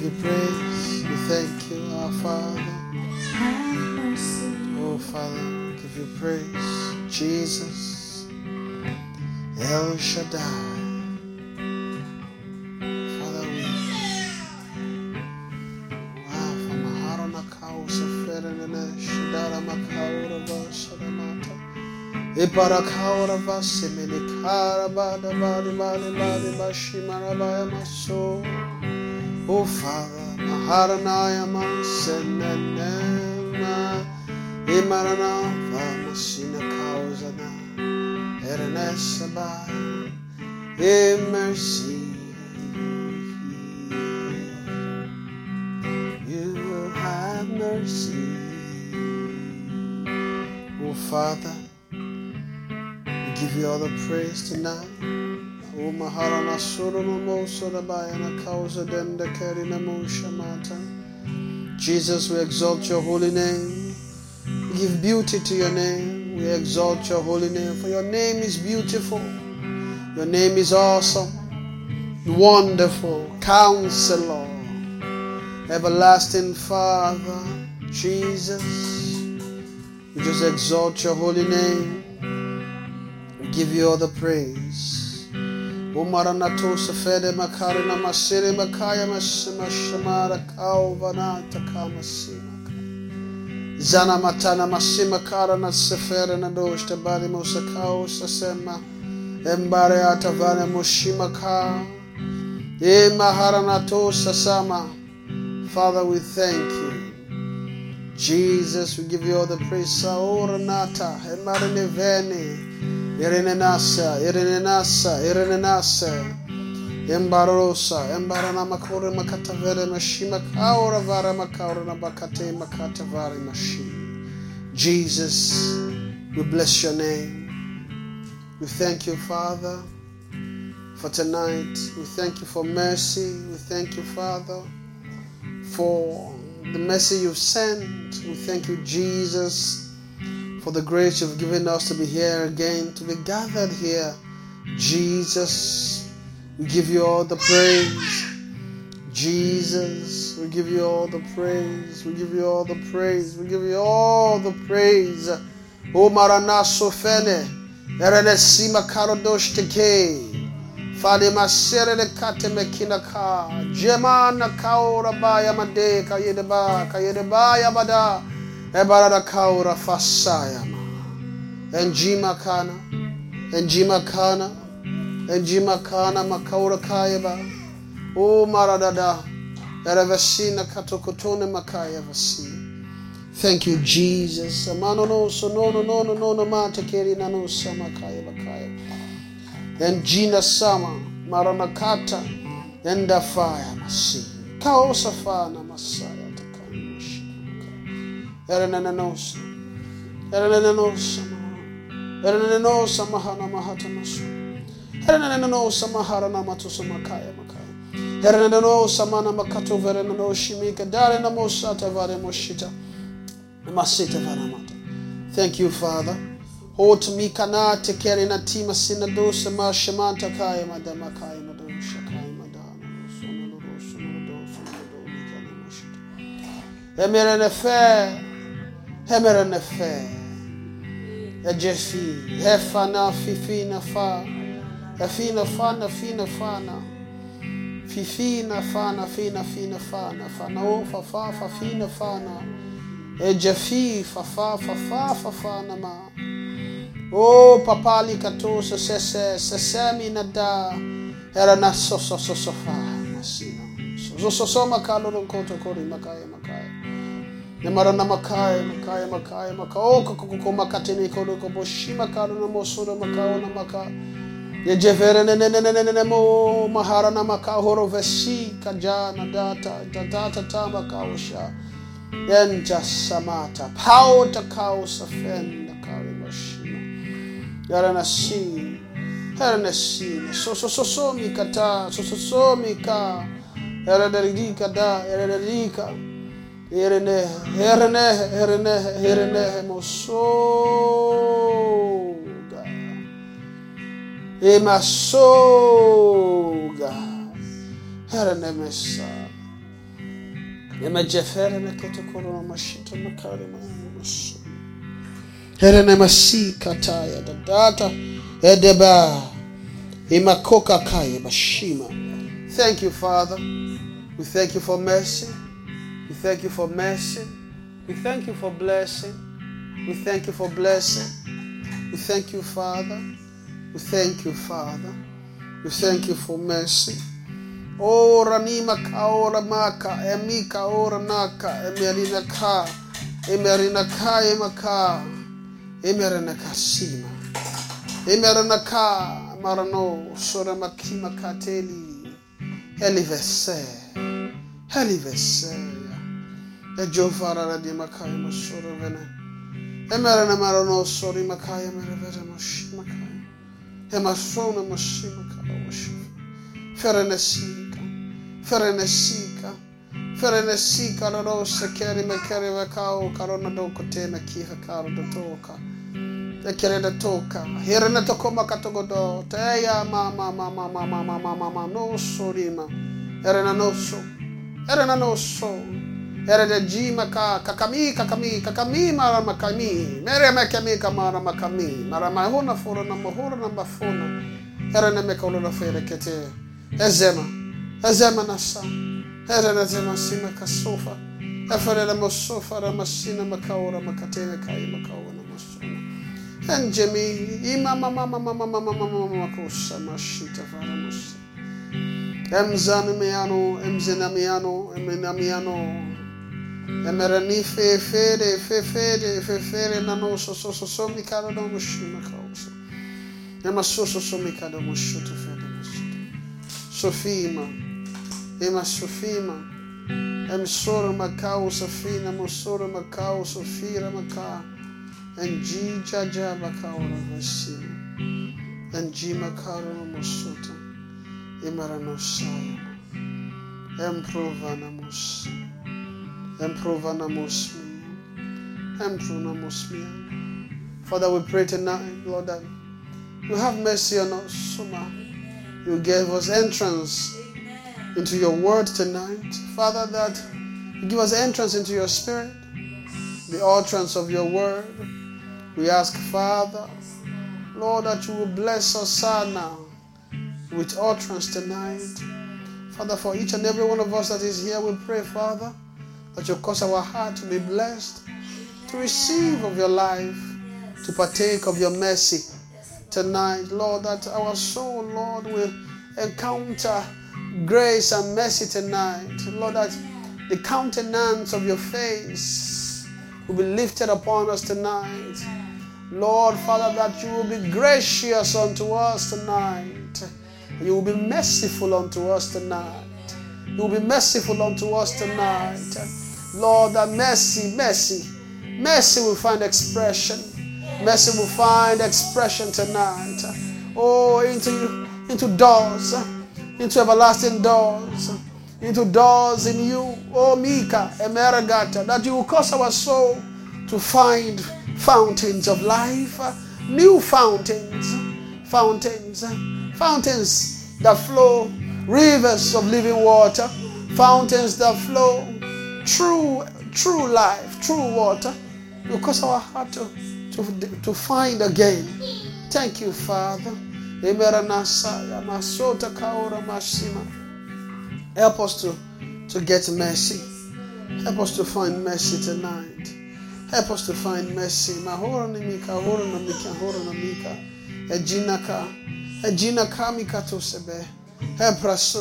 Give you praise. We thank you, our Father. Have mercy. Oh, Father, we give you praise. Jesus, El Shaddai. Father, we. Iparakaura, Vasimini, Karabada, Badi, Badi, Badi, Bashimarabaya, Maso. Oh, Father, Maharanaya, Masenenema. Imaranatha, Masina, Kausana. Erenesaba. In mercy. You have mercy. Oh, Father, we give you all the praise tonight. Denda. Jesus, we exalt your holy name. We give beauty to your name. We exalt your holy name, for your name is beautiful. Your name is awesome, wonderful, counselor, everlasting Father, Jesus. We just exalt your holy name. We give you all the praise. Umaranato safede makarina masiri makaya masima shamara kauvanata kamasima. Zana matana masima karana sefere na doshta bali mosakao sasema. Embare atavane moshima ka. E maharanato sasama. Father, we thank you. Jesus, we give you all the praise. Saora nata, emarine veni. Irene nasa, irene nasa, irene nasa. Embarosa, embarana makore makata vere mashima kaora vara makaora na bakate makata mashi. Jesus, we bless your name. We thank you, Father, for tonight. We thank you for mercy. We thank you, Father, for the mercy you've sent. We thank you, Jesus, for the grace you've given us to be here again, to be gathered here. Jesus, we give you all the praise. Jesus, we give you all the praise. We give you all the praise. We give you all the praise. O maranaso fene, erene sima karodosh teke. Fale masere de kate mekina ka. Jemana kaura baya made kayede ba kayede baya bada. Ebarada kaura fasaya ma. Enjima kana. Enjima kana. Enjima kana makaura kayeba. O maradada. Erevesina katokotone makaya vasi. Thank you, Jesus. Amano no so no no no no no no mate keri na no samakaya bakaya. And Gina Sama, Maranakata, and the fire masi. Kaosafana Masaya Takamashi. Erenanosa. Erenanosa. Erenanosa Mahana Mahata Masu. Erenanosa Maharana Matusa Makaya Makaya. Erenanosa Mana Makato Verenano Shimika. Darena Mosata Vare Moshita. Thank you, Father. Hot mikana tekeri na tima sina dosa ma shamanta kaya madama kaya na dosha kaya madana sono no do sono no do sono fe, emere ne fe. Ejefi, hefana fifina fa, efina fana fina fana. Fifina fana fina fina fana fana o fa fa fa fina fana. Ejefi fa fa fa fa fa fana ma. Oh, papali katosa sese sesemi na da era na so so so so fa masina. So so so makalo ron koto kori makaya makaya. Namara namakai, makai, makai, makao, oh, kokoko, makatene, koroko, boshima, karo, namosura, makao, namaka. Yejevere, ne, ne, ne, ne, ne, ne, mo, mahara, namaka, horo, vesi, kajana, data, data, tama, kaosha. Yenja, samata, pao, takao, safen, nakari, moshima. Yaranasi, Hernesi, so, so, so, so, mikata, so, so, so, mika, Erenerika, da, Erenerika. Herene, herene, herene, herene, mosoga. Emasoga. Herene mesa. Ema jefere me kete korona mashita makare maso. Herene masi kataya da data edeba. Imakoka kaya bashima. Thank you, Father. We thank you for mercy. We thank you for mercy. We thank you for blessing. We thank you for blessing. We thank you, Father. We thank you, Father. We thank you for mercy. Ora nima kaora maka, emika ora naka, emerina ka, emerina ka emaka, emerina kasima, emerina ka marano sora makima kateli, helivese, helivese. Ejofara de Makaya Masura Vene. Emerana Marano Sori Makaya Merevere Ferene sika, ferene sika, ferene sika la Rose Keri Makere Vakao Karona Dokote Nakiha Karo te Ekere de toka. here na toko makato godo te ya ma ma ma ma mama mama mama mama mama no sorima. Erena no so. Erena no so. Era de jima ka kakami kakami kakami mara makami mere me kami kamara makami mara mahuna fora na mahura na mafuna era ne me kaula na fere kete ezema ezema na sa era na zema sima kasofa efere na mosofa na masina makaora makatene kai makaora na masuna enjemi ima mama mama mama mama mama makosa mashita fara musa emzana miano emzena miano emena miano Emerani fe fere fe fere fe fere na no so so so so mi karo no mushima kausa. Ema so so so mi karo mushuto fere mushuto. Sofima. Ema Sofima. Em sora macau sofina mosora macau sofira maca. En ji jaja macau na vasima. En ji macaro no mushuto. Emara no saya. Em prova na mushuto. Improve Father, we pray tonight, Lord, that you have mercy on us, Suma. You gave us entrance into your word tonight. Father, that you give us entrance into your spirit, the utterance of your word. We ask, Father, Lord, that you will bless us now with utterance tonight. Father, for each and every one of us that is here, we pray, Father that you cause our heart to be blessed, to receive of your life, to partake of your mercy tonight, Lord, that our soul, Lord, will encounter grace and mercy tonight. Lord, that the countenance of your face will be lifted upon us tonight. Lord, Father, that you will be gracious unto us tonight. You will be merciful unto us tonight. You will be merciful unto us tonight. Lord, that mercy, mercy, mercy will find expression. Mercy will find expression tonight. Oh, into, into doors, into everlasting doors, into doors in you. Oh, Mika, Emeragata, that you will cause our soul to find fountains of life, new fountains, fountains, fountains that flow, rivers of living water, fountains that flow true, true life, true water, will cause our heart to, to, to find again. Thank you, Father. Help us to, to get mercy. Help us to find mercy tonight. Help us to find mercy. Namika. Ejinaka, ejinaka mikato sebe. Help us.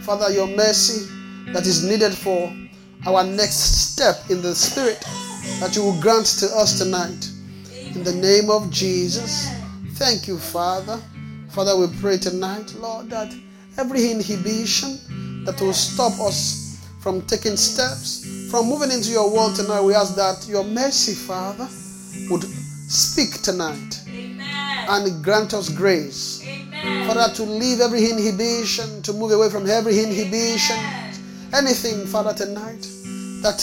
Father, your mercy that is needed for our next step in the Spirit that you will grant to us tonight. In the name of Jesus, thank you, Father, Father, we pray tonight, Lord, that every inhibition that will stop us from taking steps, from moving into your world tonight, we ask that your mercy, Father, would speak tonight and grant us grace. Father, to leave every inhibition, to move away from every inhibition, anything, Father, tonight that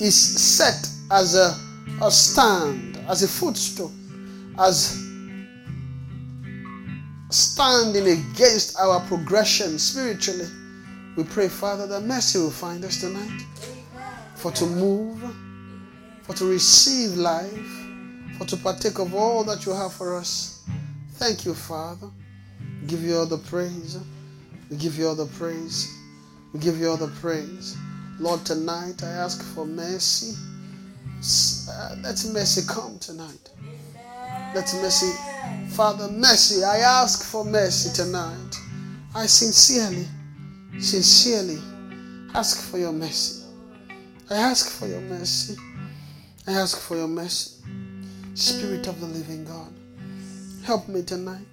is set as a, a stand, as a footstool, as standing against our progression spiritually. We pray, Father, that mercy will find us tonight for to move, for to receive life, for to partake of all that you have for us. Thank you, Father. Give you all the praise. We give you all the praise. We give you all the praise. Lord, tonight I ask for mercy. Uh, let mercy come tonight. Let mercy, Father, mercy. I ask for mercy tonight. I sincerely, sincerely ask for your mercy. I ask for your mercy. I ask for your mercy. Spirit of the living God, help me tonight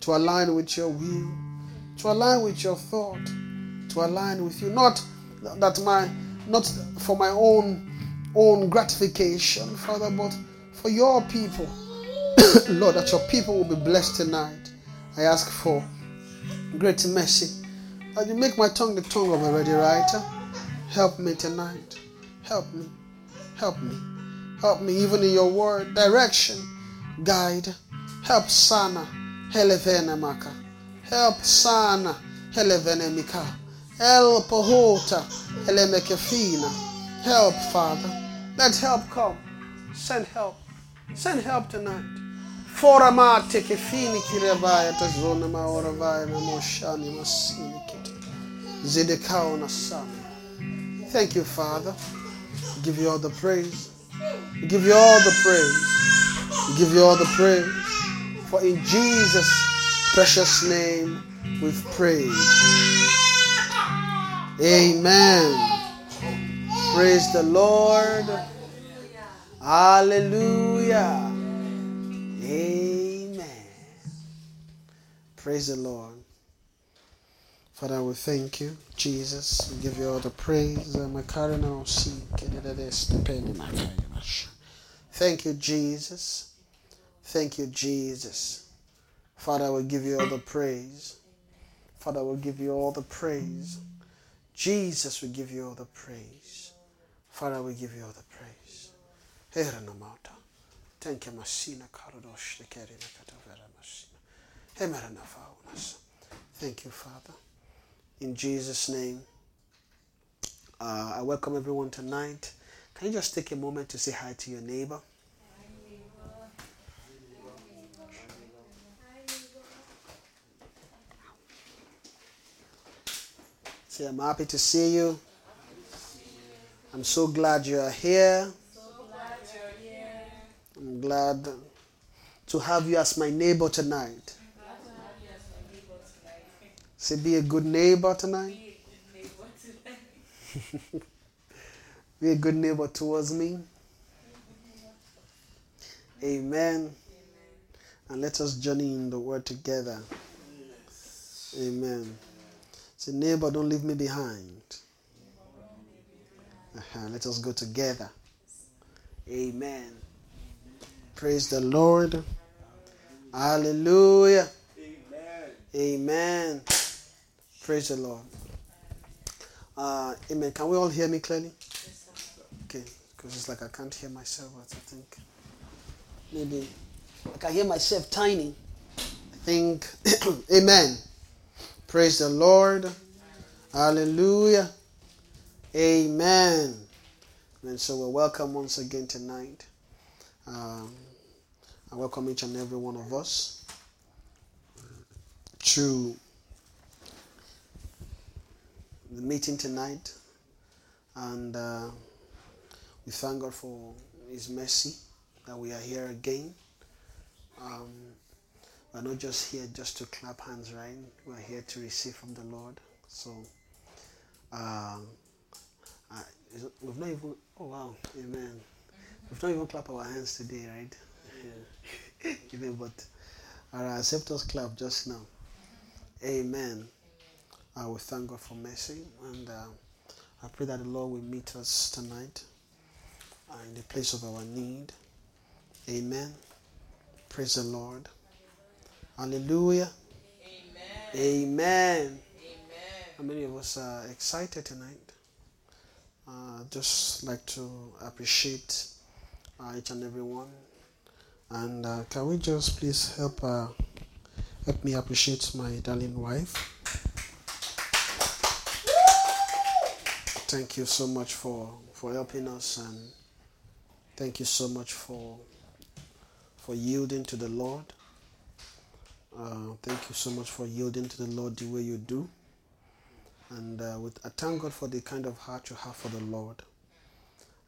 to align with your will, to align with your thought, to align with you. Not that my, not for my own own gratification, Father, but for your people. Lord, that your people will be blessed tonight. I ask for great mercy. That you make my tongue the tongue of a ready writer. Help me tonight. Help me. Help me. Help me even in your word. Direction. Guide. Help Sana. Helevene Maka. Help Sana. Helevene Mika. Help Pohota. Elemekefina. Help, Father. Let help come. Send help. Send help tonight. Foramate kefini kirevaya tazona maoravaya na moshani masini kiti. Zidekao na sami. Thank you, Father. Give you all the praise. Give you all the praise. Give you all the praise. For in Jesus' precious name we've prayed. Amen. Praise the Lord. Hallelujah. Amen. Praise the Lord. Father, we thank you, Jesus. We give you all the praise. Thank you, Jesus. Thank you, Jesus. Father, we give you all the praise. Father, we give you all the praise. Jesus, we give you all the praise. Father, we give you all the praise. Heranamata. Thank you, Masina Karadosh, the Kerina Katavera Masina. Hemerana. Thank you, Father. In Jesus' name, uh, I welcome everyone tonight. Can you just take a moment to say hi to your neighbor? Say, I'm happy to see you. I'm so glad you are here. I'm glad to have you as my neighbor tonight. Say, be a good neighbor tonight. be a good neighbor towards me. Amen. And let us journey in the word together. Amen. Say, neighbor, don't leave me behind. Uh-huh. Let us go together. Amen. Praise the Lord. Hallelujah. Amen. Amen. Praise the Lord. Uh, amen. Can we all hear me clearly? Okay, because it's like I can't hear myself. But I think maybe I can hear myself tiny. I think. amen. Praise the Lord. Hallelujah. Amen. And so we're welcome once again tonight. Um, I welcome each and every one of us to the meeting tonight. And uh, we thank God for His mercy that we are here again. Um, we're not just here just to clap hands, right? We're here to receive from the Lord. So, uh, I, we've not even, oh wow, amen. We've not even clapped our hands today, right? Yeah. but our accept us clap just now. Amen. I will thank God for mercy and uh, I pray that the Lord will meet us tonight uh, in the place of our need. Amen. Praise the Lord. Hallelujah. Amen. How many of us are excited tonight? Uh, just like to appreciate uh, each and every one. And uh, can we just please help uh, help me appreciate my darling wife? Thank you so much for for helping us, and thank you so much for for yielding to the Lord. Uh, thank you so much for yielding to the Lord the way you do. And uh, with, I thank God for the kind of heart you have for the Lord.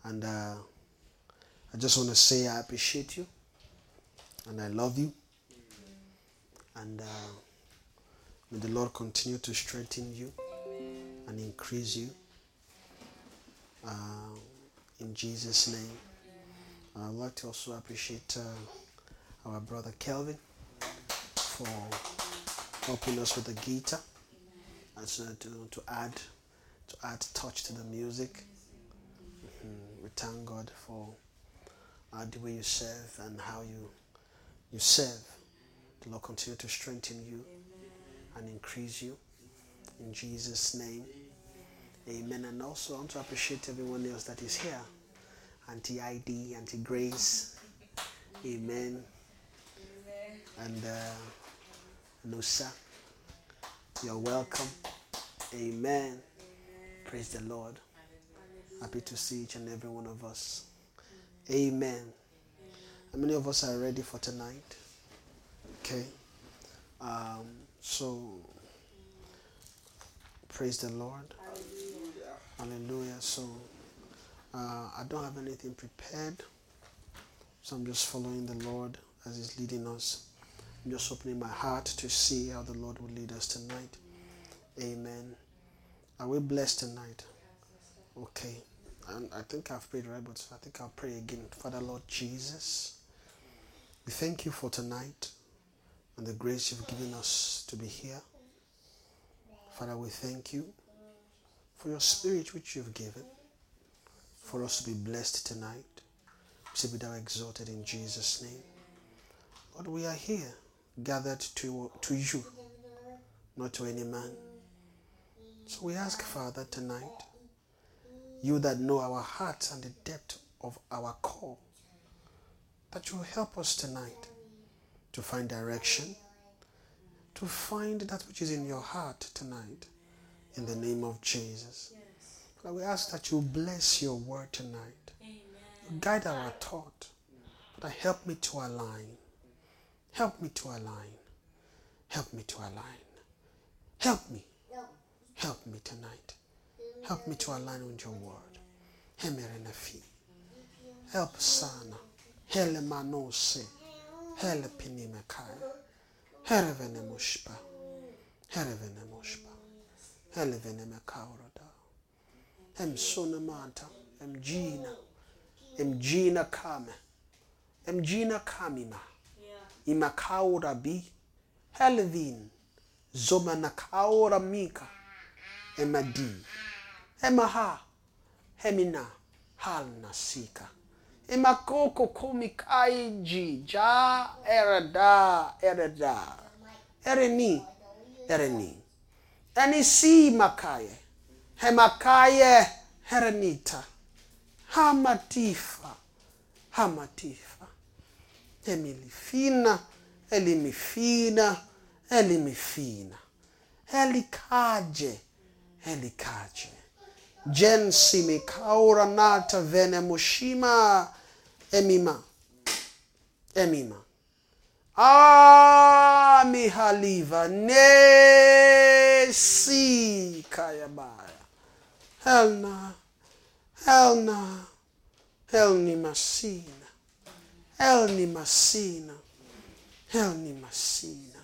And uh, I just want to say I appreciate you and I love you. And uh, may the Lord continue to strengthen you and increase you. Uh, in Jesus' name. I'd like to also appreciate our brother Kelvin for helping us with the guitar and to, to add to add touch to the music. Mhm. We thank God for uh, the way you serve and how you you serve. The Lord continue to strengthen you and increase you in Jesus' name. Amen. And also I want to appreciate everyone else that is here. Auntie ID, Auntie Grace. Amen. And uh, Nusa. You're welcome. Amen. Praise the Lord. Happy to see each and every one of us. Amen. How many of us are ready for tonight? Okay. Um, so, praise the Lord. Hallelujah. So, uh, I don't have anything prepared. So, I'm just following the Lord as He's leading us. I'm just opening my heart to see how the Lord will lead us tonight. Amen. Are we blessed tonight? Okay. And I think I've prayed right, but I think I'll pray again. Father Lord Jesus, we thank you for tonight and the grace you've given us to be here. Father, we thank you for your spirit which you've given for us to be blessed tonight. Say, be thou exalted in Jesus' name. Lord, we are here gathered to, to you, not to any man. So we ask, Father, tonight, you that know our hearts and the depth of our call, that you help us tonight to find direction, to find that which is in your heart tonight, in the name of Jesus. Lord, we ask that you bless your word tonight. Guide our thought. But help me to align. Help me to align. Help me to align. Help me. Help me tonight. Help me to align with your word. Hemere nafi. Help sana. Hele manose. Hele pinimekai. Herevene mushpa. Herevene mushpa. Helevene mekaurada. Em sonamanta. Em gina. Em gina kame. Em gina kamima. Imakaura bi. Helvin. Zomanakaura mika. Emadi. Emaha. Hemina. Halna sika. Emakoko komikaiji. Ja erada. Erada. Ereni. Ereni. Enisi makaye. Hemakaye. Herenita. Hamatifa. Hamatifa. e mi rifina, e li mi fina, e mi fina. E li cage, e li cage. Gensi mi caura nata vene mushima, e mi ma, e mi ma. Ah, mi haliva, ne si kayabaya. helna helna elni masina. Helni masina. Helni masina.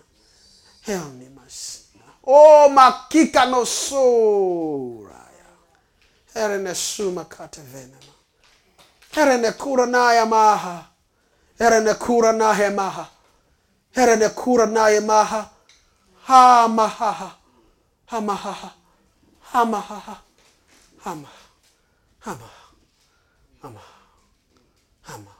Helni masina. Oh makika no soraya. Erene suma kate venema. Erene kura naya maha. Erene kura nahe maha. Here ne kura naye maha. Ha mahaha. Ha mahaha. Ha mahaha. Ha maha. Ha maha. Ha maha. Ha maha.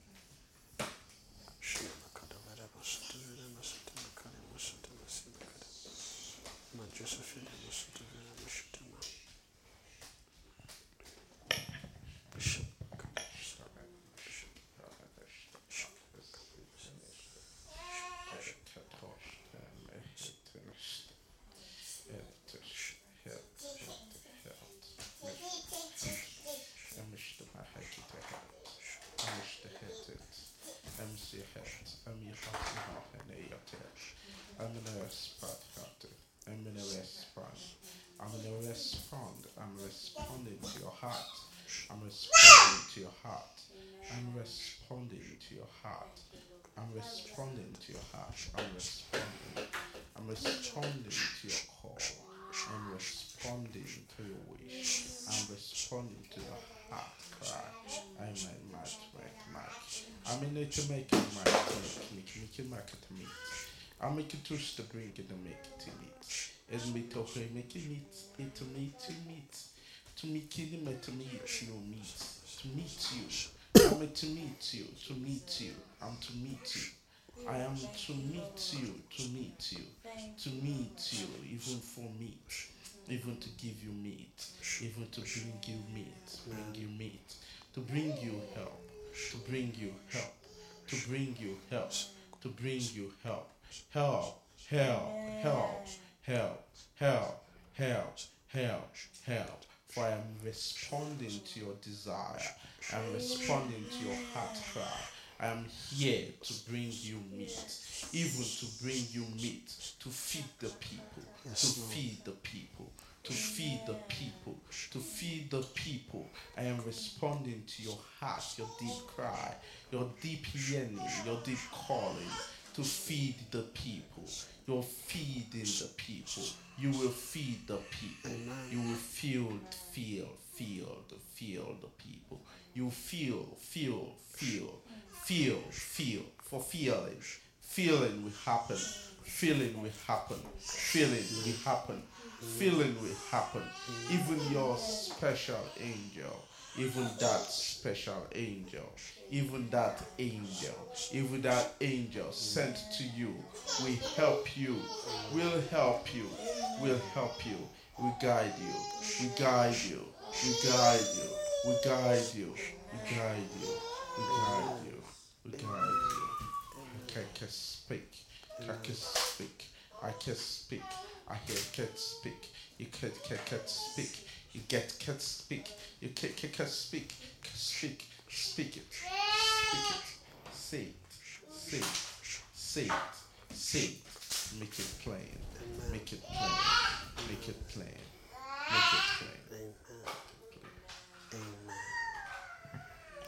to your heart. I'm responding. I'm responding to your call. I'm responding to your wish. I'm responding to the heart cry. I'm my might make mic. I'm in make it mic make make make make it meet. I make it touch the drink and make it to meet. As me to pray, make it meet, it meet, to meet. To meet killing me to meet you meet. To meet you. I'm to meet you, to meet you. I'm to meet you. I am to meet you, to meet you, to meet you, even for meat, even to give you meat, even to bring you meat, bring you meat, to bring you help, to bring you help, to bring you help, to bring you help, help, help, help, help, help, help, help, help. For I am responding to your desire. I'm responding to your heart cry. I am here to bring you meat, even to bring you meat, to feed the people, to feed the people, to feed the people, to feed the people. I am responding to your heart, your deep cry, your deep yearning, your deep calling to feed the people. You're feeding the people. You will feed the people. You will feel, feel, feel, the feel the people. You feel, feel, feel, feel, feel. For feeling, feeling will happen. Feeling will happen. Feeling will happen. Feeling will happen. Even your special angel, even that special angel, even that angel, even that angel sent to you will help you, will help you, will help you, will guide you, will guide you, will guide you, will guide you, will guide you, will guide you. I can speak, I can speak, I can speak, I hear cat speak, you can can can speak, you get can speak, you can can can speak, speak, speak it, speak it, say it, say it, say it, say it, make it plain, make it plain, make it plain, make it plain. Amen.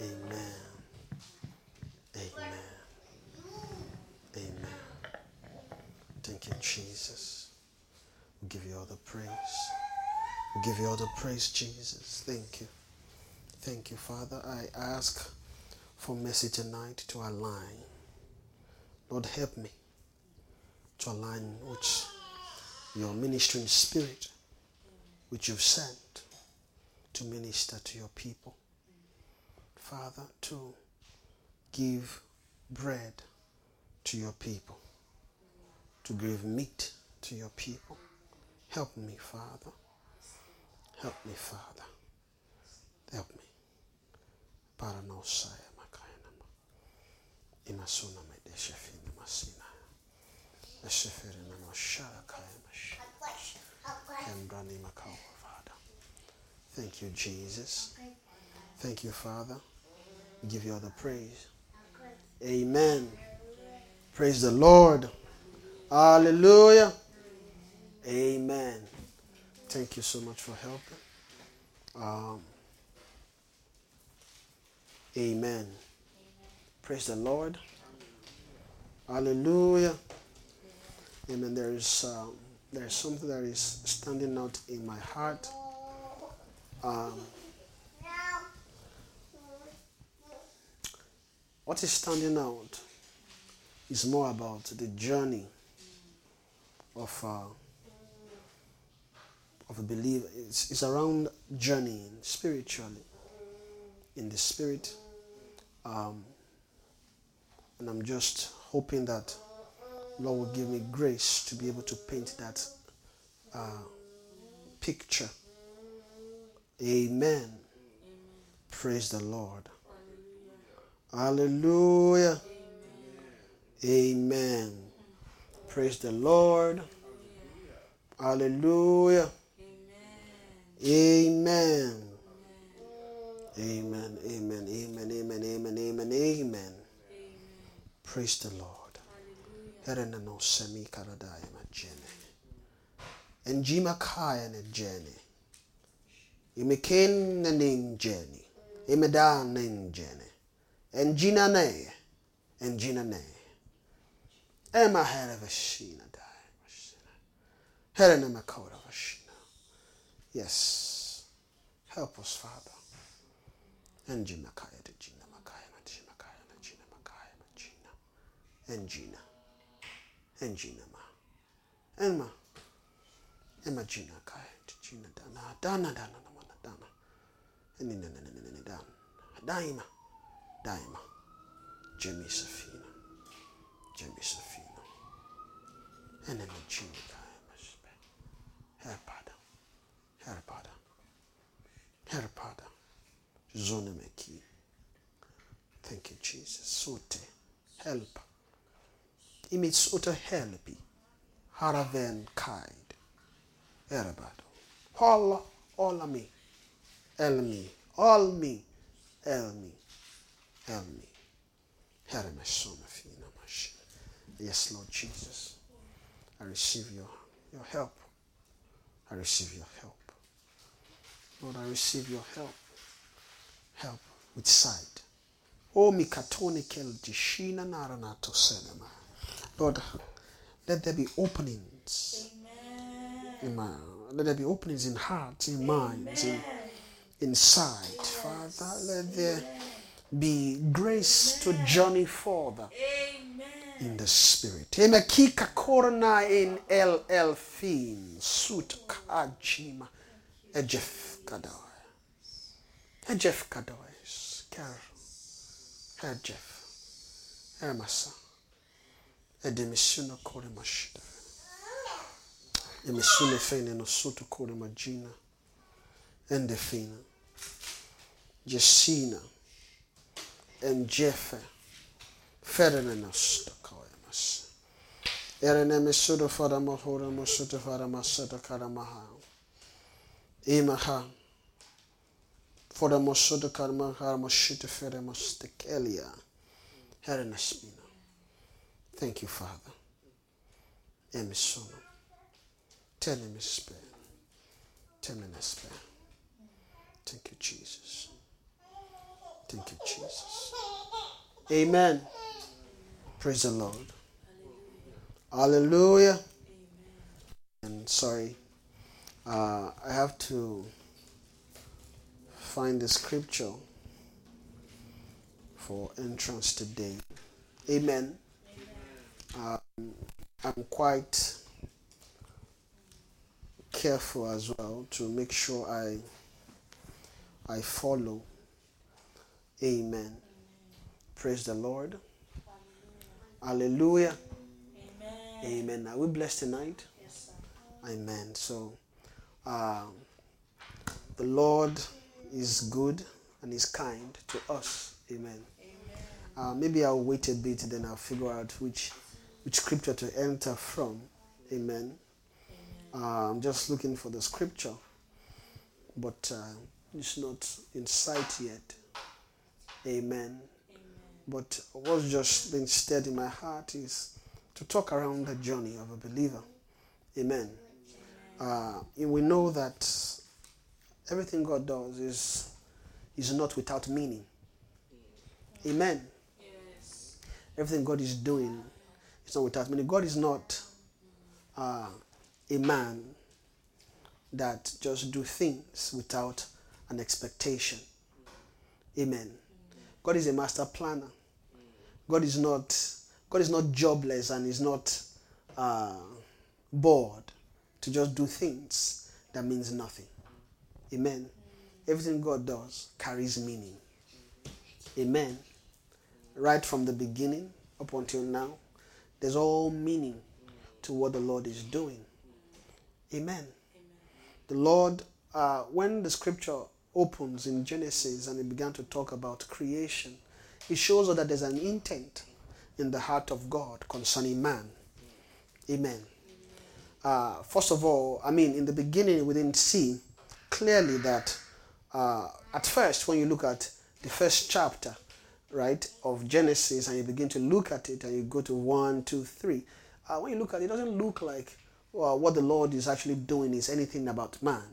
Amen. Amen. Amen. Amen. Thank you, Jesus. We give you all the praise. We give you all the praise, Jesus. Thank you. Thank you, Father. I ask for mercy tonight to align. Lord, help me to align with your ministering spirit, which you've sent to minister to your people. Father, to give bread to your people, to give meat to your people. Help me, Father. Help me, Father. Help me. Para na usaya makaya nama. Imasuna me deshefini masina. Eshefere na no shara kaya mashi. Embrani makawa, Father. Thank you, Jesus. Thank you, Father. Give you all the praise. Amen. Praise the Lord. Hallelujah. Amen. Thank you so much for helping. Um, amen. Praise the Lord. Hallelujah. Amen. There is um, there is something that is standing out in my heart. Um, what is standing out is more about the journey of uh, of a believer. It's, it's around journeying spiritually in the spirit. Um, and I'm just hoping that Lord will give me grace to be able to paint that uh, picture. Amen. Praise the Lord. Hallelujah. Amen. Praise the Lord. Hallelujah. Amen. Amen. Amen. Amen. Amen. Amen. Amen. Amen. Praise the Lord. Herena no semi karadaya majene. Kaya and Jinane, and Jinane. Emma had of a Sheena died. Had an Yes. Help us, Father. And Jimakaya to Jina Makaya, and Jimakaya, and Jina Makaya, and Jina, and Jina, and Jina Ma, Emma, Ma, Jina Kaya to Jina Dana, Dana, Dana, Dana, Dana, and Nina, Dana, Dana, Dana, daima jamii safina jamii safina انا من جيني دائما شبه هر بعدا هر بعدا هر بعدا thank you Jesus. Sote help. Imi imitsote helpi haraven kind. Erabado. Holla olami elmi olmi me. All me. El me. El me. Herre me somme fina machine. Yes, Lord Jesus. I receive your, your help. I receive your help. Lord, I receive your help. Help with sight. Oh, o mikatoni kel jishina naranato senema. Lord, let there be openings. In my, let there be openings in hearts, in minds, in, in sight. Father, let there be grace to journey further in the spirit. Emekika korna in el elfin sut kajima ejef kadoy. Ejef kadoy. Ker. Ejef. Ermasa. Edemisuna kore mashida. Emisune fene no sutu kore majina. Endefina. Jesina. En and Jephthah. Ferenenus tokoemus. Erenemisudo fadamohura musuto fadamasata karamaha. Imaha. Fodamosuto karamahara musuto feremustekelia. Herenasmina. Thank you, Father. Emisono. Tenemispe. Temenespe. Thank you, Jesus. Thank you, Jesus. Amen. Praise the Lord. Hallelujah. And sorry, uh, I have to find the scripture for entrance today. Amen. Um, I'm quite careful as well to make sure I I follow. Amen. Praise the Lord. Hallelujah. Amen. Are we blessed tonight? Amen. So, um, the Lord is good and is kind to us. Amen. Uh, maybe I'll wait a bit, then I'll figure out which which scripture to enter from. Amen. Uh, I'm just looking for the scripture, but uh, it's not in sight yet. Amen. But what's just been stirred in my heart is to talk around the journey of a believer. Amen. Uh, we know that Everything God does is is not without meaning. Amen. Everything God is doing is not without meaning. God is not uh, a man that just do things without an expectation. Amen. God is a master planner. God is not God is not jobless and is not uh, bored to just do things that means nothing. Amen. Everything God does carries meaning. Amen. Right from the beginning up until now, there's all meaning to what the Lord is doing. Amen. The Lord, uh, when the scripture opens in Genesis and it began to talk about creation, it shows us that there's an intent in the heart of God concerning man. Amen. Uh, first of all, I mean, in the beginning, we didn't see clearly that uh, at first, when you look at the first chapter, right, of Genesis, and you begin to look at it, and you go to one, two, three, uh, when you look at it, it doesn't look like uh, what the Lord is actually doing is anything about man.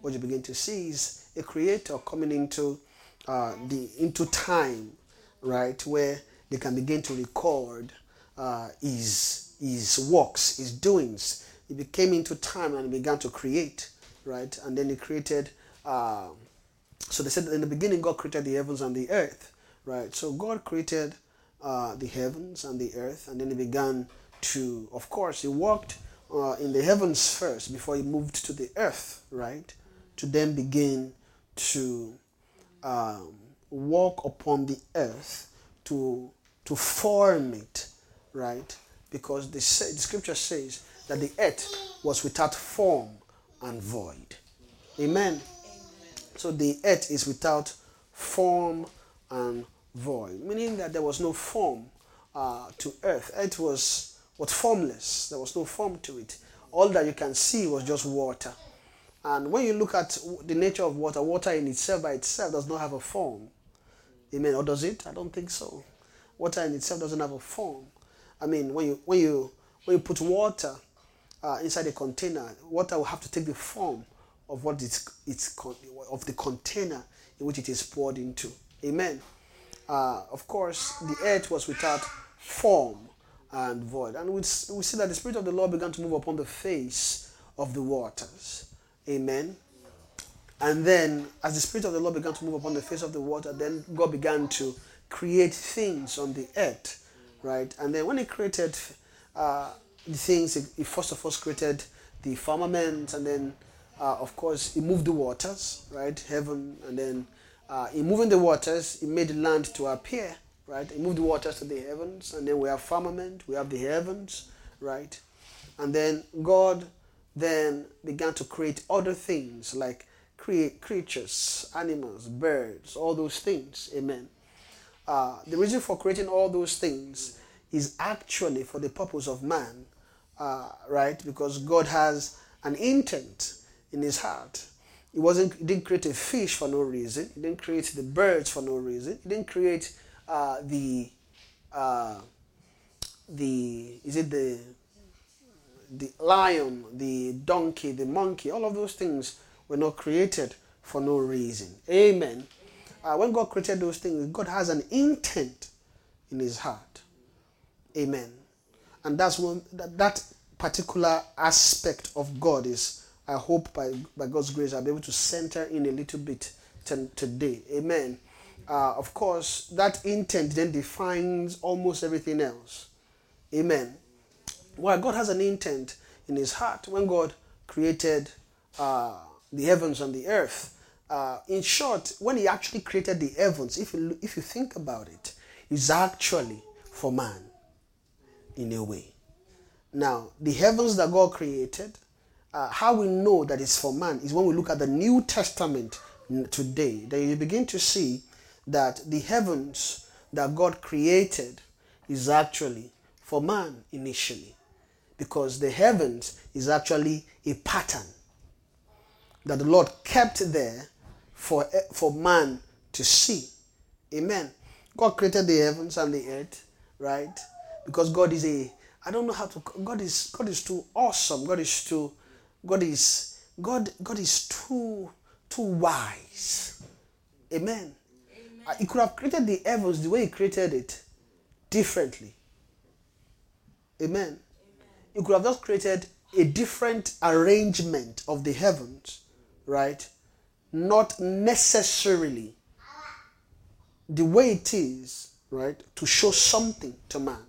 What you begin to see is a creator coming into uh, the into time, right, where they can begin to record uh, his his works, his doings. He became into time and began to create, right, and then he created. Uh, so they said in the beginning God created the heavens and the earth, right? So God created uh, the heavens and the earth, and then he began to, of course, he walked uh, in the heavens first before he moved to the earth, right? To then begin to um, walk upon the earth to to form it, right? Because the, the scripture says that the earth was without form and void. Amen. So the earth is without form and void, meaning that there was no form uh, to earth. Earth was was formless. There was no form to it. All that you can see was just water. And when you look at the nature of water, water in itself by itself does not have a form. Amen. Or does it? I don't think so. Water in itself doesn't have a form. I mean, when you when you when you put water uh, inside a container, water will have to take the form of what it's it's of the container in which it is poured into. Amen. Uh, of course, the earth was without form and void, and we, we see that the spirit of the Lord began to move upon the face of the waters. Amen. And then, as the Spirit of the Lord began to move upon the face of the water, then God began to create things on the earth, right? And then, when He created uh, the things, he, first of all created the firmament, and then, uh, of course, He moved the waters, right? Heaven, and then, uh, in moving the waters, He made land to appear, right? He moved the waters to the heavens, and then we have firmament, we have the heavens, right? And then God then began to create other things like create creatures, animals, birds, all those things. Amen. Uh, the reason for creating all those things is actually for the purpose of man, uh, right? Because God has an intent in His heart. He wasn't. He didn't create a fish for no reason. He didn't create the birds for no reason. He didn't create uh, the uh, the is it the the lion, the donkey, the monkey, all of those things were not created for no reason. Amen. Uh, when God created those things, God has an intent in His heart. Amen. And that's one that, that particular aspect of God is. I hope by by God's grace I'll be able to center in a little bit t- today. Amen. Uh, of course, that intent then defines almost everything else. Amen. Well, God has an intent in His heart when God created uh, the heavens and the earth. Uh, in short, when He actually created the heavens, if you if you think about it, it's actually for man, in a way. Now, the heavens that God created, uh, how we know that it's for man is when we look at the New Testament today. Then you begin to see that the heavens that God created is actually for man initially because the heavens is actually a pattern that the Lord kept there for, for man to see. Amen. God created the heavens and the earth, right? Because God is a I don't know how to God is God is too awesome. God is too God is God God is too too wise. Amen. Uh, He could have created the heavens the way He created it differently. Amen. He could have just created a different arrangement of the heavens, right? Not necessarily the way it is, right, to show something to man.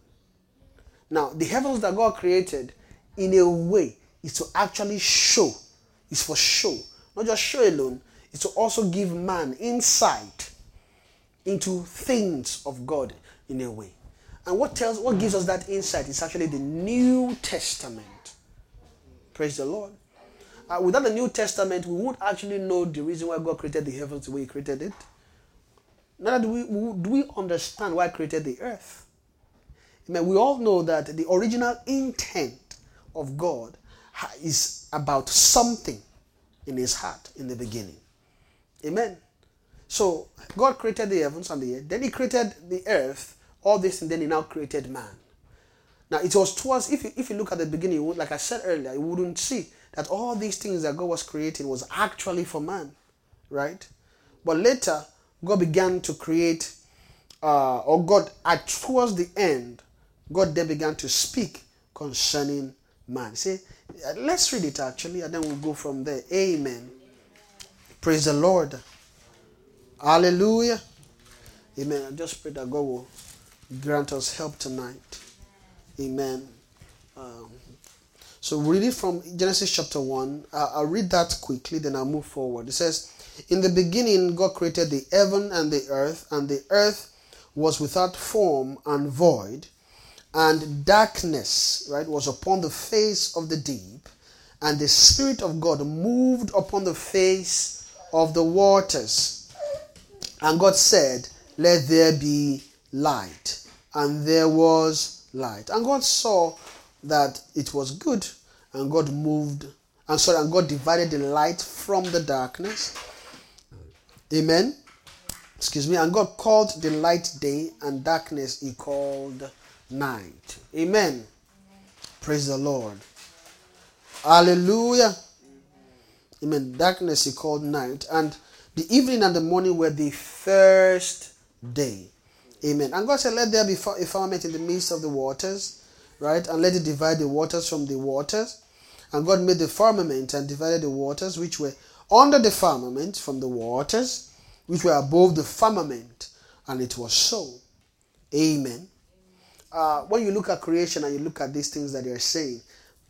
Now, the heavens that God created, in a way, is to actually show, is for show, not just show alone, is to also give man insight into things of God in a way. And what tells, what gives us that insight is actually the New Testament. Praise the Lord. Uh, without the New Testament, we wouldn't actually know the reason why God created the heavens the way He created it. Neither do we, do we understand why He created the earth. Amen. We all know that the original intent of God is about something in His heart in the beginning. Amen. So God created the heavens and the earth. Then He created the earth, all this, and then He now created man. Now it was towards if you, if you look at the beginning, like I said earlier, you wouldn't see that all these things that God was creating was actually for man, right? But later, God began to create, uh, or God at towards the end, God then began to speak concerning man. See, let's read it actually, and then we'll go from there. Amen. Praise the Lord. Hallelujah. Amen. I just pray that God will grant us help tonight. Amen. Um, so read it from Genesis chapter 1. Uh, I'll read that quickly, then I'll move forward. It says, In the beginning, God created the heaven and the earth, and the earth was without form and void, and darkness, right, was upon the face of the deep, and the Spirit of God moved upon the face of the waters. And God said, Let there be light. And there was light. And God saw that it was good. And God moved, and sorry, and God divided the light from the darkness. Amen. Excuse me. And God called the light day, and darkness he called night. Amen. Praise the Lord. Hallelujah. Amen. Darkness he called night. And the evening and the morning were the first day. Amen. And God said, Let there be a firmament in the midst of the waters, right? And let it divide the waters from the waters. And God made the firmament and divided the waters which were under the firmament from the waters which were above the firmament. And it was so. Amen. Uh, when you look at creation and you look at these things that you're saying,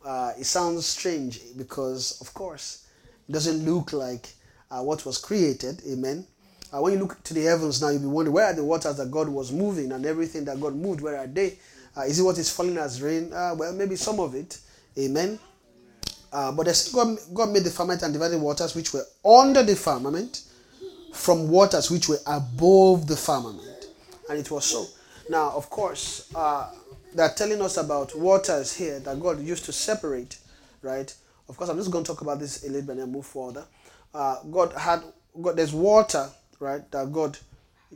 uh, it sounds strange because, of course, it doesn't look like uh, what was created. Amen. Uh, when you look to the heavens now, you'll be wondering where are the waters that God was moving and everything that God moved. Where are they? Uh, is it what is falling as rain? Uh, well, maybe some of it. Amen. Uh, but God, God made the firmament and divided waters which were under the firmament from waters which were above the firmament. And it was so. Now, of course, uh, they're telling us about waters here that God used to separate, right? Of course, I'm just going to talk about this a little bit and move further. Uh, God had, God, there's water, right, that God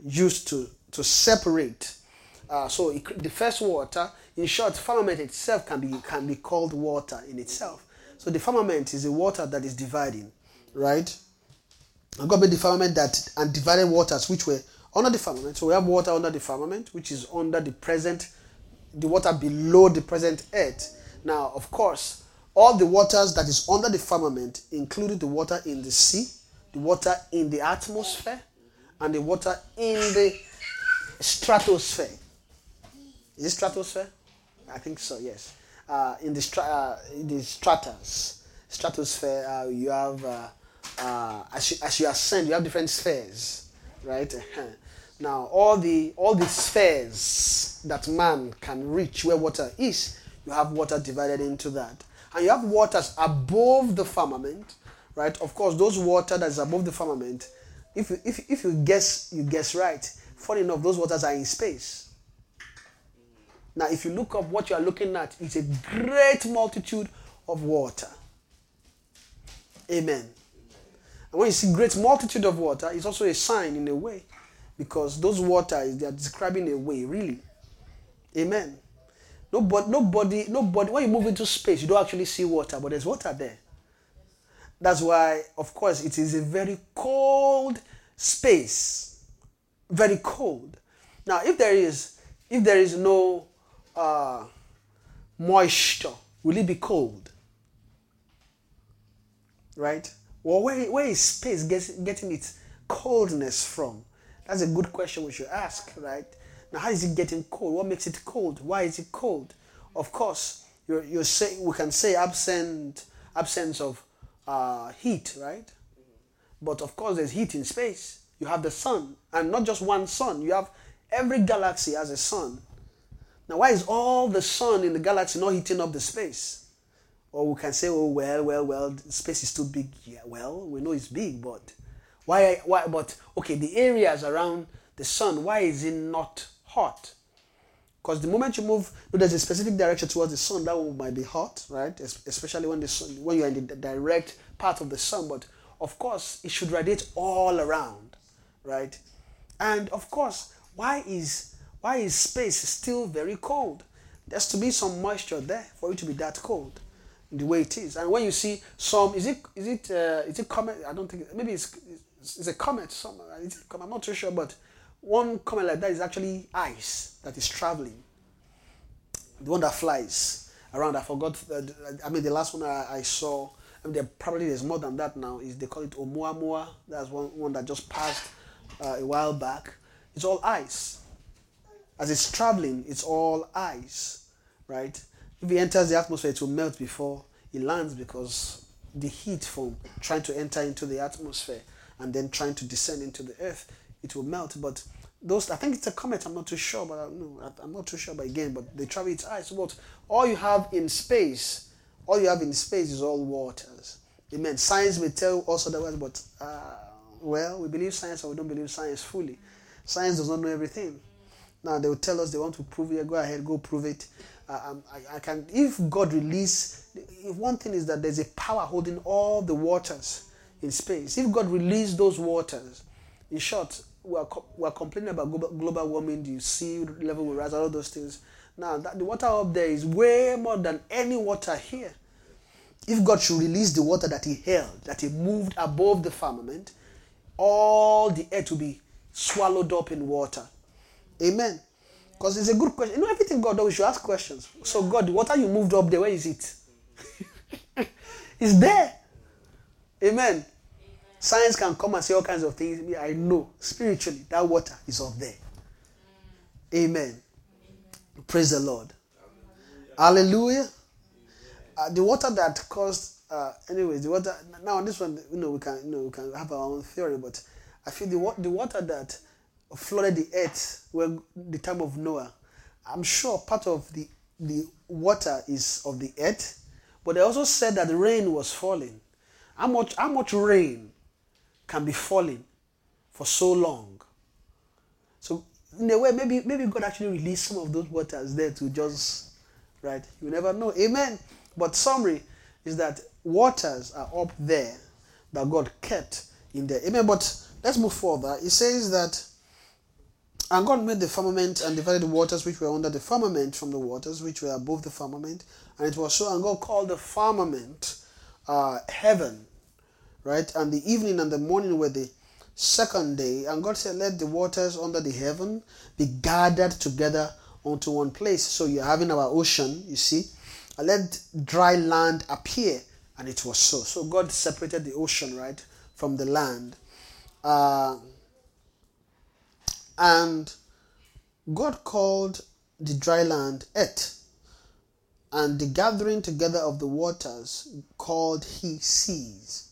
used to, to separate. Uh, so it, the first water, in short, firmament itself can be can be called water in itself. So the firmament is a water that is dividing, right? And God made the firmament that and divided waters which were under the firmament. So we have water under the firmament, which is under the present, the water below the present earth. Now, of course, all the waters that is under the firmament, including the water in the sea, the water in the atmosphere, and the water in the stratosphere. Is it stratosphere? I think so. Yes. Uh, in the stra- uh, in the stratas, stratosphere, uh, you have uh, uh, as you, as you ascend, you have different spheres, right? now, all the all the spheres that man can reach, where water is, you have water divided into that, and you have waters above the firmament, right? Of course, those water that is above the firmament, if you, if if you guess you guess right, funny enough, those waters are in space. Now, if you look up what you are looking at, it's a great multitude of water. Amen. And when you see great multitude of water, it's also a sign in a way. Because those waters, they are describing a way, really. Amen. Nobody, nobody, nobody, when you move into space, you don't actually see water, but there's water there. That's why, of course, it is a very cold space. Very cold. Now, if there is if there is no uh, moisture, will it be cold? Right? Well, where, where is space getting its coldness from? That's a good question we should ask, right? Now, how is it getting cold? What makes it cold? Why is it cold? Of course, you're, you're saying we can say absent absence of uh, heat, right? But of course, there's heat in space. You have the sun, and not just one sun. You have every galaxy has a sun. Now, why is all the sun in the galaxy not heating up the space? Or we can say, oh well, well, well, space is too big. Yeah, well, we know it's big, but why? Why? But okay, the areas around the sun, why is it not hot? Because the moment you move, there's a specific direction towards the sun, that might be hot, right? Especially when the sun, when you're in the direct part of the sun. But of course, it should radiate all around, right? And of course, why is why is space still very cold? There's to be some moisture there for it to be that cold, the way it is. And when you see some, is it is it uh, is it comet? I don't think maybe it's it's, a comet. Some? I'm not too sure, but one comet like that is actually ice that is traveling. The one that flies around. I forgot. Uh, I mean, the last one I, I saw. I mean, there probably there's more than that now. Is they call it Oumuamua. That's one one that just passed uh, a while back. It's all ice. As it's traveling, it's all ice, right? If it enters the atmosphere, it will melt before it lands because the heat from trying to enter into the atmosphere and then trying to descend into the earth, it will melt. But those, I think it's a comet. I'm not too sure, but I, no, I'm not too sure. But again, but they travel its. But all you have in space, all you have in space is all waters. Amen. Science may tell us otherwise, but uh, well, we believe science or we don't believe science fully. Science does not know everything. Now they will tell us they want to prove it. Go ahead, go prove it. Uh, I, I can. If God release, if one thing is that there's a power holding all the waters in space. If God release those waters, in short, we are, co- we are complaining about global, warming. The sea level will rise, all those things. Now that the water up there is way more than any water here. If God should release the water that He held, that He moved above the firmament, all the earth will be swallowed up in water. Amen. Because it's a good question. You know, everything God does, we should ask questions. So, God, the water you moved up there, where is it? it's there. Amen. Science can come and say all kinds of things. I know spiritually that water is up there. Amen. Praise the Lord. Hallelujah. Uh, the water that caused, uh, anyways, the water. Now this one, you know, we can, you know, we can have our own theory, but I feel the the water that flooded the earth when the time of Noah. I'm sure part of the the water is of the earth, but they also said that rain was falling. How much how much rain can be falling for so long? So in a way, maybe maybe God actually released some of those waters there to just right. You never know. Amen. But summary is that waters are up there that God kept in there. Amen. But let's move further. It says that and God made the firmament and divided the waters which were under the firmament from the waters which were above the firmament. And it was so. And God called the firmament uh, heaven. Right? And the evening and the morning were the second day. And God said, Let the waters under the heaven be gathered together onto one place. So you're having our ocean, you see. And let dry land appear. And it was so. So God separated the ocean, right, from the land. Uh, and God called the dry land earth, and the gathering together of the waters called he seas.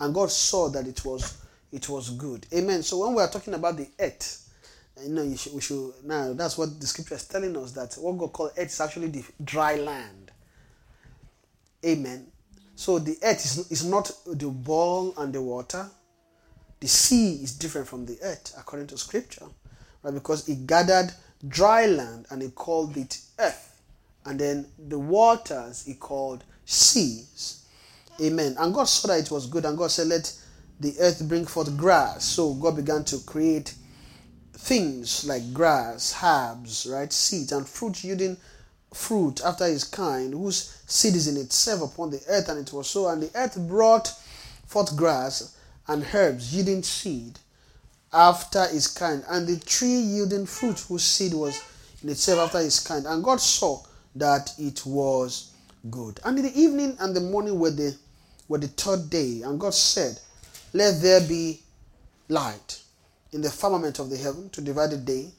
And God saw that it was it was good. Amen. So when we are talking about the earth, you know, you should, we should now that's what the scripture is telling us that what God called earth is actually the dry land. Amen. So the earth is, is not the ball and the water. The sea is different from the earth, according to scripture, right? Because it gathered dry land and it called it earth. And then the waters he called seas. Amen. And God saw that it was good, and God said, Let the earth bring forth grass. So God began to create things like grass, herbs, right, seeds, and fruit yielding fruit after his kind, whose seed is in itself upon the earth, and it was so. And the earth brought forth grass and herbs yielding seed after his kind, and the tree yielding fruit whose seed was in itself after his kind. And God saw that it was good. And in the evening and the morning were the were the third day, and God said, Let there be light in the firmament of the heaven to divide the day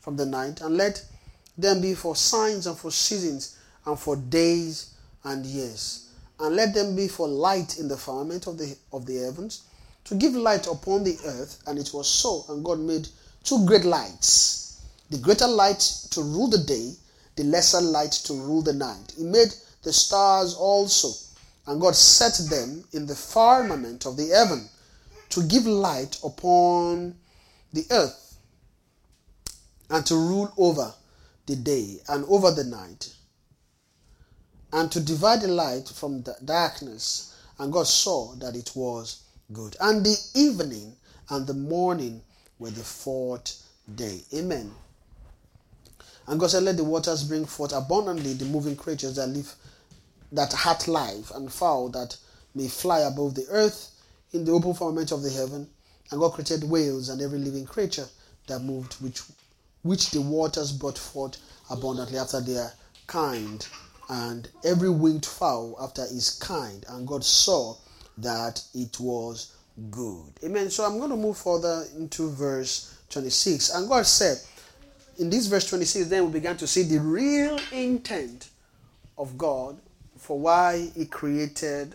from the night, and let them be for signs and for seasons and for days and years. And let them be for light in the firmament of the of the heavens, to give light upon the earth. And it was so. And God made two great lights, the greater light to rule the day, the lesser light to rule the night. He made the stars also, and God set them in the firmament of the heaven to give light upon the earth and to rule over the day and over the night and to divide the light from the darkness. And God saw that it was good. And the evening and the morning were the fourth day. Amen. And God said, Let the waters bring forth abundantly the moving creatures that live, that had life, and fowl that may fly above the earth in the open firmament of the heaven. And God created whales and every living creature that moved, which which the waters brought forth abundantly after their kind, and every winged fowl after his kind. And God saw that it was good. Amen. So I'm going to move further into verse 26. And God said, in this verse 26, then we began to see the real intent of God for why He created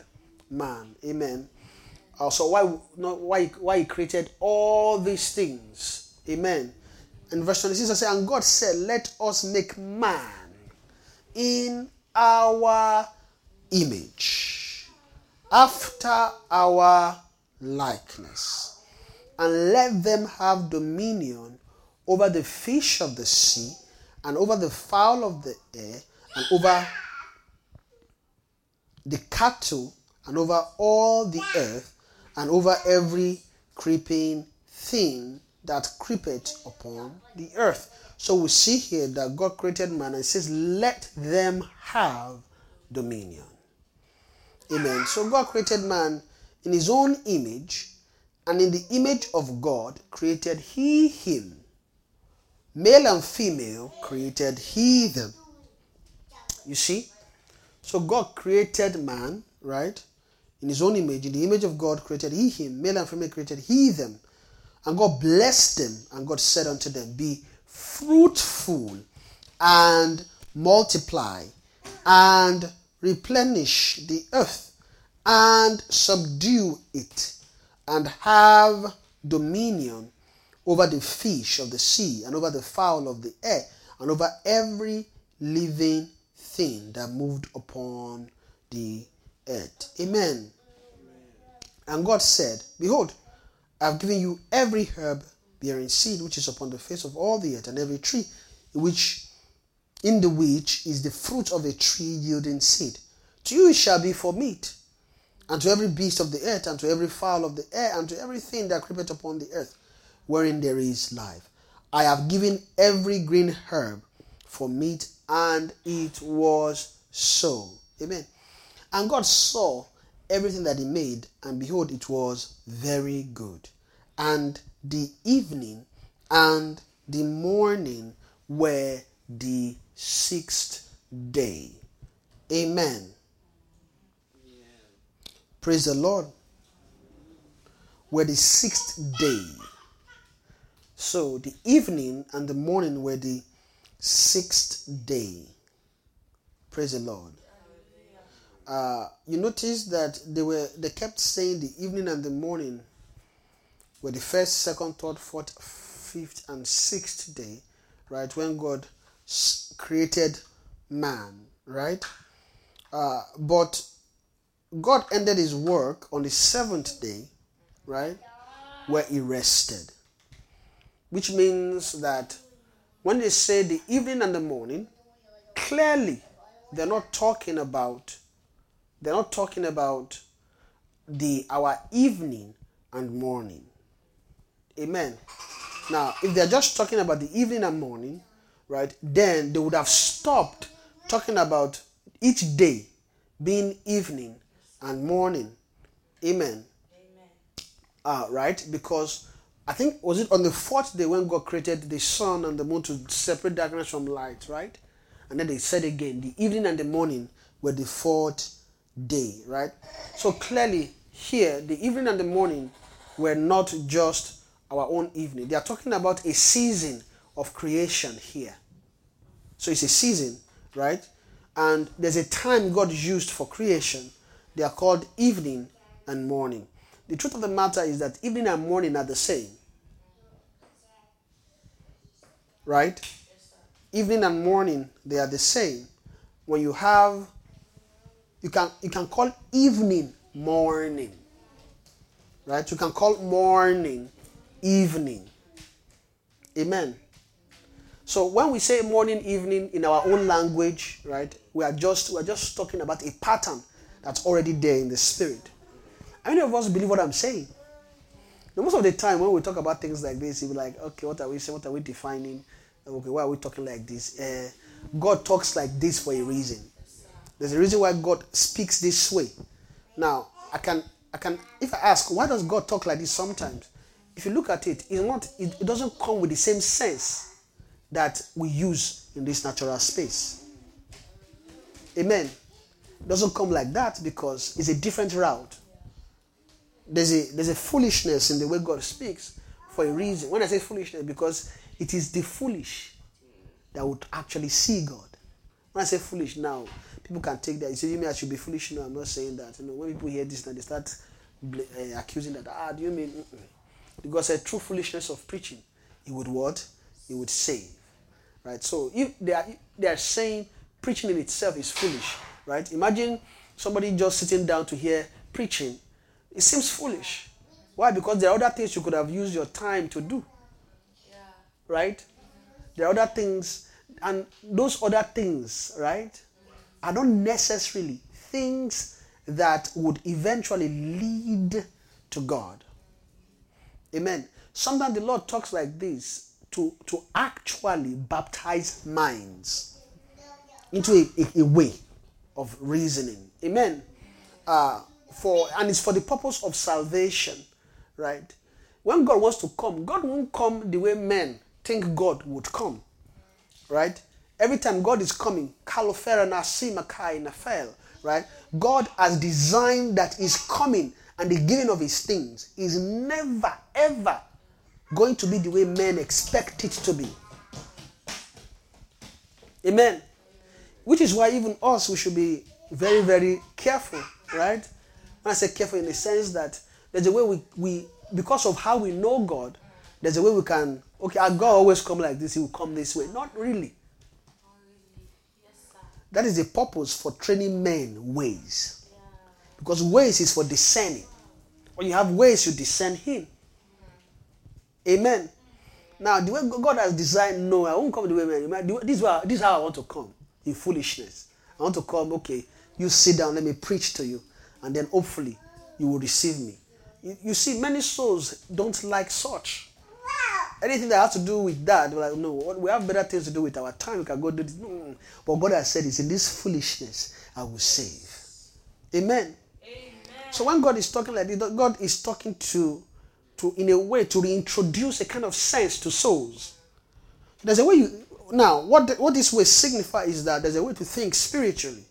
man. Amen. Also, why not why why He created all these things. Amen. And verse 26 I say, and God said, Let us make man in our image, after our likeness, and let them have dominion over the fish of the sea, and over the fowl of the air, and over the cattle, and over all the earth, and over every creeping thing that creepeth upon the earth. So we see here that God created man and says, Let them have dominion. Amen. So God created man in his own image, and in the image of God created he him. Male and female created he them. You see? So God created man, right? In his own image, in the image of God created he him. Male and female created he them. And God blessed them, and God said unto them, Be fruitful and multiply and replenish the earth and subdue it and have dominion over the fish of the sea and over the fowl of the air and over every living thing that moved upon the earth. Amen. And God said, Behold, I have given you every herb bearing seed which is upon the face of all the earth, and every tree which in the which is the fruit of a tree yielding seed. To you it shall be for meat, and to every beast of the earth, and to every fowl of the air, and to everything that creepeth upon the earth, wherein there is life. I have given every green herb for meat, and it was so. Amen. And God saw everything that He made, and behold, it was very good. And the evening and the morning were the sixth day. Amen. Praise the Lord. Were the sixth day. So the evening and the morning were the sixth day. Praise the Lord. Uh, you notice that they were they kept saying the evening and the morning were the first, second, third, fourth, fifth, and sixth day, right? When God created man, right? Uh, but God ended his work on the seventh day, right? Where he rested. Which means that when they say the evening and the morning, clearly they're not talking about they're not talking about the our evening and morning. Amen. Now, if they're just talking about the evening and morning, right, then they would have stopped talking about each day being evening and morning. Amen. uh, right? Because I think was it on the fourth day when God created the sun and the moon to separate darkness from light, right? And then they said again, the evening and the morning were the fourth day, right? So clearly here, the evening and the morning were not just our own evening. They are talking about a season of creation here. So it's a season, right? And there's a time God used for creation. They are called evening and morning. The truth of the matter is that evening and morning are the same. Right? Evening and morning, they are the same. When you have you can you can call evening morning. Right? You can call morning evening. Amen. So when we say morning, evening in our own language, right, we are just we are just talking about a pattern that's already there in the spirit. How many of us believe what I'm saying? Now, most of the time when we talk about things like this, you'll be like, okay, what are we saying? What are we defining? Okay, why are we talking like this? Uh, God talks like this for a reason. There's a reason why God speaks this way. Now, I can I can if I ask why does God talk like this sometimes? If you look at it, it's not it, it doesn't come with the same sense that we use in this natural space. Amen. It doesn't come like that because it's a different route. There's a there's a foolishness in the way God speaks for a reason. When I say foolishness, because it is the foolish that would actually see God. When I say foolish now, people can take that. You say, you mean I should be foolish? No, I'm not saying that. You know, when people hear this, now they start uh, accusing that. Ah, do you mean? Mm-mm. God said, true foolishness of preaching, He would what? He would save, right? So if they are they are saying preaching in itself is foolish, right? Imagine somebody just sitting down to hear preaching. It seems foolish. Why? Because there are other things you could have used your time to do, right? There are other things, and those other things, right, are not necessarily things that would eventually lead to God. Amen. Sometimes the Lord talks like this to, to actually baptize minds into a, a, a way of reasoning. Amen. Uh, for and it's for the purpose of salvation, right? When God wants to come, God won't come the way men think God would come, right? Every time God is coming, Nafel, right? God has designed that is coming and the giving of his things is never ever going to be the way men expect it to be. Amen. Which is why even us we should be very, very careful, right? When I say careful in the sense that there's a way we, we because of how we know God, there's a way we can okay, our God always come like this, he will come this way. Not really. That is the purpose for training men ways. Because ways is for discerning. When you have ways, you discern Him. Amen. Now, the way God has designed, no, I won't come the way man. This is, how, I want to come in foolishness. I want to come, okay, you sit down, let me preach to you, and then hopefully you will receive me. You, you see, many souls don't like such. Anything that has to do with that, they're like, no, we have better things to do with our time. We can go do this. No. But God has said, it's in this foolishness I will save. Amen. Amen. So when God is talking like this, God is talking to, to in a way to reintroduce a kind of sense to souls. There's a way you now what the, what this way signifies is that there's a way to think spiritually.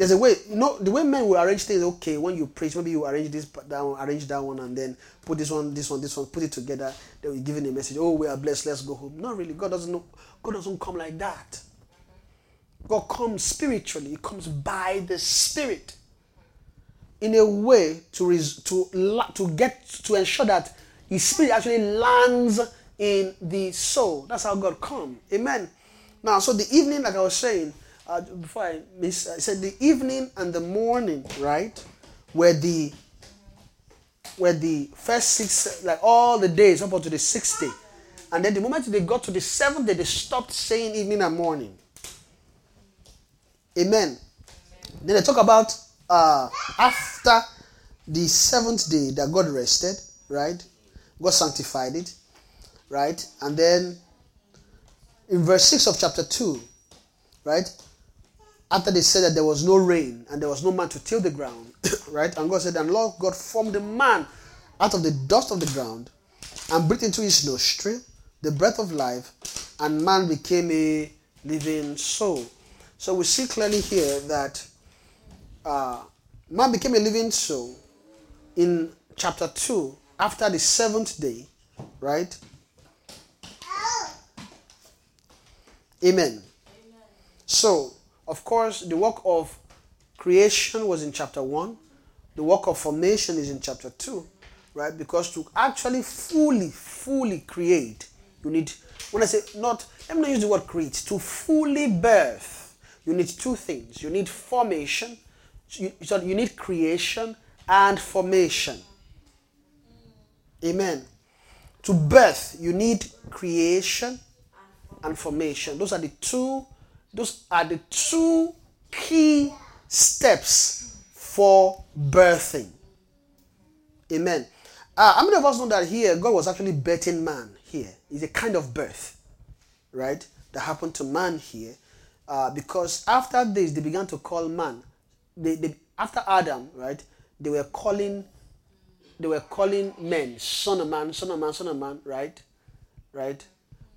There's a way, you know, the way men will arrange things. Okay, when you preach, maybe you arrange this arrange that one, and then put this one, this one, this one, put it together. Then we giving a message. Oh, we are blessed. Let's go home. Not really. God doesn't know. God doesn't come like that. God comes spiritually. He comes by the Spirit in a way to res- to to get to ensure that His Spirit actually lands in the soul. That's how God comes. Amen. Now, so the evening, like I was saying uh, before I miss, I said the evening and the morning, right, were the were the first six, like all the days up until the sixth day, and then the moment they got to the seventh day, they stopped saying evening and morning. Amen. Then they talk about uh, after the seventh day that God rested, right? God sanctified it, right? And then in verse 6 of chapter 2, right? After they said that there was no rain and there was no man to till the ground, right? And God said, And Lord God formed a man out of the dust of the ground and breathed into his nostril the breath of life, and man became a living soul. So we see clearly here that uh, man became a living soul in chapter 2 after the seventh day, right? Amen. So, of course, the work of creation was in chapter 1, the work of formation is in chapter 2, right? Because to actually fully, fully create, you need, when I say not, let me not use the word create, to fully birth, you need two things. You need formation, you, you need creation and formation. Amen. To birth, you need creation and formation. Those are the two, those are the two key steps for birthing. Amen. Uh, how many of us know that here God was actually birthing man here? It's a kind of birth, right? That happened to man here. Uh, because after this, they began to call man. They, they, after Adam, right? They were calling, they were calling men son of man, son of man, son of man, right? Right?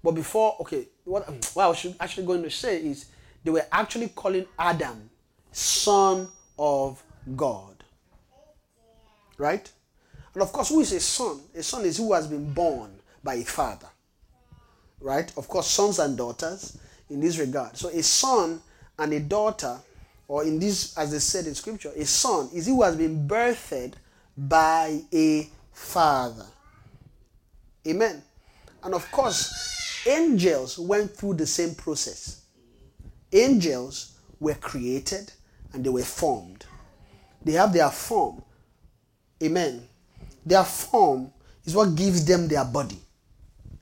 But before, okay, what, what I was actually going to say is they were actually calling Adam son of God. Right? And of course, who is a son? A son is who has been born by a father. Right? Of course, sons and daughters in this regard. So a son and a daughter, or in this, as they said in scripture, a son is he who has been birthed by a father. Amen. And of course, angels went through the same process. Angels were created and they were formed. They have their form. Amen. Their form is what gives them their body.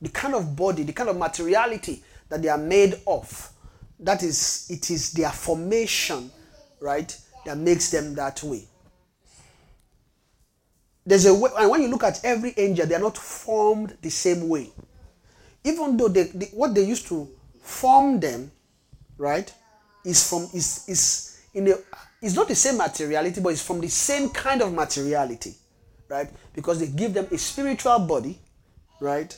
The kind of body, the kind of materiality that they are made of. That is, it is their formation, right, that makes them that way. There's a way, and when you look at every angel, they are not formed the same way. Even though they, they, what they used to form them, right, is from is is in the it's not the same materiality, but it's from the same kind of materiality, right? Because they give them a spiritual body, right?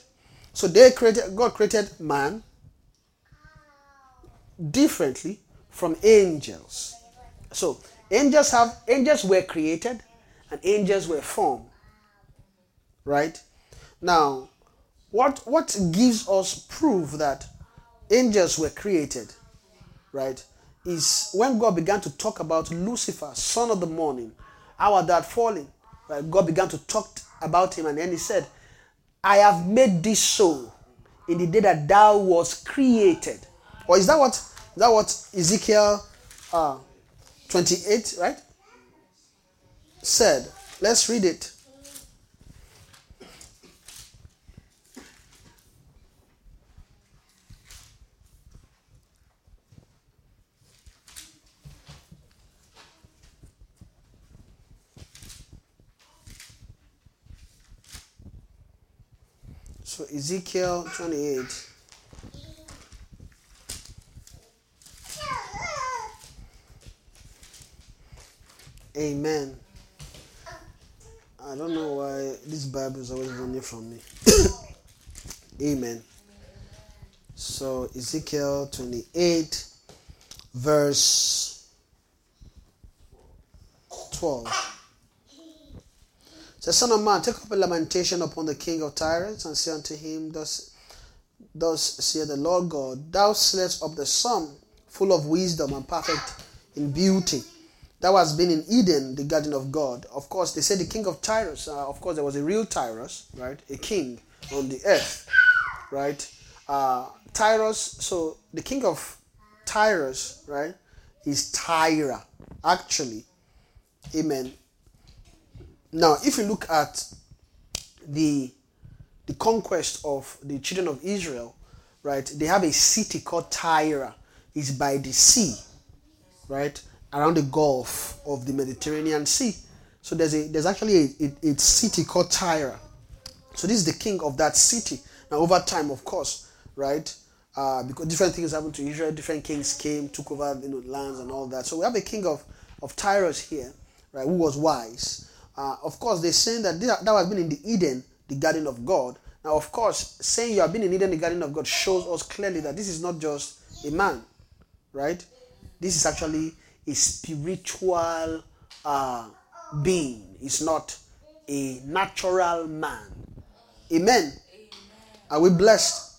So they created God created man differently from angels. So angels have angels were created and angels were formed. Right? Now, what what gives us proof that angels were created, right? Is when God began to talk about Lucifer, son of the morning, had that fallen? Right? God began to talk about him, and then he said, I have made this so in the day that thou was created. Or is that what is that what Ezekiel uh, 28, right? Said. Let's read it. So Ezekiel 28. Amen. I don't know why this Bible is always running from me. Amen. So Ezekiel 28, verse 12. Say, Son of man, take up a lamentation upon the king of Tyrus, and say unto him, Thus, thus saith the Lord God, Thou slayest up the son, full of wisdom and perfect in beauty. Thou hast been in Eden, the garden of God. Of course, they said the king of Tyrus. Uh, of course, there was a real Tyrus, right? A king on the earth, right? Uh, Tyrus. So the king of Tyrus, right, is Tyra, actually. Amen. Now, if you look at the the conquest of the children of Israel, right, they have a city called Tyra. It's by the sea, right, around the Gulf of the Mediterranean Sea. So there's a there's actually a, a, a city called Tyra. So this is the king of that city. Now, over time, of course, right, uh, because different things happened to Israel, different kings came, took over you know lands and all that. So we have a king of of Tyrus here, right, who was wise. Uh, of course, they're saying that that has been in the Eden, the garden of God. Now, of course, saying you have been in Eden, the garden of God, shows us clearly that this is not just a man, right? This is actually a spiritual uh, being. It's not a natural man. Amen. Are we blessed?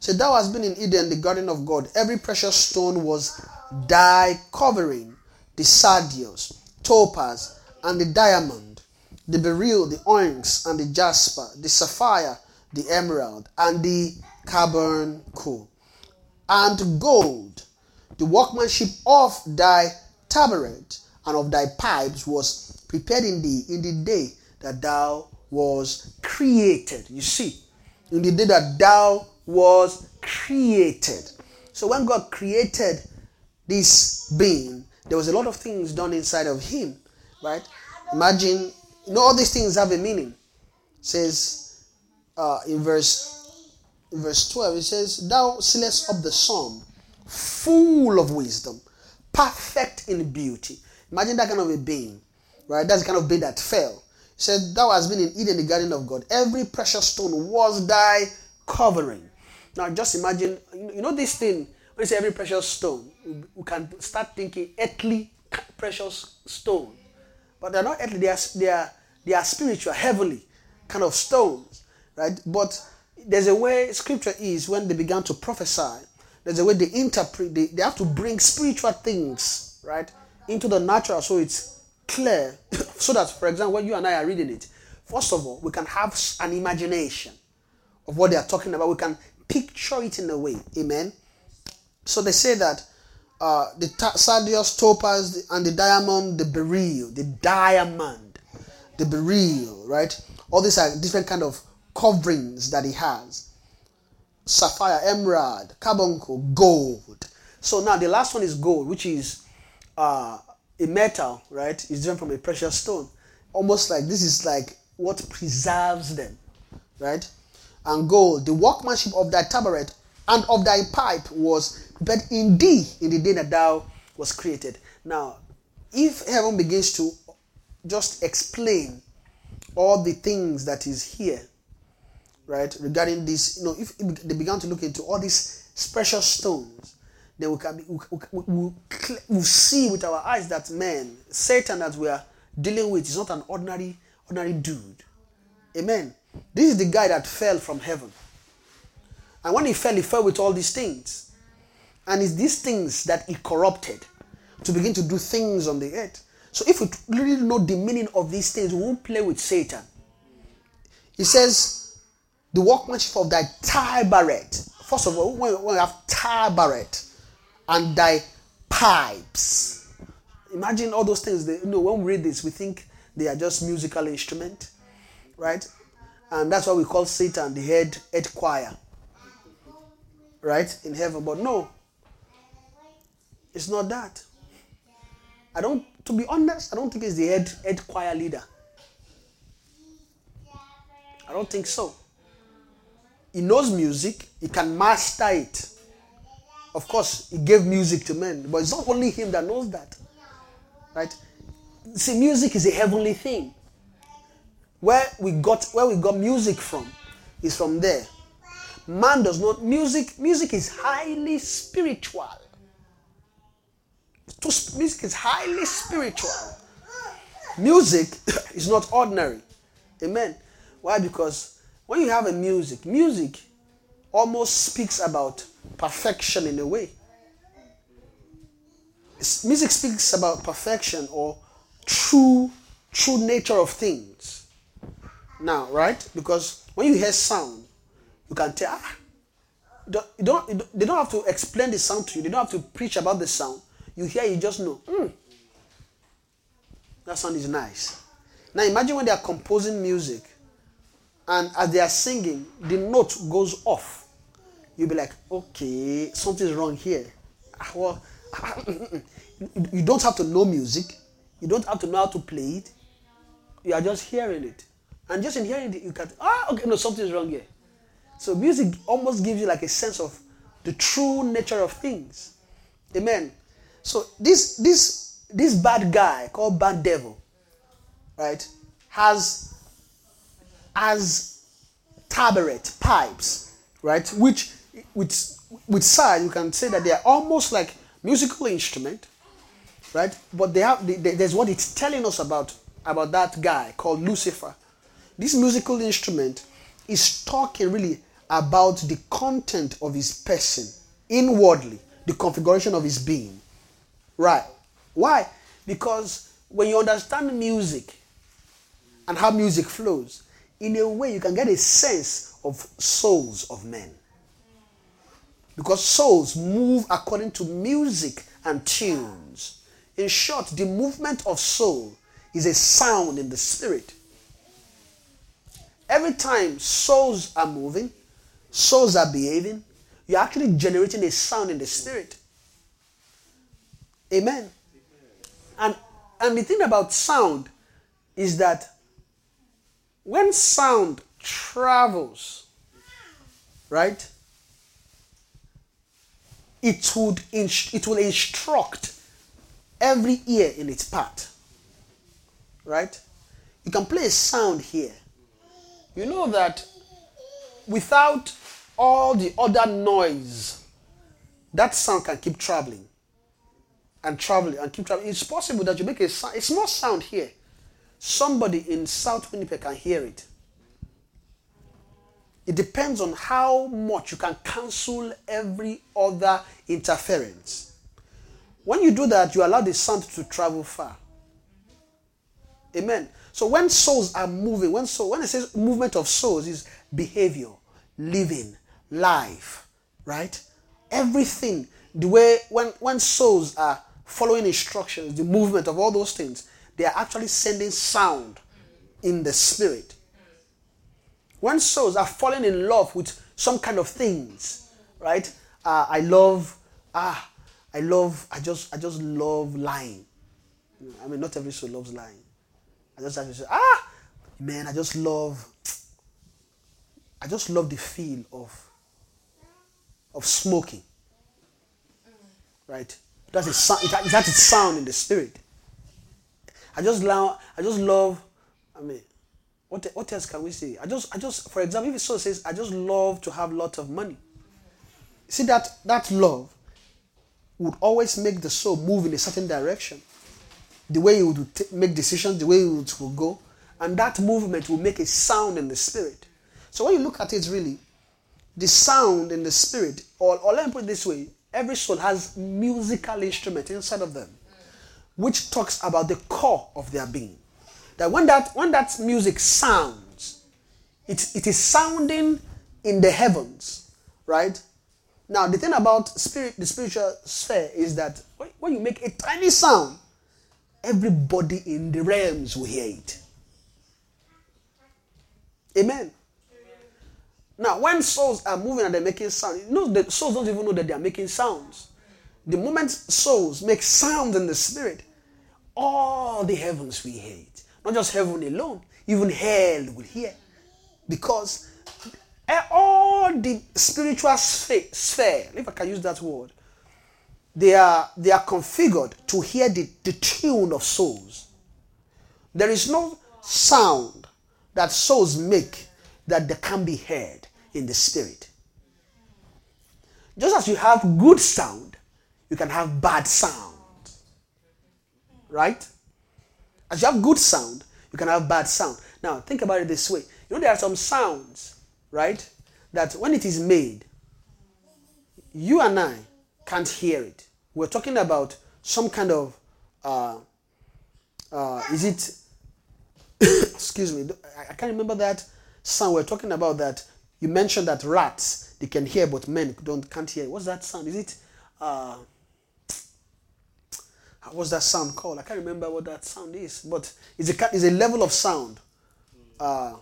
So thou hast been in Eden, the garden of God. Every precious stone was thy covering, the sardius, topaz, and the diamond, the beryl, the onyx, and the jasper, the sapphire, the emerald, and the carbuncle, and gold. The workmanship of thy tabernacle and of thy pipes was prepared in thee in the day that thou was created. You see, in the day that thou was created. So when God created this being, there was a lot of things done inside of him, right? Imagine, you know, all these things have a meaning. It says uh, in verse in verse 12, it says, Thou sealest up the psalm, full of wisdom, perfect in beauty. Imagine that kind of a being, right? That's the kind of being that fell. He said, Thou hast been in Eden, the garden of God. Every precious stone was thy covering. Now, just imagine, you know, this thing, when you say every precious stone, we can start thinking earthly precious stone. But they're not earthly, they are, they are, they are spiritual, heavenly kind of stones, right? But there's a way scripture is when they began to prophesy, there's a way they interpret, they, they have to bring spiritual things, right, into the natural so it's clear. so that, for example, when you and I are reading it, first of all, we can have an imagination of what they are talking about. We can picture it in a way. Amen. So they say that uh, the sardius, topaz, and the diamond, the beryl, the diamond, the beryl, right? All these are different kind of coverings that he has. Sapphire, emerald, carbuncle, gold. So now the last one is gold, which is uh, a metal, right? It's different from a precious stone. Almost like this is like what preserves them, right? And gold, the workmanship of thy tabernacle and of thy pipe was but in thee in the day that thou was created. Now, if heaven begins to just explain all the things that is here, right, regarding this, you know, if they began to look into all these precious stones, then we can be, we, we, we, we see with our eyes that man, Satan that we are dealing with is not an ordinary ordinary dude. Amen. This is the guy that fell from heaven. And when he fell, he fell with all these things. And it's these things that he corrupted to begin to do things on the earth. So if we really know the meaning of these things, we won't play with Satan. He says, the workmanship of thy tabernacle. First of all, when we have tabernacle and thy pipes. Imagine all those things. That, you know, when we read this, we think they are just musical instrument, right? And that's why we call Satan the head head choir, right? In heaven, but no, it's not that. I don't, to be honest, I don't think it's the head head choir leader. I don't think so. He knows music, he can master it. Of course, he gave music to men, but it's not only him that knows that. Right? See, music is a heavenly thing. Where we got where we got music from is from there. Man does not music music is highly spiritual. Music is highly spiritual. Music is not ordinary. Amen. Why? Because when you have a music, music almost speaks about perfection in a way. Music speaks about perfection or true true nature of things. Now, right? Because when you hear sound, you can tell. Ah, you don't, you don't- they don't have to explain the sound to you. They don't have to preach about the sound. You hear, you just know. "Hmm, that sound is nice. Now imagine when they are composing music, and as they are singing, the note goes off. You'll be like, okay, something's wrong here. Ah, Well, you- you don't have to know music. You don't have to know how to play it. You are just hearing it. And just in hearing it, you can, ah, okay, no, something's wrong here. So music almost gives you like a sense of the true nature of things. Amen. So this this this bad guy called bad devil, right? has has tabaret pipes, right? Which with with side you can say that they are almost like musical instrument, right? But they have they, they- there's what it's telling us about about that guy called Lucifer. This musical instrument is talking really about the content of his person inwardly, the configuration of his being. Right. Why? Because when you understand music and how music flows, in a way you can get a sense of souls of men. Because souls move according to music and tunes. In short, the movement of soul is a sound in the spirit. Every time souls are moving, souls are behaving, you're actually generating a sound in the spirit. Amen. And and the thing about sound is that when sound travels, right? It would inst- it will instruct every ear in its part. Right? You can play a sound here. You know that without all the other noise, that sound can keep traveling and traveling and keep traveling. It's possible that you make a, sound, small sound here. Somebody in South Winnipeg can hear it. It depends on how much you can cancel every other interference. When you do that, you allow the sound to travel far. Amen. So when souls are moving, when soul, when it says movement of souls is behavior, living, life, right? Everything, the way when when souls are following instructions, the movement of all those things, they are actually sending sound in the spirit. When souls are falling in love with some kind of things, right? Uh, I love, ah, I love, I just, I just love lying. I mean, not every soul loves lying. I just have to say, ah, man, I just love, I just love the feel of, of smoking. Right? That's a sound. It has sound in the spirit. I just love. I just love. I mean, what what else can we say? I just I just for example, if a soul says, I just love to have lot of money. See that that love would always make the soul move in a certain direction. The way you would t- make decisions, the way it would go, and that movement will make a sound in the spirit. So when you look at it, really, the sound in the spirit, or, or let me put it this way: every soul has musical instrument inside of them, which talks about the core of their being. That when that when that music sounds, it, it is sounding in the heavens, right? Now the thing about spirit, the spiritual sphere is that when- you make a tiny sound, everybody in the realms will hear it. Amen. Now, when souls are moving and they're making sound, you know the souls don't even know that they are making sounds. The moment souls make sound in the spirit, all the heavens will hear—not just heaven alone, even hell will hear. Because eh, all the spiritual sphere, sphere, if I can use that word, they are they are configured to hear the, the tune of souls. There is no sound that souls make that they can be heard in the spirit. Just as you have good sound, you can have bad sound. Right? As you have good sound, you can have bad sound. Now, think about it this way. You know, there are some sounds, right? That when it is made, you and I can't hear it. We're talking about some kind of, uh, uh, is it, excuse me, I, can't remember that sound. We're talking about that. You mentioned that rats, they can hear, but men don't, can't hear. What's that sound? Is it, uh, what's that sound called? I can't remember what that sound is, but it's a, it's a level of sound. Uh,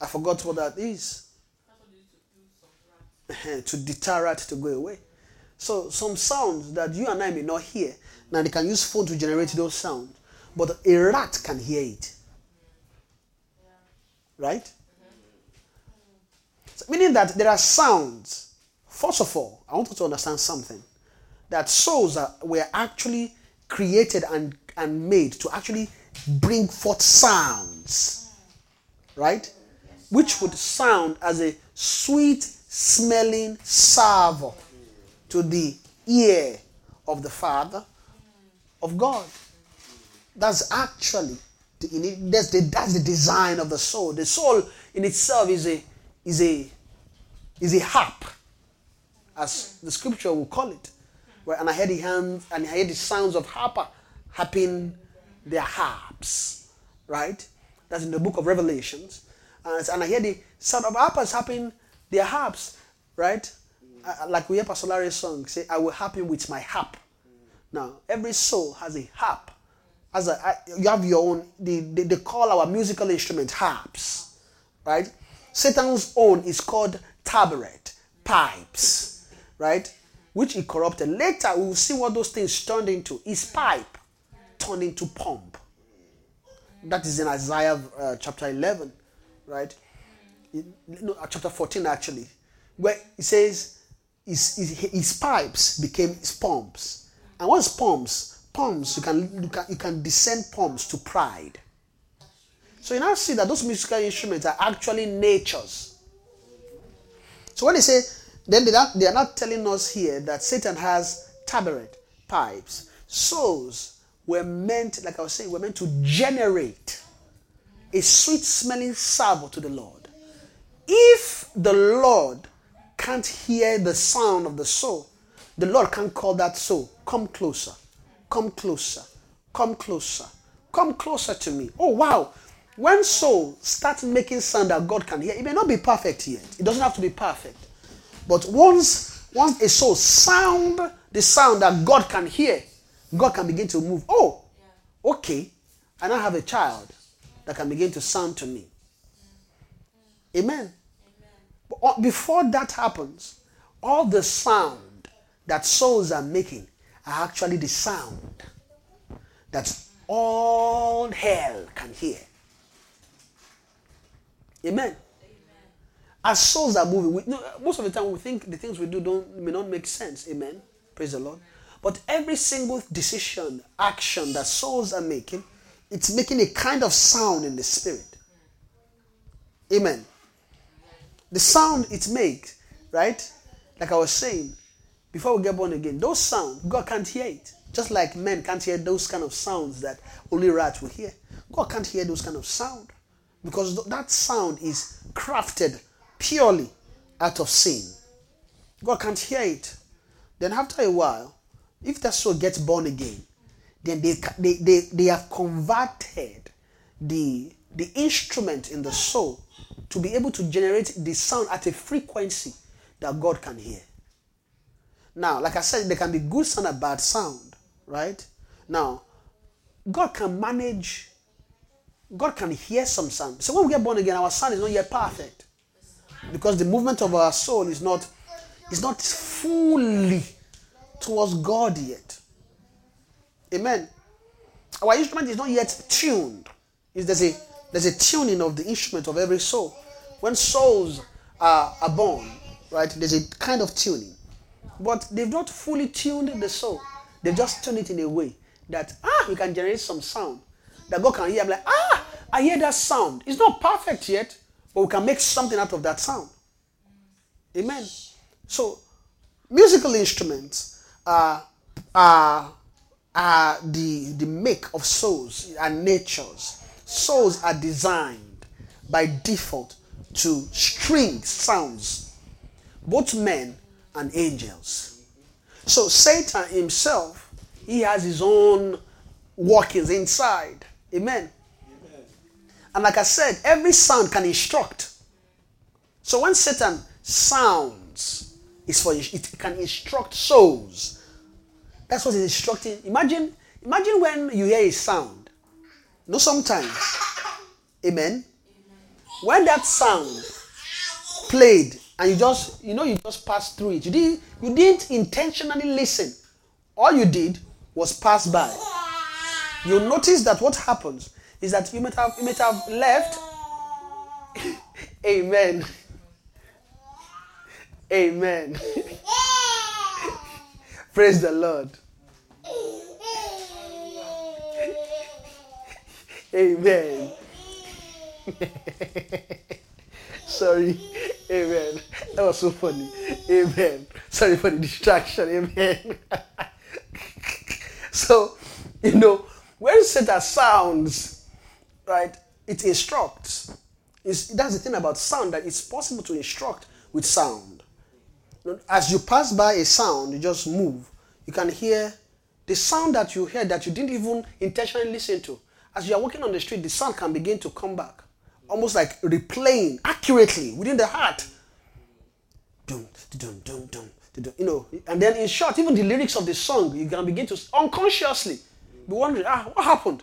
I forgot what that is. to deter rat to go away. So some sounds that you and I may not hear. Now they can use phone to generate those sounds, but a rat can hear it. Right? Meaning that there are sounds. First of all, I want you to understand something. That souls are, were actually created and, and made to actually bring forth sounds, right? Which would sound as a sweet smelling savour to the ear of the Father of God. That's actually the, that's the that's the design of the soul. The soul in itself is a is a is a harp, as the scripture will call it. Where and I heard the hands and I heard the sounds of harper harping their harps, right? That's in the book of Revelations. And, and I hear the sound of harpers harping their harps, right? Uh, like we hear Pastor Larry's song say, I will harp him with my harp. Now, every soul has a harp. As a, I- you have your own, they, they, they call our musical instrument harps, right? Satan's own is called tabaret, pipes, right? Which he corrupted. Later, we will see what those things turned into. His pipe turned into pump. That is in Isaiah uh, chapter 11, right? In- no, uh, chapter 14 actually, where it says his, his, his pipes became his pumps. And what's pumps? Pumps, you can, you can, you can descend pumps to pride. So you now see that those musical instruments are actually natures. So when they say, then they are, they are not telling us here that Satan has tabaret, pipes. Souls were meant, like I was saying, were meant to generate a sweet smelling savour to the Lord. If the Lord can't hear the sound of the soul, the Lord can't call that soul, come closer, come closer, come closer, come closer to me. Oh wow. When soul starts making sound that God can hear, it may not be perfect yet. It doesn't have to be perfect. But once once a soul sound the sound that God can hear, God can begin to move. Oh, okay. I now have a child that can begin to sound to me. Amen. But uh, before that happens, all the sound that souls are making are actually the sound that all hell can hear. Amen. As souls are moving, we, no, most of the time we think the things we do don't may not make sense. Amen. Praise the Lord. But every single decision, action that souls are making, it's making a kind of sound in the spirit. Amen. The sound it makes, right? Like I was saying, before we get born again, those sounds, God can't hear it. Just like men can't hear those kind of sounds that only rats will hear. God can't hear those kind of sound. Because that sound is crafted purely out of sin. God can't hear it. Then after a while, if that soul gets born again, then they, they, they, they have converted the, the instrument in the soul to be able to generate the sound at a frequency that God can hear. Now, like I said, there can be good sound and bad sound, right? Now, God can manage, God can hear some sound. So when we get born again, our sound is not yet perfect. Because the movement of our soul is not is not fully towards God yet. Amen. Our instrument is not yet tuned. There's a there's a tuning of the instrument of every soul. When souls are, are born, right, there's a kind of tuning. But they've not fully tuned the soul. They've just tuned it in a way that ah, we can generate some sound that God can hear. I'm like, ah, I hear that sound. It's not perfect yet, but we can make something out of that sound. Amen. So, musical instruments are, are, are the, the make of souls and natures. Souls are designed by default to string sounds, both men and angels. So, Satan himself, he has his own workings inside. Amen. And like I said, every sound can instruct. So when Satan sounds, it's for it can instruct souls. That's what he's instructing. Imagine, imagine when you hear a sound. Know, sometimes, amen. When that sound played and you just, you know, you just passed through it. You didn't, you didn't intentionally listen. All you did was pass by. You'll notice that what happens is that you might have you might have left. Amen. Amen. Praise the Lord. Amen. Sorry. Amen. That was so funny. Amen. Sorry for the distraction. Amen. so, you know, when Satan sounds, right, it instructs. It's, that's the thing about sound, that it's possible to instruct with sound. As you pass by a sound, you just move. You can hear the sound that you hear that you didn't even intentionally listen to. As you are walking on the street, the sound can begin to come back, almost like replaying accurately within the heart. You know, and then in short, even the lyrics of the song, you can begin to unconsciously be wondering, ah, what happened?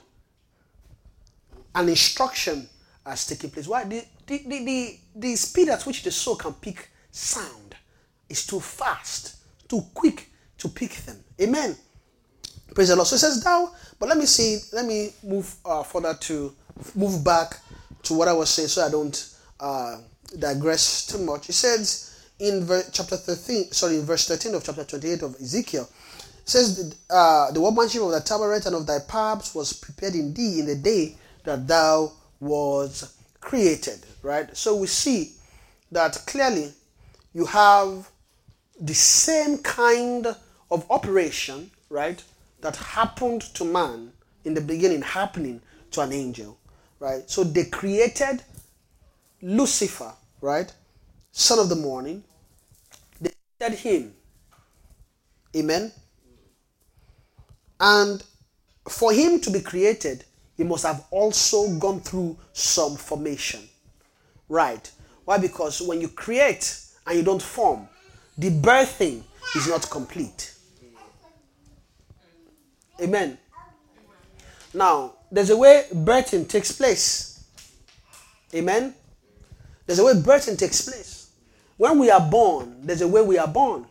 An instruction has taken place. Why? The, the, the, the, speed at which the soul can pick sound is too fast, too quick to pick them. Amen. Praise the Lord. So it says thou, but let me see, let me move uh, further to move back to what I was saying so I don't uh, digress too much. It says in ver- chapter 13, sorry, in verse 13 of chapter 28 of Ezekiel, says, uh, The workmanship of thy tabernacle and of thy paths was prepared in thee in the day that thou was created. Right? So we see that clearly you have the same kind of operation, right, that happened to man in the beginning happening to an angel, right? So they created Lucifer, right, son of the morning. They created him. Amen. And for him to be created, he must have also gone through some formation. Right? Why? Because when you create and you don't form, the birthing is not complete. Amen. Now, there's a way birthing takes place. Amen. There's a way birthing takes place. When we are born, there's a way we are born.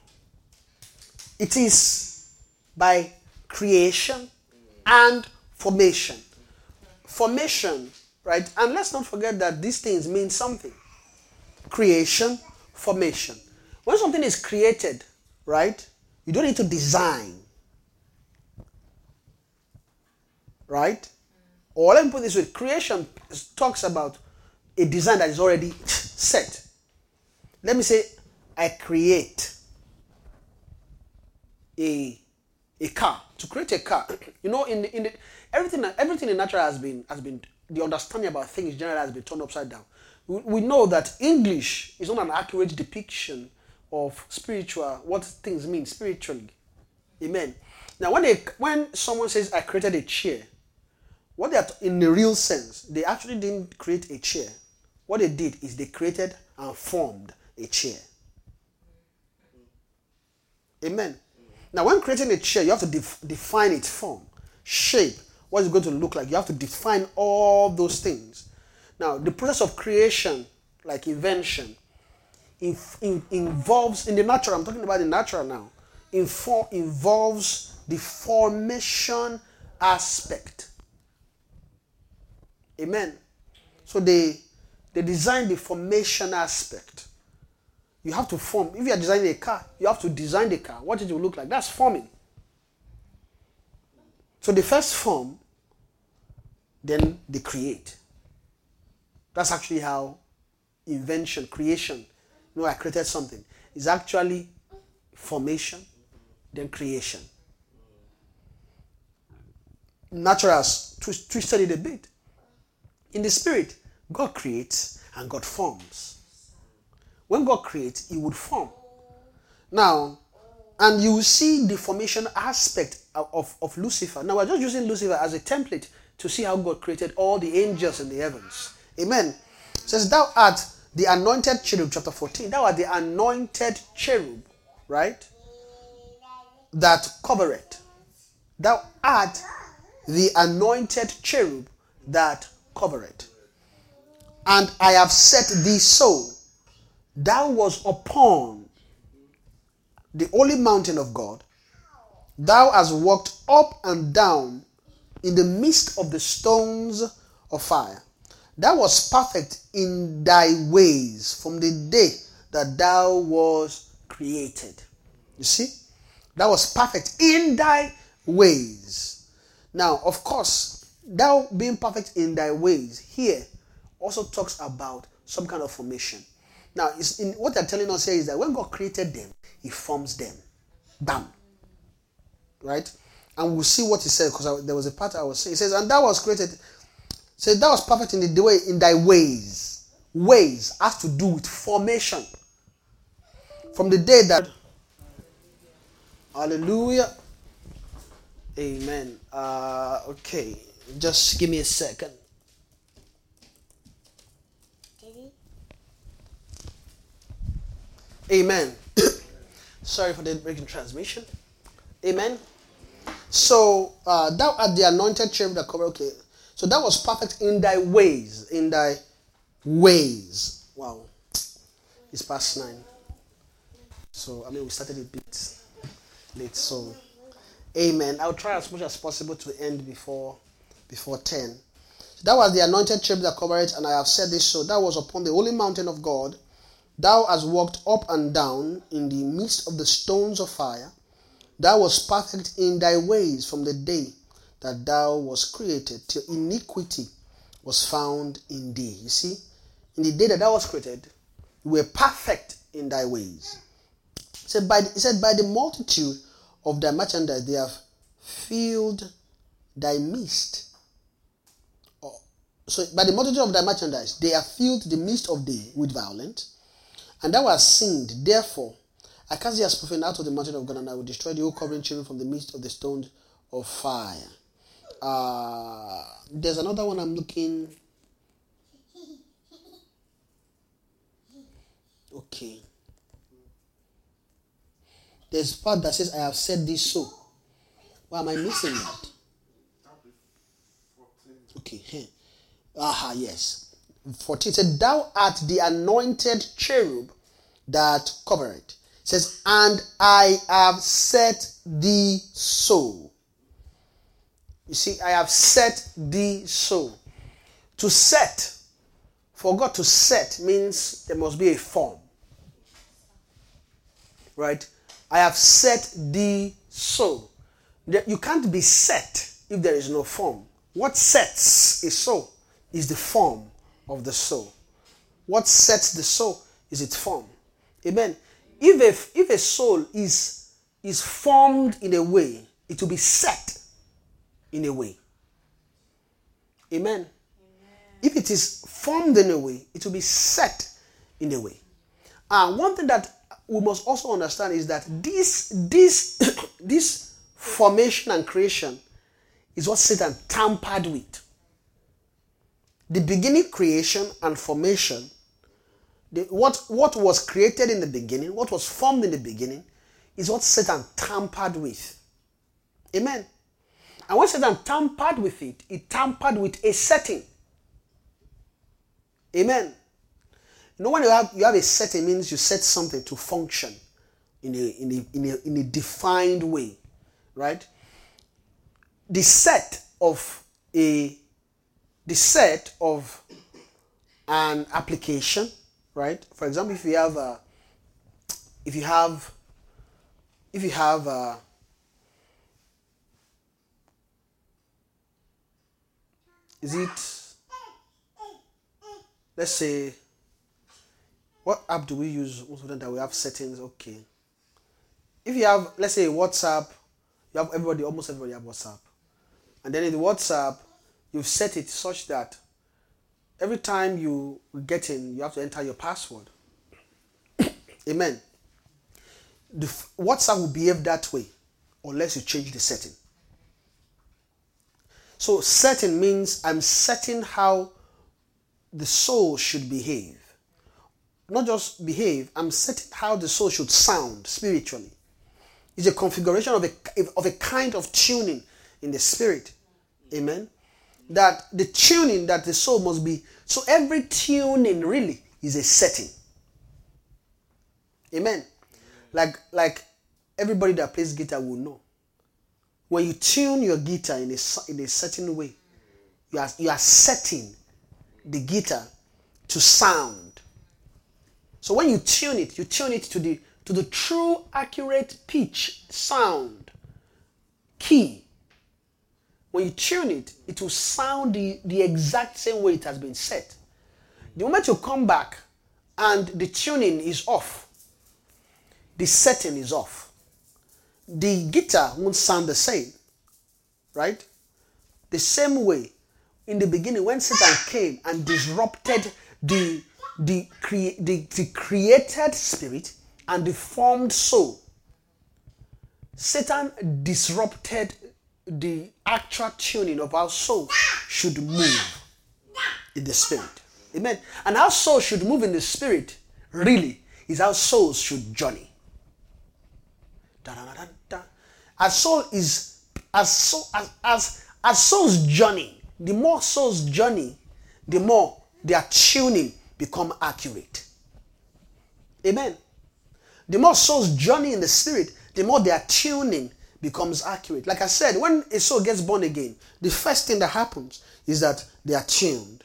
It is by creation and formation. Formation, right? And let's not forget that these things mean something. Creation, formation. When something is created, right, you don't need to design. Right? Or let me put this way creation talks about a design that is already set. Let me say, I create a, a car. To create a car, you know, in the, in the, everything everything in natural has been has been the understanding about things generally has been turned upside down. We, we know that English is not an accurate depiction of spiritual what things mean spiritually. Amen. Now, when they when someone says I created a chair, what they are in the real sense, they actually didn't create a chair. What they did is they created and formed a chair. Amen. Now, when creating a chair, you have to def- define its form, shape, what it's going to look like. You have to define all those things. Now, the process of creation, like invention, in, in, involves, in the natural, I'm talking about the natural now, infor, involves the formation aspect. Amen. So they, they design the formation aspect. You have to form. If you are designing a car, you have to design the car. What it will look like. That's forming. So the first form, then they create. That's actually how invention, creation, you know, I created something. Is actually formation, then creation. Natural has twist, twisted it a bit. In the spirit, God creates and God forms. When God creates, He would form. Now, and you see the formation aspect of, of, of Lucifer. Now, we're just using Lucifer as a template to see how God created all the angels in the heavens. Amen. It says, Thou art the anointed cherub, chapter 14. Thou art the anointed cherub, right? That covereth. Thou art the anointed cherub that covereth. And I have set thee so. Thou was upon the holy mountain of God. Thou hast walked up and down in the midst of the stones of fire. Thou was perfect in thy ways from the day that thou was created. You see? That was perfect in thy ways. Now, of course, thou being perfect in thy ways here also talks about some kind of formation. Now, in, what they're telling us here is that when God created them, He forms them. Bam. Right? And we'll see what He said because there was a part I was saying. He says, And thou was created, say, thou was perfect in the way in thy ways. Ways has to do with formation. From the day that Hallelujah. Amen. Uh, okay, just give me a second. Amen. Sorry for the breaking transmission. Amen. So uh, thou art the anointed cherub that cover. Okay, so that was perfect in thy ways. In thy ways. Wow, it's past nine. So I mean, we started a bit late. So, Amen. I'll try as much as possible to end before before ten. That was the anointed cherub that covered it, and I have said this so. That was upon the holy mountain of God. Thou hast walked up and down in the midst of the stones of fire. Thou wast perfect in thy ways from the day that thou was created till iniquity was found in thee. You see, in the day that thou was created, you were perfect in thy ways. He said, by the, he said, by the multitude of thy merchandise they have filled thy midst. Oh, So by the multitude of thy merchandise they have filled the midst of thee with violence. And thou hast sinned, therefore, I cast thee as profane out of the mountain of God, and I will destroy the whole covering children from the midst of the stones of fire. Uh, there's another one I'm looking. Okay. There's part that says, I have said this so. Why am I missing that? Okay. Aha, yes. 14 said, Thou art the anointed cherub that covered. It says, And I have set thee so. You see, I have set thee so. To set, for God to set means there must be a form. Right? I have set thee so. You can't be set if there is no form. What sets a soul is the form of the soul. What sets the soul is its form. Amen. If a, if a soul is, is formed in a way, it will be set in a way. Amen. If it is formed in a way, it will be set in a way. And one thing that we must also understand is that this this this formation and creation is what Satan tampered with. The beginning creation and formation, the, what, what was created in the beginning, what was formed in the beginning, is what Satan tampered with. Amen. And when Satan tampered with it, he tampered with a setting. Amen. You know, when you have, you have a setting, means you set something to function in a, in, a, in, a, in a defined way, right? The set of a the set of an application, right? For example, if you have a, if you have, if you have a, is it, let's say, what app do we use most of the time that we have settings? Okay. If you have, let's say, WhatsApp, you have everybody, almost everybody have WhatsApp. And then in the WhatsApp, you've set it such that every time you get in, you have to enter your password. Amen. The WhatsApp will behave that way unless you change the setting. So, setting means I'm setting how the soul should behave. Not just behave, I'm setting how the soul should sound spiritually. It's a configuration of a, of a kind of tuning in the spirit. Amen that the tuning that the soul must be. So every tuning really is a setting. Amen. Like like everybody that plays guitar will know. When you tune your guitar in a in a certain way, you are you are setting the guitar to sound. So when you tune it, you tune it to the to the true accurate pitch, sound, key when you tune it, it will sound the, the exact same way it has been set. The moment you come back and the tuning is off, the setting is off, the guitar won't sound the same. Right? The same way in the beginning when Satan came and disrupted the the, the, the created spirit and the formed soul, Satan disrupted the actual tuning of our soul should move in the spirit. Amen. And our soul should move in the spirit, really, is our souls should journey. Da-da-da-da-da. Soul is as as as as souls journey, the more souls journey, the more their tuning become accurate. Amen. The more souls journey in the spirit, the more their tuning becomes accurate. Like I said, when a soul gets born again, the first thing that happens is that they are tuned.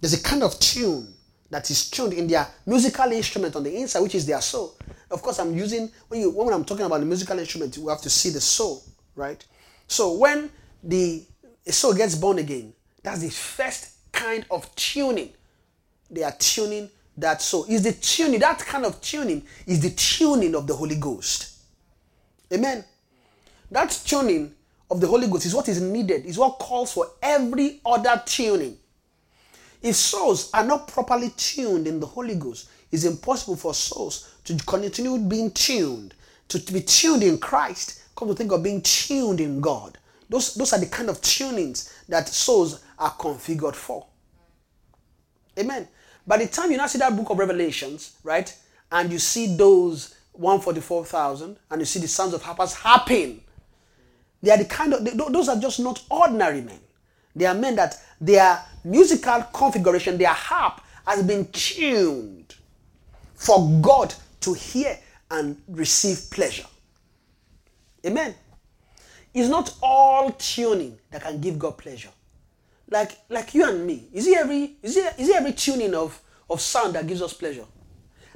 There's a kind of tune that is tuned in their musical instrument on the inside, which is their soul. Of course, I'm using when you when I'm talking about the musical instrument, we have to see the soul, right? So when the soul gets born again, that's the first kind of tuning. They are tuning that soul. Is the tuning, that kind of tuning is the tuning of the Holy Ghost. Amen. That tuning of the Holy Ghost is what is needed, is what calls for every other tuning. If souls are not properly tuned in the Holy Ghost, it's impossible for souls to continue being tuned, to, to be tuned in Christ. Come to think of being tuned in God. Those, those are the kind of tunings that souls are configured for. Amen. By the time you now see that book of Revelations, right, and you see those 144,000 and you see the sons of harpers harping, they are the kind of, they, those are just not ordinary men. They are men that their musical configuration, their harp has been tuned for God to hear and receive pleasure. Amen. It's not all tuning that can give God pleasure. Like like you and me. Is it every is it is it every tuning of, of sound that gives us pleasure?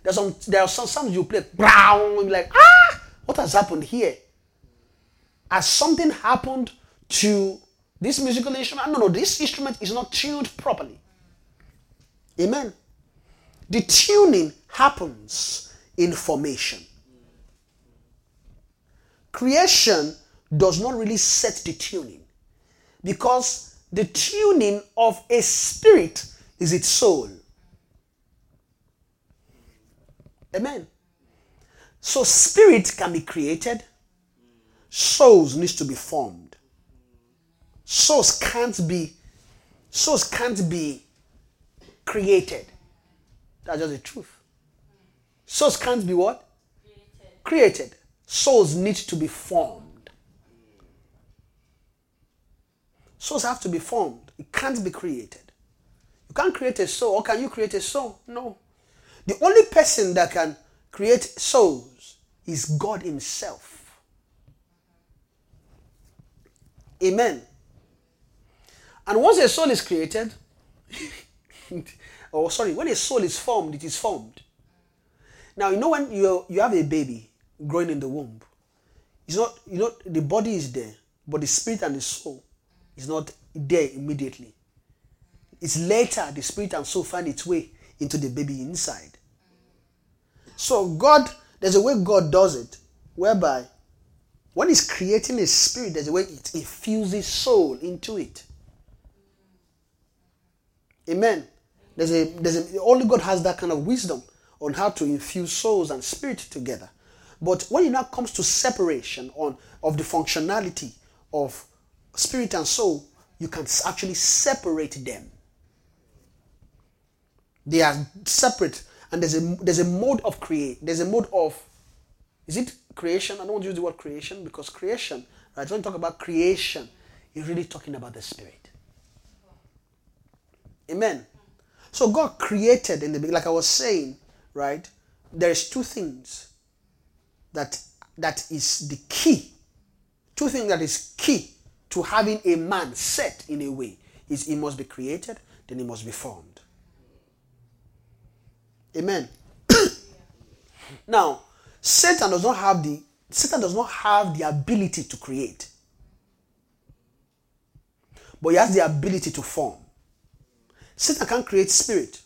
There's some there are some sounds you play, brown, like, ah, what has happened here? Has something happened to this musical instrument? No, no, this instrument is not tuned properly. Amen. The tuning happens in formation. Creation does not really set the tuning because the tuning of a spirit is its soul. Amen. So spirit can be created, souls needs to be formed. Souls can't be souls can't be created. That's just the truth. Souls can't be what? Created. created. Souls need to be formed. Souls have to be formed. It can't be created. You can't create a soul, or can you create a soul? No. The only person that can create souls is God Himself. Amen. And once a soul is created, or oh, sorry, when a soul is formed, it is formed. Now you know when you you have a baby growing in the womb, it's not you know the body is there, but the spirit and the soul is not there immediately. It's later the spirit and soul find its way into the baby inside. So God, there's a way God does it, whereby when creating a spirit, there's a way it infuses soul into it. Amen. There's a there's a only God has that kind of wisdom on how to infuse souls and spirit together. But when it now comes to separation on of the functionality of spirit and soul, you can actually separate them. They are separate, and there's a there's a mode of create. There's a mode of is it creation? I don't want to use the word creation because creation, right? When you talk about creation, you're really talking about the spirit. Amen. So God created in the beginning, like I was saying, right? There's two things that that is the key. Two things that is key to having a man set in a way is he must be created, then he must be formed. Amen. now, Satan does not have the Satan does not have the ability to create. but he has the ability to form. Satan can't create spirit.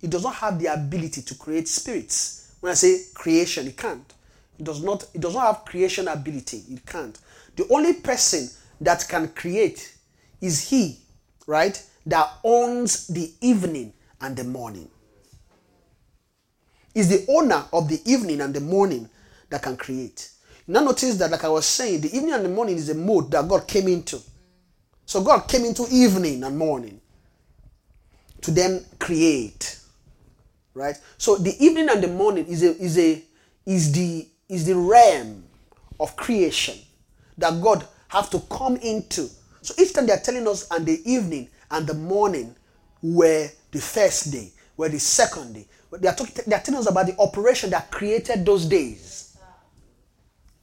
He does not have the ability to create spirits. When I say creation, he can't. He does not, he does not have creation ability. He can't. The only person that can create is he, right? That owns the evening and the morning. Is the owner of the evening and the morning that can create. Now notice that, like I was saying, the evening and the morning is a mode that God came into. So God came into evening and morning to then create. Right? So the evening and the morning is a is a is the is the realm of creation that God have to come into. So each time they are telling us and the evening and the morning were the first day, were the second day. They are talking they are telling us about the operation that created those days.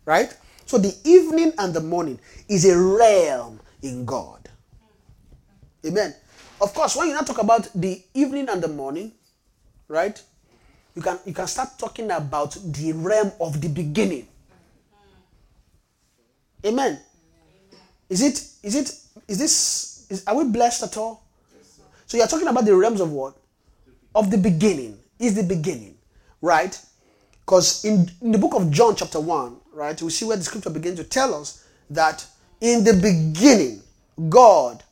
Right? So the evening and the morning is a realm in God. Amen. Of course, when you now talk about the evening and the morning, right? You can you can start talking about the realm of the beginning. Amen. Is it is it is this is are we blessed at all? So you're talking about the realms of what? Of the beginning. Is the beginning, right? Because in, in the book of John, chapter 1, right, we see where the scripture begins to tell us that in the beginning, God,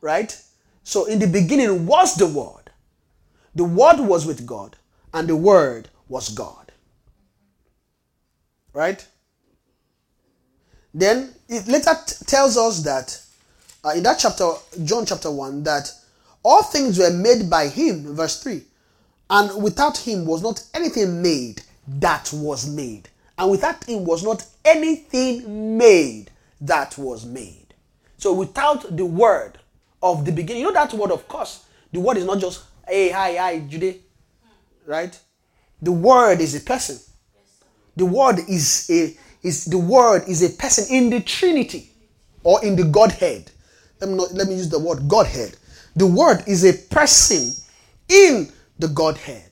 right? So in the beginning was the Word. The Word was with God, and the Word was God. Right? Then it later t- tells us that uh, in that chapter, John chapter 1, that all things were made by him, verse 3. And without him was not anything made that was made. And without him was not anything made that was made. So without the word of the beginning, you know that word, of course, the word is not just, hey, hi, hi, Jude. Right? The word is a person. The word is a is the word is a person in the Trinity or in the Godhead. Let me not, let me use the word Godhead. The word is a person in the Godhead.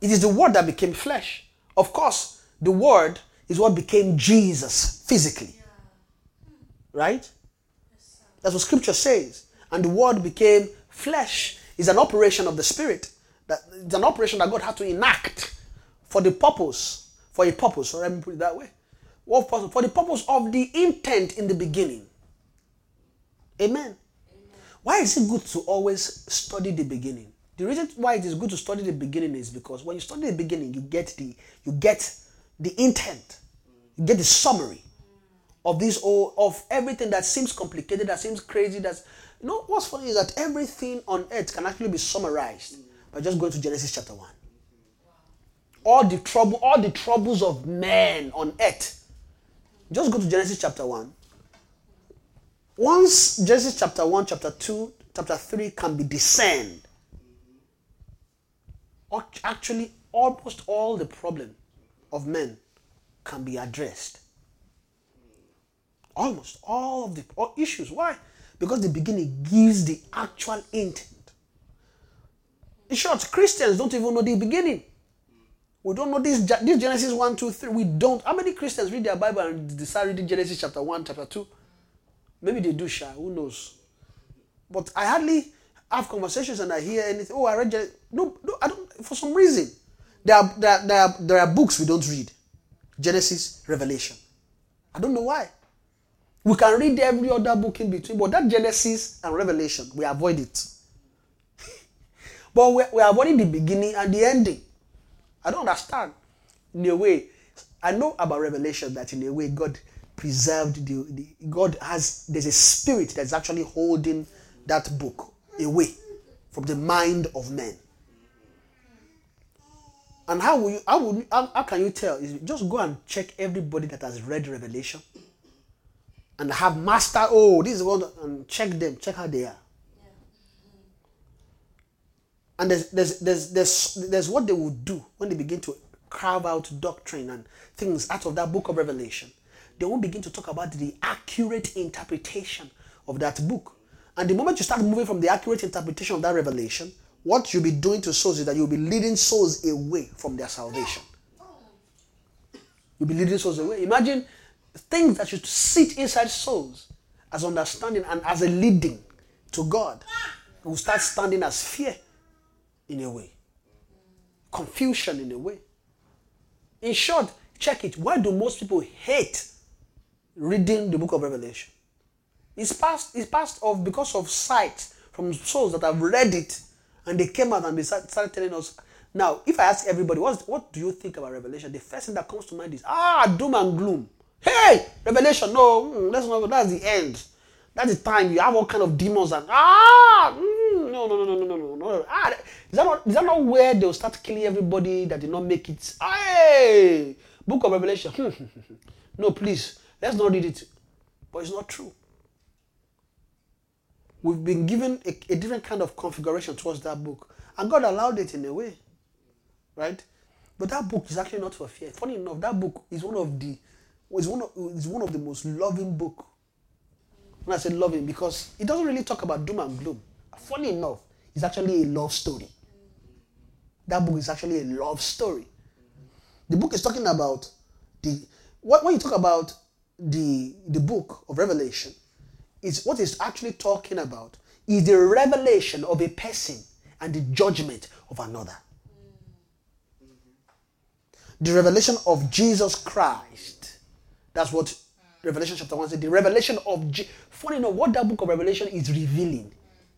It is the word that became flesh. Of course, the word is what became Jesus physically. Right? That's what scripture says. And the word became flesh is an operation of the spirit. That it's an operation that God had to enact for the purpose, for a purpose, or let me put it that way. For the purpose of the intent in the beginning. Amen. Why is it good to always study the beginning? The reason why it is good to study the beginning is because when you study the beginning, you get the you get the intent, you get the summary of this all of everything that seems complicated, that seems crazy. That's you know what's funny is that everything on earth can actually be summarized by just going to Genesis chapter one. All the trouble, all the troubles of man on earth. Just go to Genesis chapter one. Once Genesis chapter 1, chapter 2, chapter 3 can be discerned, act- actually almost all the problem of men can be addressed. Almost all of the issues. Why? Because the beginning gives the actual intent. In short, Christians don't even know the beginning. We don't know this, this Genesis 1, 2, 3. We don't. How many Christians read their Bible and decide reading Genesis chapter 1, chapter 2? Maybe they do, Sha. Who knows? But I hardly have conversations and I hear anything. Oh, I read. Gen-" No, no, I don't. For some reason, there are, there, are, there, are, there are books we don't read Genesis, Revelation. I don't know why. We can read every other book in between, but that Genesis and Revelation, we avoid it. but we're, we're avoiding the beginning and the ending. I don't understand. In a way, I know about Revelation that in a way God preserved the, the God has there's a spirit that's actually holding that book away from the mind of men. And how will you how will how, how can you tell? Is just go and check everybody that has read Revelation and have master. Oh, this is one and check them, check how they are. And there's, there's, there's, there's, there's what they will do when they begin to carve out doctrine and things out of that book of Revelation. They won't begin to talk about the accurate interpretation of that book. And the moment you start moving from the accurate interpretation of that revelation, what you'll be doing to souls is that you'll be leading souls away from their salvation. You'll be leading souls away. Imagine things that should sit inside souls as understanding and as a leading to God, it will start standing as fear in a way, confusion in a way. In short, check it. Why do most people hate reading the book of Revelation? It's passed, it's passed off because of sight from souls that have read it and they came out and they started telling us. Now, if I ask everybody, what, what do you think about Revelation? The first thing that comes to mind is, ah, doom and gloom. Hey, Revelation, no, mm, that's not, that's the end. That's the time you have all kind of demons and, ah, mm, no, no, no, no, no, no, no. Ah, is, that not, is that not where they'll start killing everybody that did not make it? Hey, book of Revelation. no, please, let's not read it. But it's not true we've been given a, a different kind of configuration towards that book. And God allowed it in a way. Right? But that book is actually not for fear. Funny enough, that book is one of the is one of, is one of the most loving book. When I say loving, because it doesn't really talk about doom and gloom. Funny enough, it's actually a love story. That book is actually a love story. The book is talking about the when you talk about the the book of Revelation, is what it's actually talking about is the revelation of a person and the judgment of another. Mm-hmm. The revelation of Jesus Christ. That's what Revelation chapter 1 said. The revelation of Je- funny enough, what that book of Revelation is revealing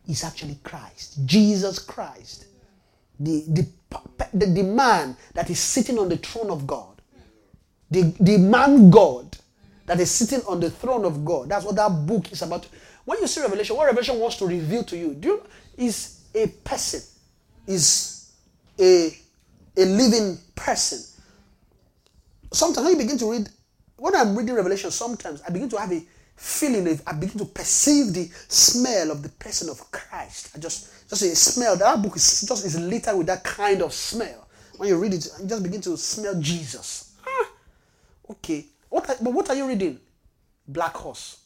is actually Christ. Jesus Christ. The, the, the, the man that is sitting on the throne of God. The, the man God that is sitting on the throne of God. That's what that book is about. When you see Revelation, what Revelation wants to reveal to you, do you is a person, is a, a living person. Sometimes when you begin to read, when I'm reading Revelation, sometimes I begin to have a feeling, I begin to perceive the smell of the person of Christ. I just, just a smell. That book is just is littered with that kind of smell. When you read it, you just begin to smell Jesus. Ah, okay. What are, but what are you reading? Black horse,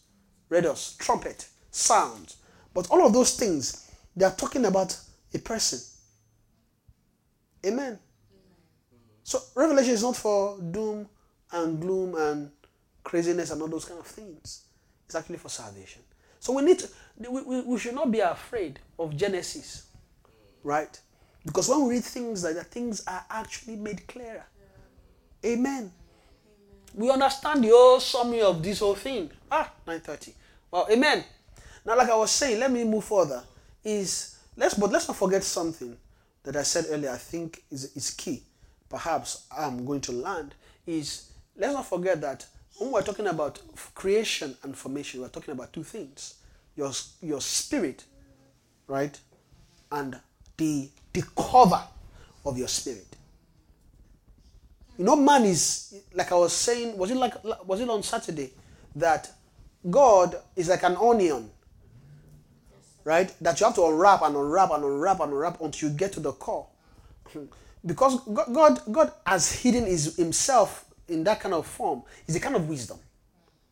red horse, trumpet, sound. But all of those things, they are talking about a person. Amen. So Revelation is not for doom and gloom and craziness and all those kind of things. It's actually for salvation. So we need to, we, we, we should not be afraid of Genesis, right? Because when we read things like that, things are actually made clearer. Amen. We understand the whole summary of this whole thing. Ah, 9:30. Well, amen. Now, like I was saying, let me move further. Is let's but let's not forget something that I said earlier. I think is is key. Perhaps I'm going to land. Is let's not forget that when we're talking about creation and formation, we're talking about two things: your your spirit, right, and the the cover of your spirit. You know, man is like I was saying. Was it like was it on Saturday that God is like an onion, right? That you have to unwrap and unwrap and unwrap and unwrap until you get to the core. Because God, God, has hidden his, Himself in that kind of form. Is a kind of wisdom,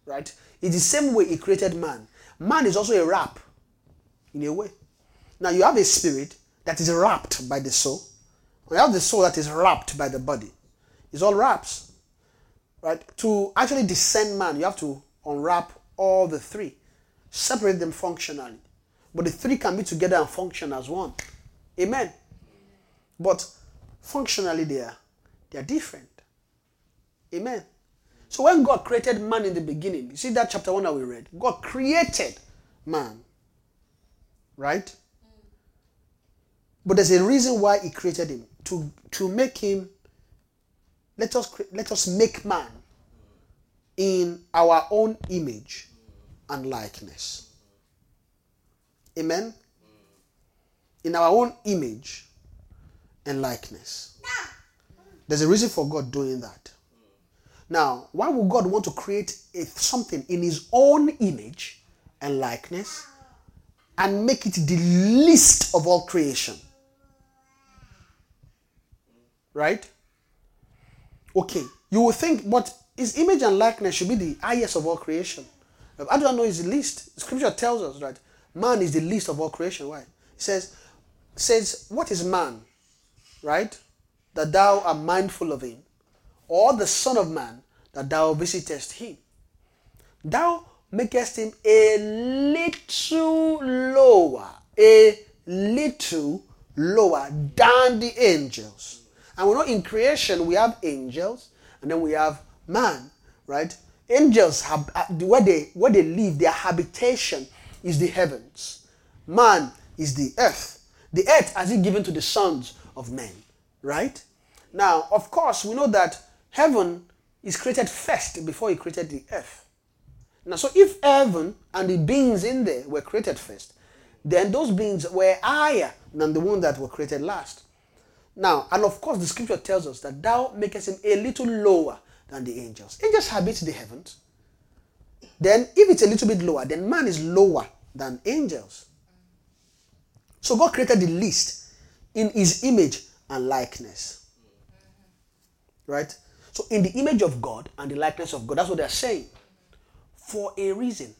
right? It's the same way He created man. Man is also a wrap, in a way. Now you have a spirit that is wrapped by the soul. You have the soul that is wrapped by the body. It's all wraps. Right? To actually descend man, you have to unwrap all the three, separate them functionally. But the three can be together and function as one. Amen. But functionally they are they are different. Amen. So when God created man in the beginning, you see that chapter one that we read? God created man. Right? Mm. But there's a reason why he created him. To to make him let us let us make man in our own image and likeness. Amen. In our own image and likeness. There's a reason for God doing that. Now, why would God want to create a, something in His own image and likeness and make it the least of all creation? Right? Okay, you will think, but his image and likeness should be the highest of all creation. How do I know he's the least? Scripture tells us that man is the least of all creation. Why? It says, says, what is man? Right? That thou art mindful of him, or the Son of Man that thou visitest him. Thou makest him a little lower, a little lower than the angels. And we know in creation we have angels and then we have man, right? Angels have uh, where they where they live, their habitation is the heavens. Man is the earth. The earth has it given to the sons of men, right? Now, of course, we know that heaven is created first before he created the earth. Now, so if heaven and the beings in there were created first, then those beings were higher than the one that were created last. Now, and of course, the scripture tells us that thou makest him a little lower than the angels. Angels habit the heavens. Then, if it's a little bit lower, then man is lower than angels. So God created the least in his image and likeness. Right? So, in the image of God and the likeness of God, that's what they're saying. For a reason.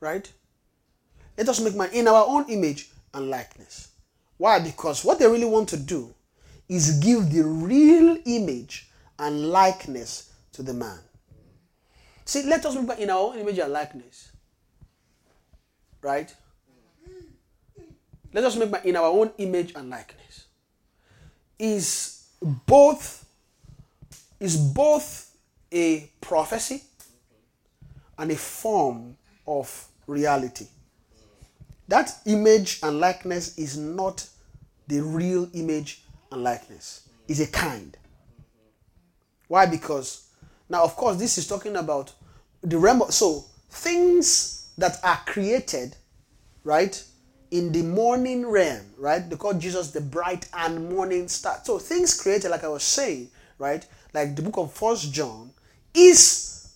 Right? Let us make man in our own image and likeness. Why? Because what they really want to do is give the real image and likeness to the man. See, let us man in our own image and likeness. Right? Let us make in our own image and likeness. Is both is both a prophecy and a form of reality. That image and likeness is not the real image and likeness. It's a kind. Why? Because now, of course, this is talking about the realm. Of, so things that are created, right, in the morning realm, right? They call Jesus the bright and morning star. So things created, like I was saying, right, like the book of First John, is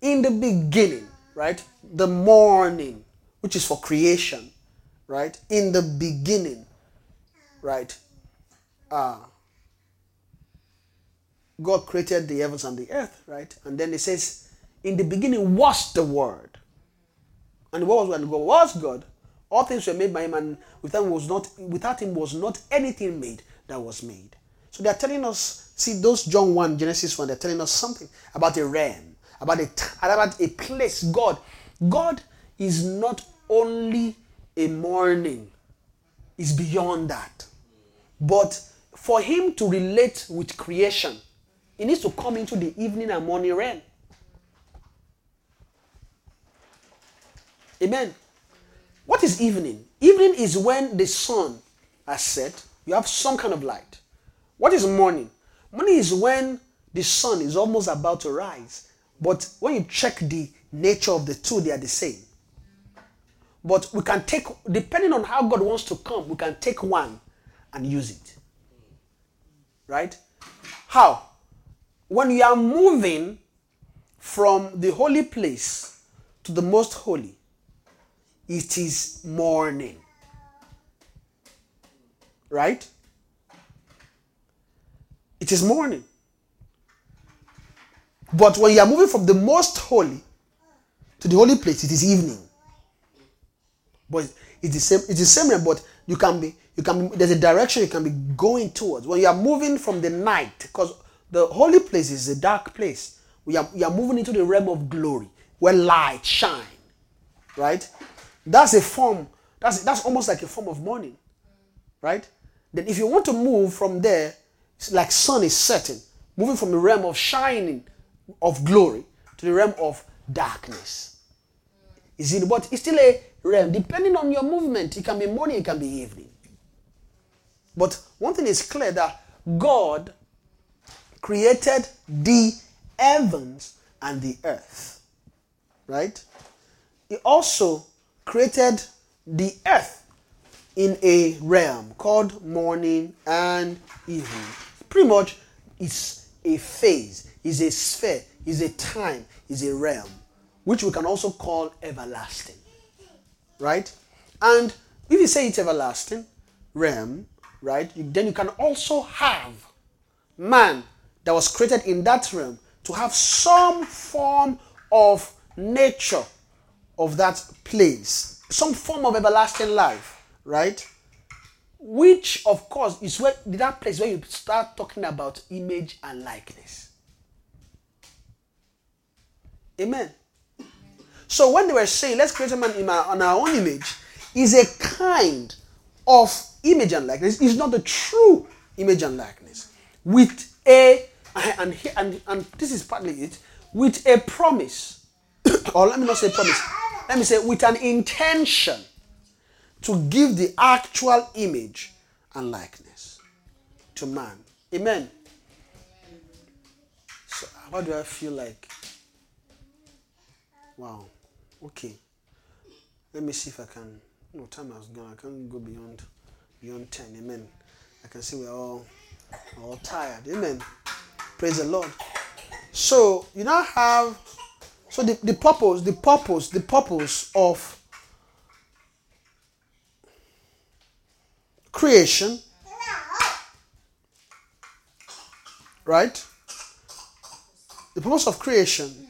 in the beginning, right? The morning, which is for creation, right? In the beginning, right? Uh, God created the heavens and the earth, right? And then it says, in the beginning was the word. And what was God was God? All things were made by him, and without him was not without him was not anything made that was made. So they're telling us, see those John 1, Genesis 1, they're telling us something about a realm, about a about a place. God, God is not only a morning, is beyond that. But for him to relate with creation, he needs to come into the evening and morning realm. Amen. What is evening? Evening is when the sun has set, you have some kind of light. What is morning? Morning is when the sun is almost about to rise. But when you check the nature of the two, they are the same. But we can take, depending on how God wants to come, we can take one and use it. Right? How? When you are moving from the holy place to the most holy, it is morning. Right? It is morning. But when you are moving from the most holy to the holy place, it is evening. But it's the same, it's the same, but you can be, you can be, there's a direction you can be going towards. When you are moving from the night, because the holy place is a dark place. We are, you are moving into the realm of glory where light shine. Right? That's a form, that's that's almost like a form of morning. Right? Then if you want to move from there, like sun is setting, moving from the realm of shining of glory to the realm of darkness. Is it but it's still a realm, depending on your movement, it can be morning, it can be evening. But one thing is clear that God created the heavens and the earth. Right? He also created the earth in a realm called morning and evening. Pretty much it's a phase, is a sphere, is a time, is a realm, which we can also call everlasting. Right? And if you say it's everlasting, realm, right, then you can also have man that was created in that realm to have some form of nature of that place, some form of everlasting life, right? Which, of course, is where that place where you start talking about image and likeness. Amen. So when they were saying, let's create a man in our, on our own image, is a kind of image and likeness. It's not the true image and likeness. With a, and, and, and this is partly it, with a promise, or let me not say promise, let me say with an intention to give the actual image and likeness to man. Amen. So, how do I feel like? Wow. Okay. Let me see if I can. No time has gone. I can't go beyond beyond ten. Amen. I can see we're all all tired. Amen. Praise the Lord. So you now have so the, the purpose, the purpose, the purpose of creation, right? The purpose of creation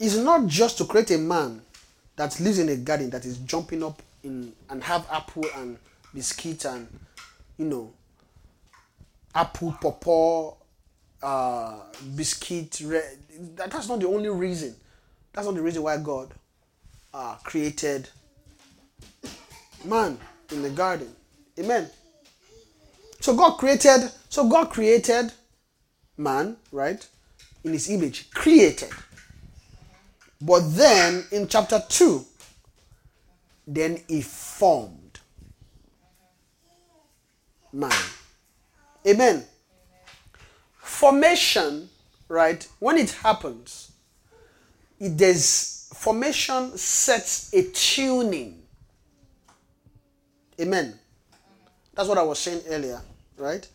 is not just to create a man that lives in a garden that is jumping up in and have apple and biscuit and you know apple pawpaw uh, biscuit red. That, that's not the only reason. That's not the reason why God uh, created man in the garden. Amen. So God created. So God created man, right, in His image. Created. But then in chapter 2, then he formed man. Amen. Formation, right, when it happens, it there's formation sets a tuning. Amen. That's what I was saying earlier, right?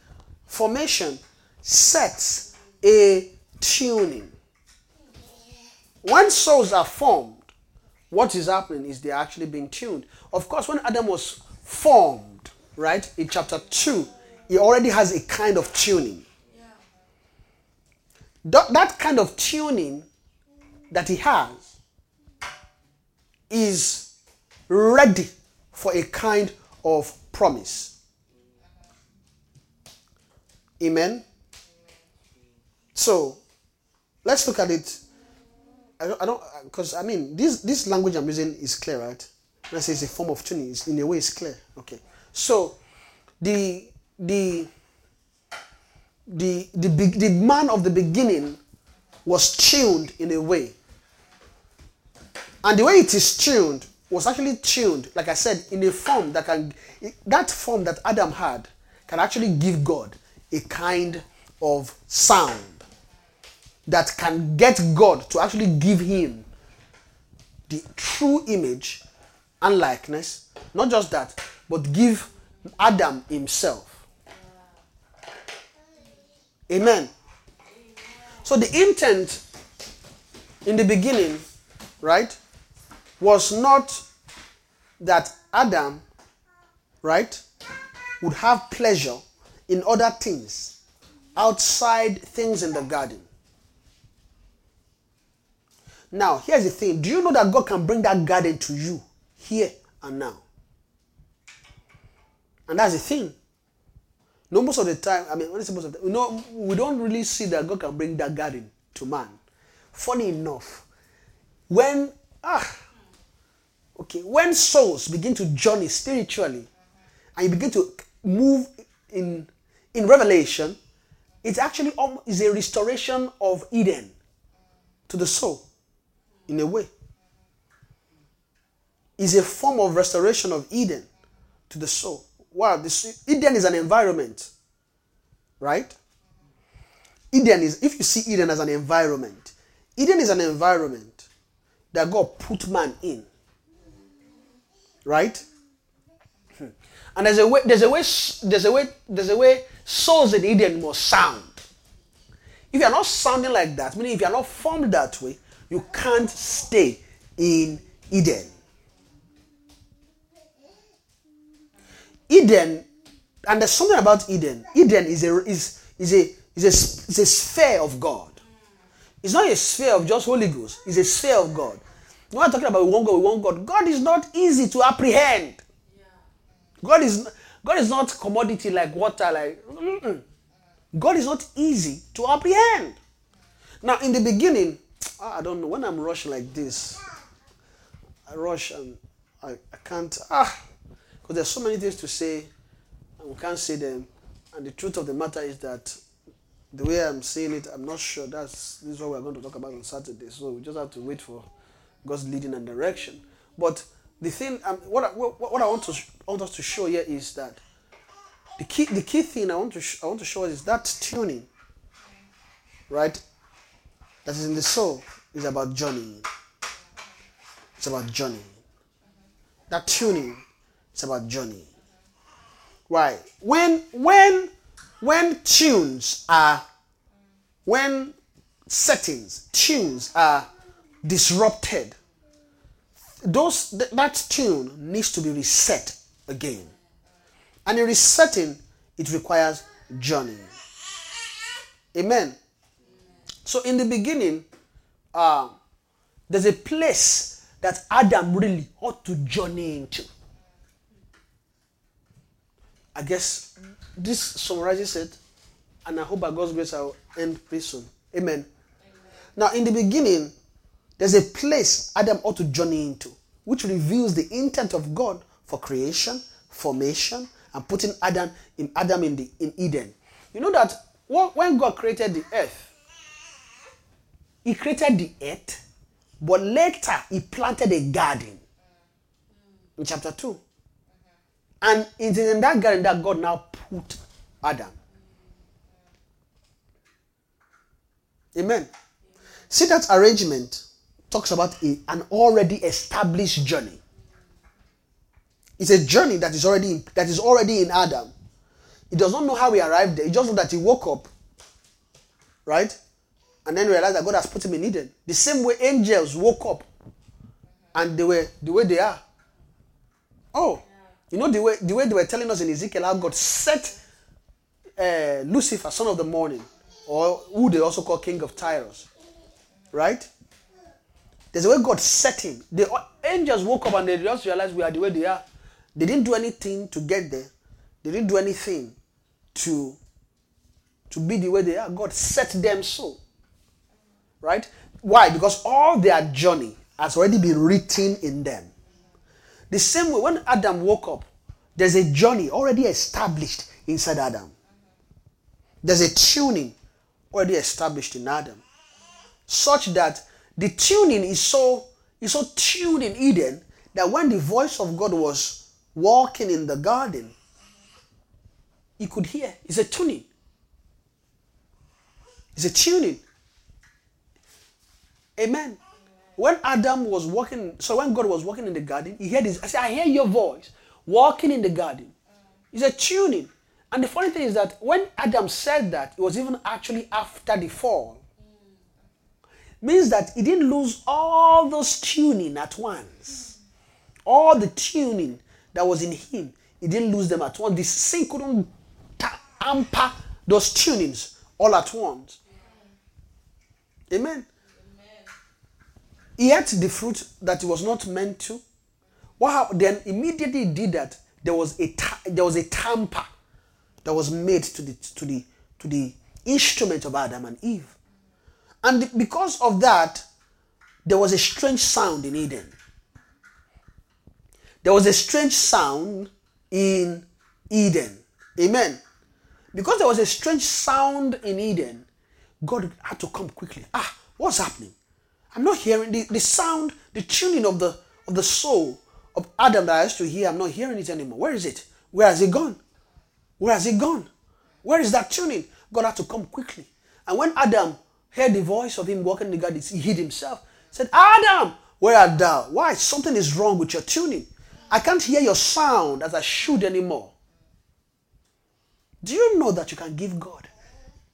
Formation sets a tuning. When souls are formed, what is happening is they're actually being tuned. Of course, when Adam was formed, right, in chapter 2, he already has a kind of tuning. That, that kind of tuning that he has is ready for a kind of promise. Amen. So let's look at it. I don't, I don't, uh, because I mean, this this language I'm using is clear, right? When I say it's a form of tuning, it's, in a way, it's clear. Okay. So the the the the big the man of the beginning was tuned in a way, and the way it is tuned was actually tuned, like I said, in a form that can that form that Adam had can actually give God a kind of sound that can get God to actually give him the true image and likeness. Not just that, but give Adam himself. Amen. So the intent in the beginning, right, was not that Adam, right, would have pleasure in other things outside things in the garden. Now, here's the thing do you know that God can bring that garden to you here and now? And that's the thing. No, most of the time, I mean, most of the time, you know, we don't really see that God can bring that garden to man. Funny enough, when, ah, okay, when souls begin to journey spiritually and you begin to move in, in revelation, it actually is a restoration of Eden to the soul in a way. Is a form of restoration of Eden to the soul. Wow, this, Eden is an environment, right? Eden is, if you see Eden as an environment, Eden is an environment that God put man in, right? Hmm. And there's a way, there's a way, there's a way, there's a way souls in Eden must sound. If you are not sounding like that, meaning if you are not formed that way, you can't stay in Eden. Eden, and there's something about Eden. Eden is a is is a is a, is a sphere of God. It's not a sphere of just Holy Ghost. It's a sphere of God. We're not talking about we want God, we want God. God is not easy to apprehend. God is God is not commodity like water. Like mm-mm. God is not easy to apprehend. Now, in the beginning, I don't know. When I'm rushing like this, I rush and I, I can't. Ah, because there's so many things to say, and we can't say them. And the truth of the matter is that the way I'm saying it, I'm not sure that's this is what we're going to talk about on Saturday. So we just have to wait for God's leading and direction. But the thing, um, what I, what, what I want to want us to show here is that the key the key thing I want to sh- I want to show is that tuning, right? That is in the soul is about journeying. It's about journeying. That tuning is about journeying. Why? When when when tunes are when settings tunes are disrupted those th- that tune needs to be reset again and in resetting it requires journey amen so in the beginning uh, there's a place that adam really ought to journey into I guess this summarizes it, and I hope by God's grace I'll end pretty soon. Amen. Now, in the beginning, there's a place Adam ought to journey into, which reveals the intent of God for creation, formation, and putting Adam in Adam in the in Eden. You know that when God created the earth, He created the earth, but later He planted a garden. In chapter two. And it is in that garden that God now put Adam. Amen. See that arrangement talks about a, an already established journey. It's a journey that is already in, that is already in Adam. He does not know how he arrived there. He just knows that he woke up, right, and then realized that God has put him in Eden. The same way angels woke up, and they were the way they are. Oh, you know the way the way they were telling us in Ezekiel how God set uh, Lucifer, son of the morning, or who they also call king of Tyrus, right? There's a way God set him. The angels woke up and they just realized we are the way they are. They didn't do anything to get there. They didn't do anything to to be the way they are. God set them so. Right? Why? Because all their journey has already been written in them. The same way when Adam woke up, there's a journey already established inside Adam. There's a tuning already established in Adam. Such that the tuning is so is so tuned in Eden that when the voice of God was walking in the garden, he could hear. It's a tuning. It's a tuning. Amen. When Adam was walking, so when God was walking in the garden, he heard his, I said, I hear your voice walking in the garden. It's a tuning. And the funny thing is that when Adam said that, it was even actually after the fall. Means that he didn't lose all those tuning at once. All the tuning that was in him, he didn't lose them at once. The sin couldn't ta- hamper those tunings all at once. Amen. He ate the fruit that he was not meant to. What happened? Then immediately he did that. There was a ta- there was a tamper that was made to the to the to the instrument of Adam and Eve, and because of that, there was a strange sound in Eden. There was a strange sound in Eden. Amen. Because there was a strange sound in Eden, God had to come quickly. Ah, what's happening? I'm not hearing the, the sound, the tuning of the of the soul of Adam that I used to hear. I'm not hearing it anymore. Where is it? Where has it gone? Where has it gone? Where is that tuning? God had to come quickly. And when Adam heard the voice of him walking in the garden, he hid himself. Said, Adam, where art thou? Why? Something is wrong with your tuning. I can't hear your sound as I should anymore. Do you know that you can give God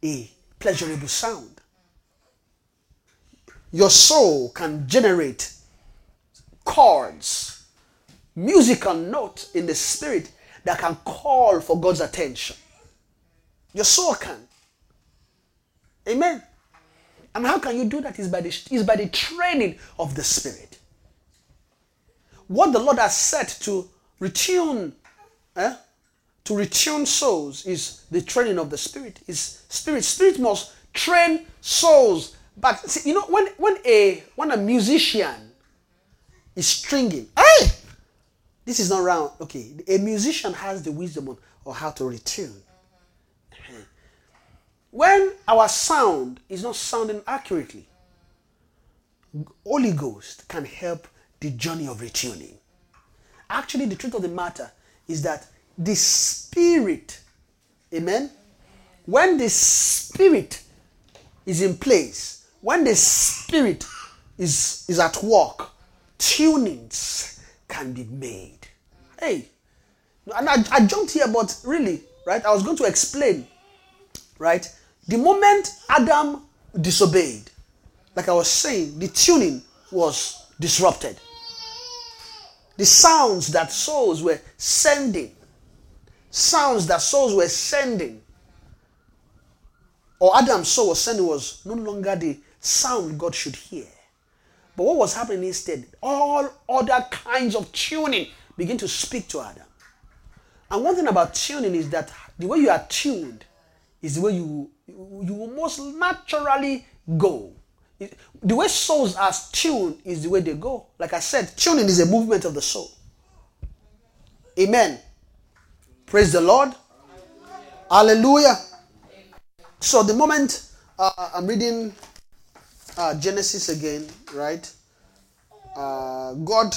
a pleasurable sound? Your soul can generate chords, musical notes in the spirit that can call for God's attention. Your soul can. Amen. And how can you do that? Is by the, is by the training of the spirit. What the Lord has set to retune, eh, to retune souls is the training of the spirit. Is spirit. Spirit must train souls But see, you know, when when a when a musician is stringing, hey, this is not round. Okay, a musician has the wisdom on, on how to retune. When our sound is not sounding accurately, Holy Ghost can help the journey of retuning. Actually, the truth of the matter is that the Spirit, amen, when the Spirit is in place, when the Spirit is, is at work, tunings can be made. Hey, and I, I jumped here, but really, right, I was going to explain, right, the moment Adam disobeyed, like I was saying, the tuning was disrupted. The sounds that souls were sending, sounds that souls were sending, or Adam's soul was sending was no longer the sound God should hear. But what was happening instead? All other kinds of tuning begin to speak to Adam. And one thing about tuning is that the way you are tuned is the way you you will most naturally go. The way souls are tuned is the way they go. Like I said, tuning is a movement of the soul. Amen. Praise the Lord. Hallelujah. So the moment uh, I'm reading uh, Genesis again, right? Uh, God.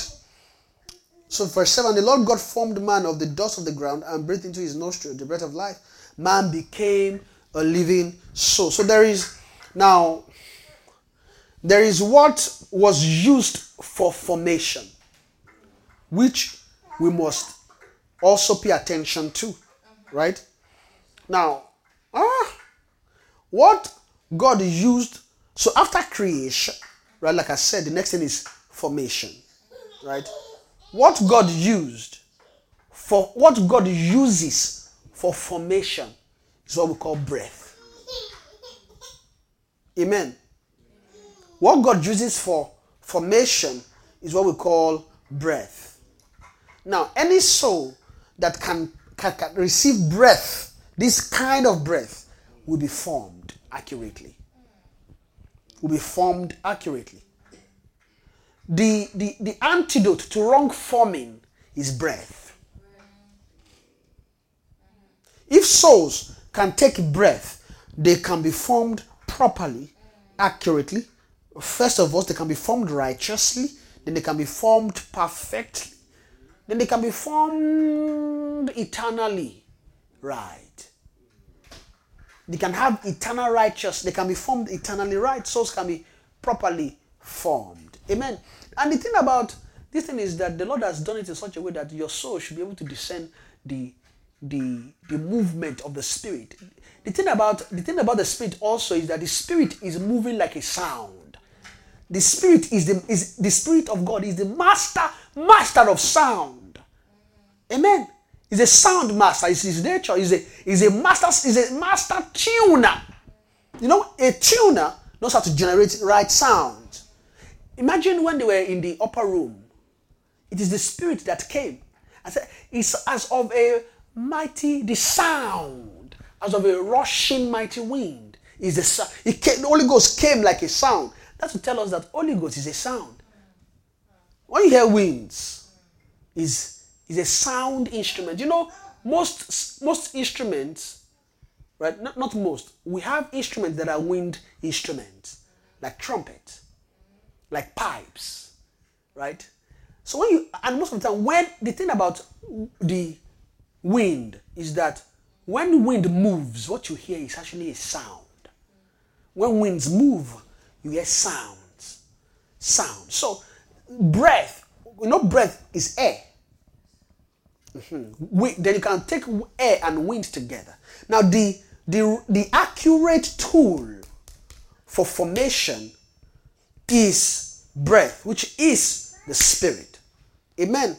So verse seven, the Lord God formed man of the dust of the ground and breathed into his nostril the breath of life. Man became a living soul. So there is now there is what was used for formation, which we must also pay attention to, right? Now, ah, what God used, so after creation, right, like I said, the next thing is formation, right? What God used for what God uses for formation is what we call breath. Amen. What God uses for formation is what we call breath. Now, any soul that can, can, can receive breath, this kind of breath, will be formed accurately. Will be formed accurately. The, the, the antidote to wrong forming is breath. If souls can take breath, they can be formed properly, accurately. First of all, they can be formed righteously, then they can be formed perfectly, then they can be formed eternally right. They can have eternal righteous, they can be formed eternally right. Souls can be properly formed. Amen. And the thing about this thing is that the Lord has done it in such a way that your soul should be able to discern the the the movement of the spirit. The thing about the thing about the spirit also is that the spirit is moving like a sound. The spirit is the is the spirit of God is the master master of sound. Amen. He's a sound master. It's his nature. He's a he's a master. He's a master tuner. You know, a tuner knows how to generate right sound. Imagine when they were in the upper room. It is the spirit that came. I said, it's as of a mighty the sound, as of a rushing mighty wind. Is the. It came, the Holy Ghost came like a sound. That's to tell us that Holy Ghost is a sound. When you hear winds, is is a sound instrument. You know, most most instruments, right? Not, not most. We have instruments that are wind instruments, like trumpet, like pipes, right? So when you and most of the time, when the thing about the wind is that when wind moves, what you hear is actually a sound. When winds move, you hear sounds. Sound. So breath, you know, breath is air. Wi- then you can take air and wind together. Now, the, the, the accurate tool for formation is breath, which is the spirit. Amen.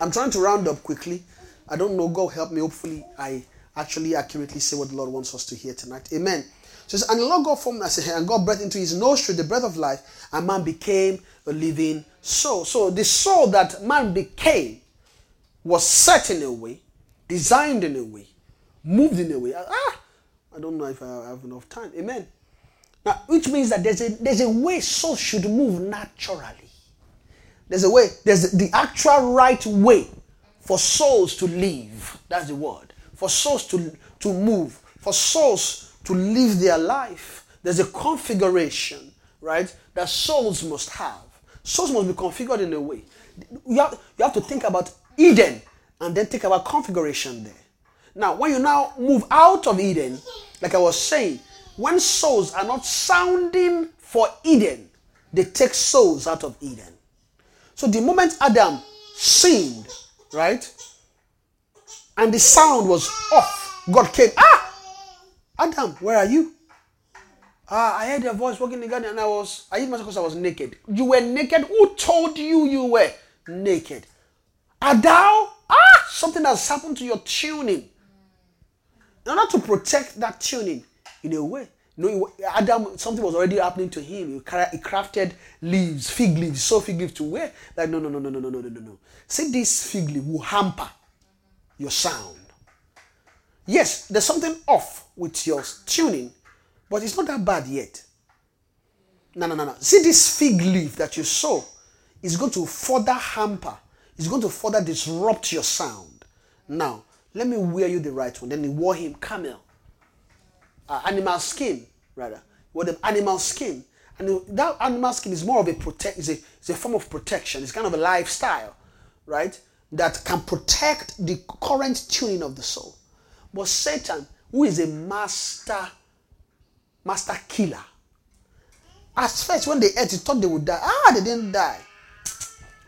I'm trying to round up quickly. I don't know. God help me. Hopefully, I actually accurately say what the Lord wants us to hear tonight. Amen. It says, and the Lord God formed a hair, uh, and God breathed into his nostril the breath of life, and man became a living soul. So the soul that man became was set in a way, designed in a way, moved in a way. Ah, I don't know if I have enough time. Amen. Now, which means that there's a there's a way souls should move naturally. There's a way, there's the actual right way for souls to live. That's the word. For souls to, to move, for souls to live their life. There's a configuration, right, that souls must have. Souls must be configured in a way. You have, you have to think about Eden and then think about configuration there. Now, when you now move out of Eden, like I was saying, when souls are not sounding for Eden, they take souls out of Eden. So the moment Adam sinned, right, and the sound was off, God came, ah, Adam, where are you? Ah, I heard your voice walking in the garden and I was, I myself because I was naked. You were naked? Who told you you were naked? Are thou? Ah, something has happened to your tuning. In order to protect that tuning, in a way, no, Adam, something was already happening to him. He crafted leaves, fig leaves, so fig leaves to wear. Like, no, no, no, no, no, no, no, no, no. See, this fig leaf will hamper your sound. Yes, there's something off with your tuning, but it's not that bad yet. No, no, no, no. See this fig leaf that you saw is going to further hamper, it's going to further disrupt your sound. Now, let me wear you the right one. Then he wore him camel, uh, animal skin, rather. Wore the animal skin. And that animal skin is more of a protect, is a, it's a form of protection. It's kind of a lifestyle, right? That can protect the current tuning of the soul. But Satan, who is a master, master killer, at first when they ate, they thought they would die. Ah, they didn't die.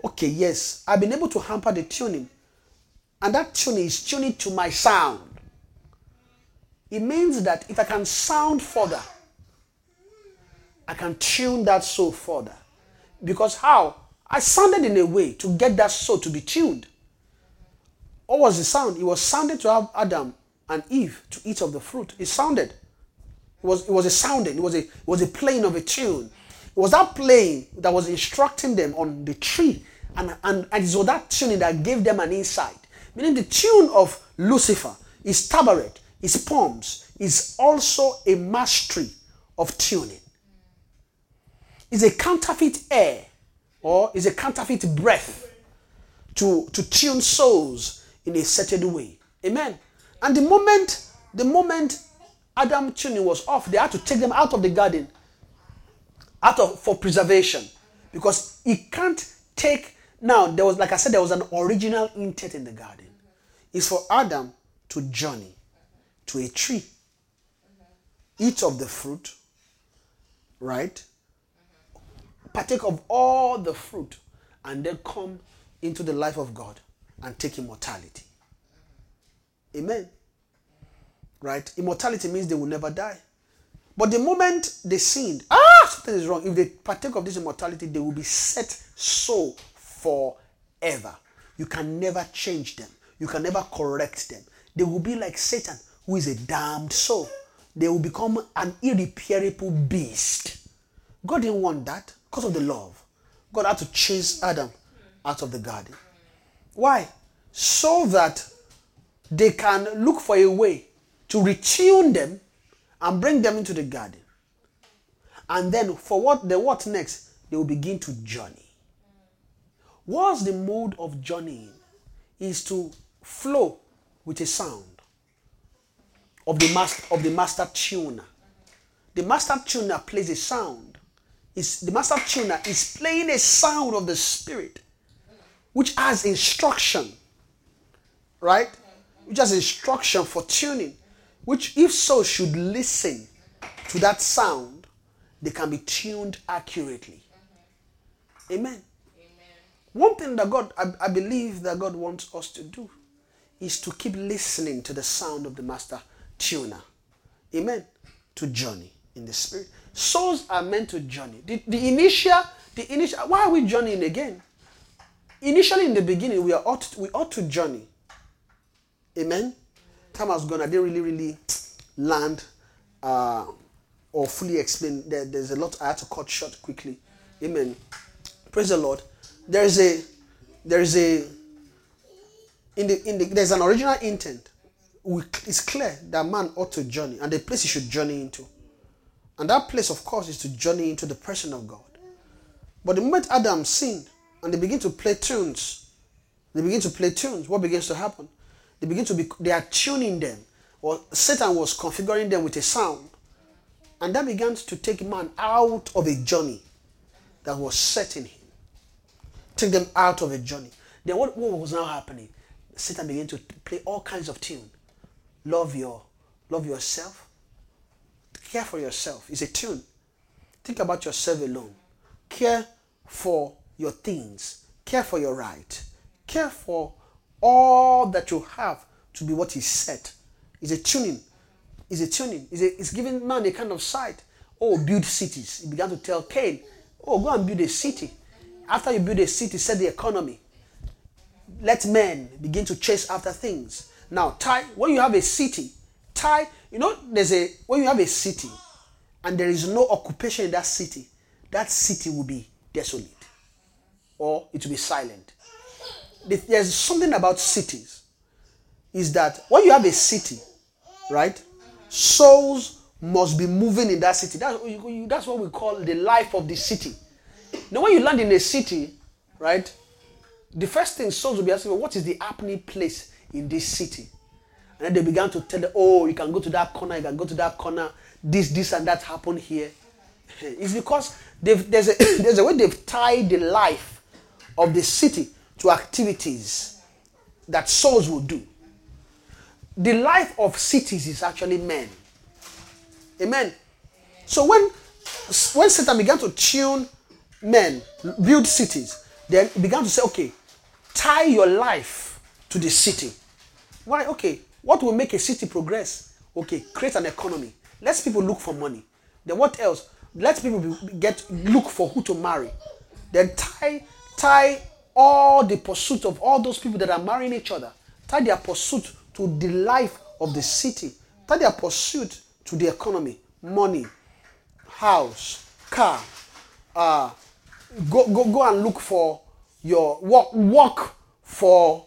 Okay, yes, I've been able to hamper the tuning. And that tuning is tuning to my sound. It means that if I can sound further, I can tune that soul further. Because how? I sounded in a way to get that soul to be tuned. What was the sound? It was sounded to have Adam and Eve to eat of the fruit. It sounded. It was, it was a sounding. It was a, it was a playing of a tune. It was that playing that was instructing them on the tree. And, and, and it that tuning that gave them an insight. Meaning the tune of Lucifer, his tabret, his poems, is also a mastery of tuning. It's a counterfeit air or is a counterfeit breath to, to tune souls in a certain way. Amen. And the moment, the moment Adam tuning was off, they had to take them out of the garden, out of for preservation, because he can't take. Now there was, like I said, there was an original intent in the garden. It's for Adam to journey to a tree, eat of the fruit, right? Partake of all the fruit, and then come into the life of God and take immortality. Amen. Right? Immortality means they will never die. But the moment they sinned, ah, something is wrong. If they partake of this immortality, they will be set so forever. You can never change them. You can never correct them. They will be like Satan, who is a damned soul. They will become an irreparable beast. God didn't want that because of the love. God had to chase Adam out of the garden. Why? So that they can look for a way to retune them and bring them into the garden. And then for what the what next? They will begin to journey. What's the mode of journeying? Is to flow with a sound of the master of the master tuner. The master tuner plays a sound. Is the master tuner is playing a sound of the spirit, which has instruction, right? Which has instruction for tuning. Which, if so, should listen to that sound, they can be tuned accurately. Amen. One thing that God, I, I believe that God wants us to do is to keep listening to the sound of the master tuner. Amen. To journey in the spirit. Souls are meant to journey. The, the initial, the initial, why are we journeying again? Initially in the beginning, we are ought, we ought to journey. Amen. Time has gone. I didn't really, really land uh, or fully explain. There, there's a lot I had to cut short quickly. Amen. Praise the Lord. There is a, there is a, in the, in the, there's an original intent. We, it's clear that man ought to journey and the place he should journey into. And that place, of course, is to journey into the person of God. But the moment Adam sinned and they begin to play tunes, they begin to play tunes, what begins to happen? They begin to be, they are tuning them, or Satan was configuring them with a sound. And that began to take man out of a journey that was set in him. Take them out of a journey. Then what, what was now happening? Satan began to play all kinds of tune. Love your, love yourself. Care for yourself. is a tune. Think about yourself alone. Care for your things. Care for your right. Care for all that you have to be what is set. Is a tuning. Is a tuning. Is a, it's giving man a kind of sight. Oh, build cities. He began to tell Cain, oh, go and build a city. After you build a city, set the economy. Let men begin to chase after things. Now, tie, when you have a city, tie, you know, there's a, when you have a city and there is no occupation in that city, that city will be desolate or it will be silent. There's something about cities is that when you have a city, right, souls must be moving in that city. That's, that's what we call the life of the city. Now, when you land in a city, right, the first thing souls will be asking, what is the happening place in this city? And then they began to tell them, oh, you can go to that corner, you can go to that corner, this, this, and that happened here. It's because there's, a, there's a way they've tied the life of the city to activities that souls will do. The life of cities is actually men. Amen. So when when Satan began to tune men, build cities, then he began to say, okay, tie your life to the city. Why? Okay, what will make a city progress? Okay, create an economy. Let people look for money. Then what else? Let people get look for who to marry. Then tie tie all the pursuit of all those people that are marrying each other. Tie their pursuit to the life of the city. Tie their pursuit to the economy, money, house, car. Uh, go, go, go and look for your work, work for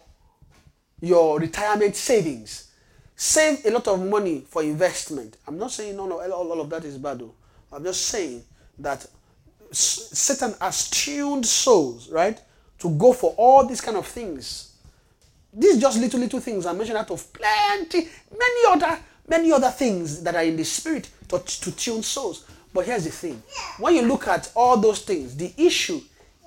your retirement savings. Save a lot of money for investment. I'm not saying no, no, all, all of that is bad. Though. I'm just saying that Satan has tuned souls, right, to go for all these kind of things. These just little little things I mentioned out of plenty, many other many other things that are in the spirit to, to tune souls. But here's the thing: when you look at all those things, the issue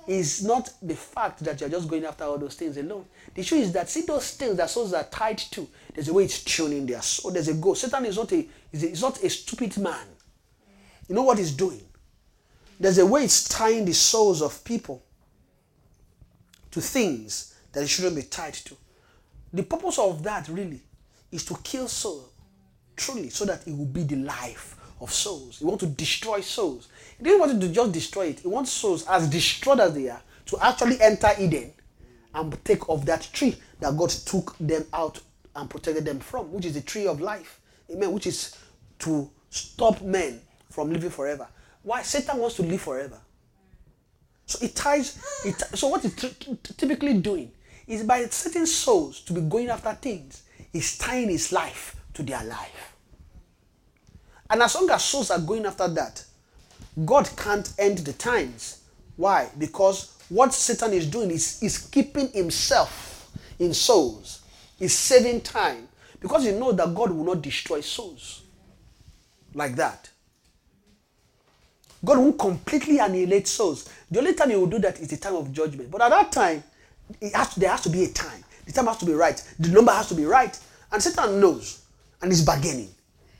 is not the fact that you're just going after all those things alone. The issue is that see those things that souls are tied to. There's a way it's tuning their soul. There's a goal. Satan is not a is, not a stupid man. You know what he's doing? There's a way it's tying the souls of people to things that it shouldn't be tied to. The purpose of that really is to kill soul truly so that it will be the life of souls. He wants to destroy souls. He didn't want to just destroy it. He wants souls, as destroyed as they are, to actually enter Eden and take of that tree that God took them out and protected them from, which is the tree of life. Amen. Which is to stop men from living forever. Why? Satan wants to live forever. So it ties. It, so what it's typically doing is by setting souls to be going after things, he's tying his life to their life. And as long as souls are going after that, God can't end the times. Why? Because what Satan is doing is, is keeping himself in souls, is saving time. Because he knows that God will not destroy souls like that. God won't completely annihilate souls. The only time he will do that is the time of judgment. But at that time, has to, there has to be a time. The time has to be right. The number has to be right. And Satan knows and is bargaining.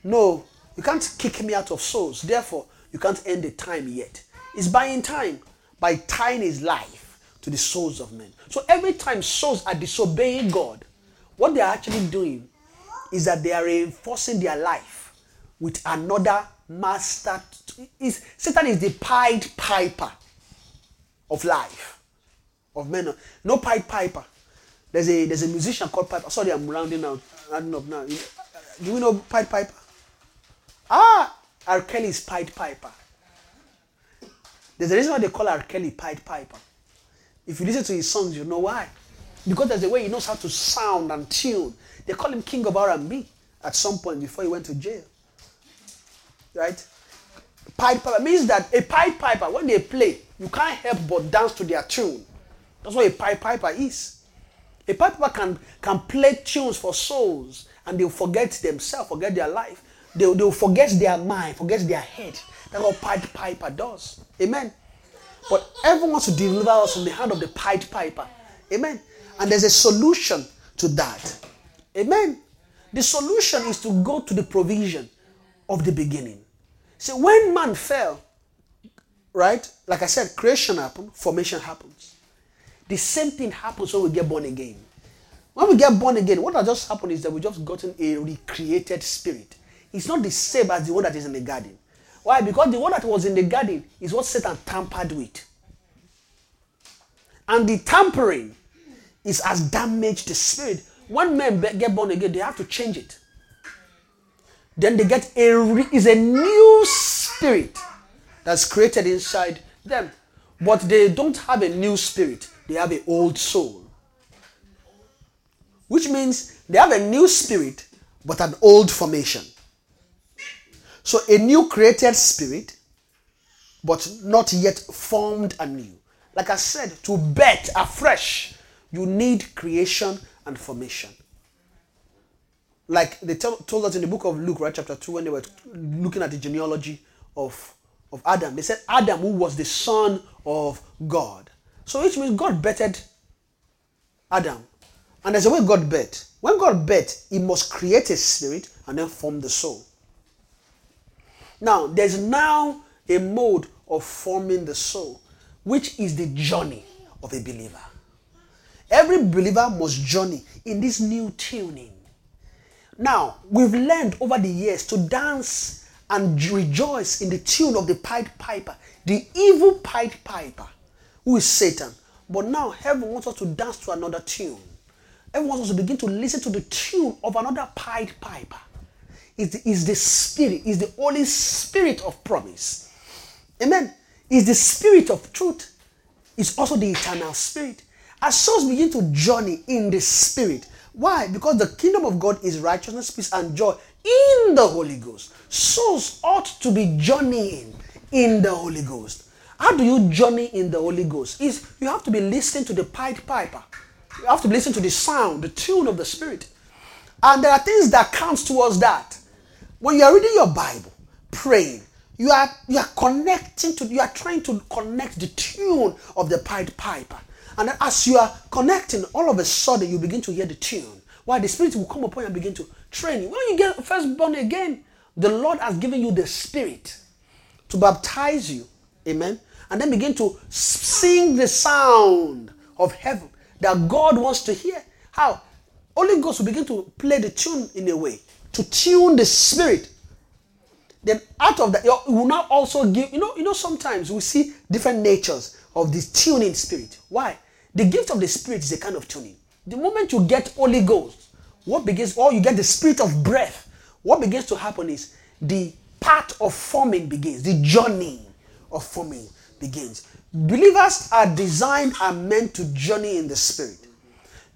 No, you can't kick me out of souls. Therefore, you can't end the time yet. It's buying time by tying his life to the souls of men. So every time souls are disobeying God, what they're actually doing is that they are reinforcing their life with another master. Is Satan is the Pied Piper of life, of men. No Pied Piper. There's a there's a musician called Piper. Sorry, I'm rounding out, rounding up now. Do we know Pied Piper? Ah, R. Kelly's Pied Piper. There's a reason why they call R. Kelly Pied Piper. If you listen to his songs, you know why. Because there's a way he knows how to sound and tune. They call him King of R&B at some point before he went to jail. Right? Pied Piper means that a Pied Piper, when they play, you can't help but dance to their tune. That's what a Pied Piper is. A Pied Piper can, can play tunes for souls and they'll forget themselves, forget their life. They'll, they'll forget their mind, forget their head. That's what Pied Piper does. Amen. But everyone wants to deliver us from the hand of the Pied Piper. Amen. And there's a solution to that. Amen. The solution is to go to the provision of the beginning. See, when man fell, right? Like I said, creation happened, formation happens. The same thing happens when we get born again. When we get born again, what has just happened is that we've just gotten a recreated spirit. It's not the same as the one that is in the garden. Why? Because the one that was in the garden is what Satan tampered with. And the tampering is as damaged the spirit. When men get born again, they have to change it. Then they get a re- is a new spirit that's created inside them. But they don't have a new spirit, they have an old soul. Which means they have a new spirit, but an old formation. So a new created spirit, but not yet formed anew. Like I said, to bet afresh, you need creation and formation. Like they tell, told us in the book of Luke, right, chapter 2, when they were looking at the genealogy of, of Adam, they said Adam, who was the son of God. So which means God betted Adam. And there's a way God bet. When God bet, he must create a spirit and then form the soul. Now, there's now a mode of forming the soul, which is the journey of a believer. Every believer must journey in this new tuning. Now, we've learned over the years to dance and rejoice in the tune of the Pied Piper, the evil Pied Piper, who is Satan. But now, heaven wants us to dance to another tune. Everyone wants us to begin to listen to the tune of another Pied Piper. Is the, is the Spirit, is the Holy Spirit of promise. Amen. Is the Spirit of truth. Is also the eternal Spirit. As souls begin to journey in the Spirit. Why? Because the kingdom of God is righteousness, peace, and joy in the Holy Ghost. Souls ought to be journeying in the Holy Ghost. How do you journey in the Holy Ghost? Is you have to be listening to the Pied Piper. You have to listen to the sound, the tune of the Spirit. And there are things that counts towards that. When you are reading your Bible, praying, you are you are connecting to you are trying to connect the tune of the Pied Piper. And as you are connecting, all of a sudden you begin to hear the tune. Why the Spirit will come upon you and begin to train you. When you get first born again, the Lord has given you the Spirit to baptize you. Amen. And then begin to sing the sound of heaven that God wants to hear. How? Holy Ghost will begin to play the tune in a way to tune the spirit. Then out of that, it will now also give, you know, you know, sometimes we see different natures of this tuning spirit. Why? The gift of the spirit is a kind of tuning. The moment you get Holy Ghost, what begins, or you get the spirit of breath, what begins to happen is the part of forming begins, the journey of forming begins. Believers are designed and meant to journey in the spirit.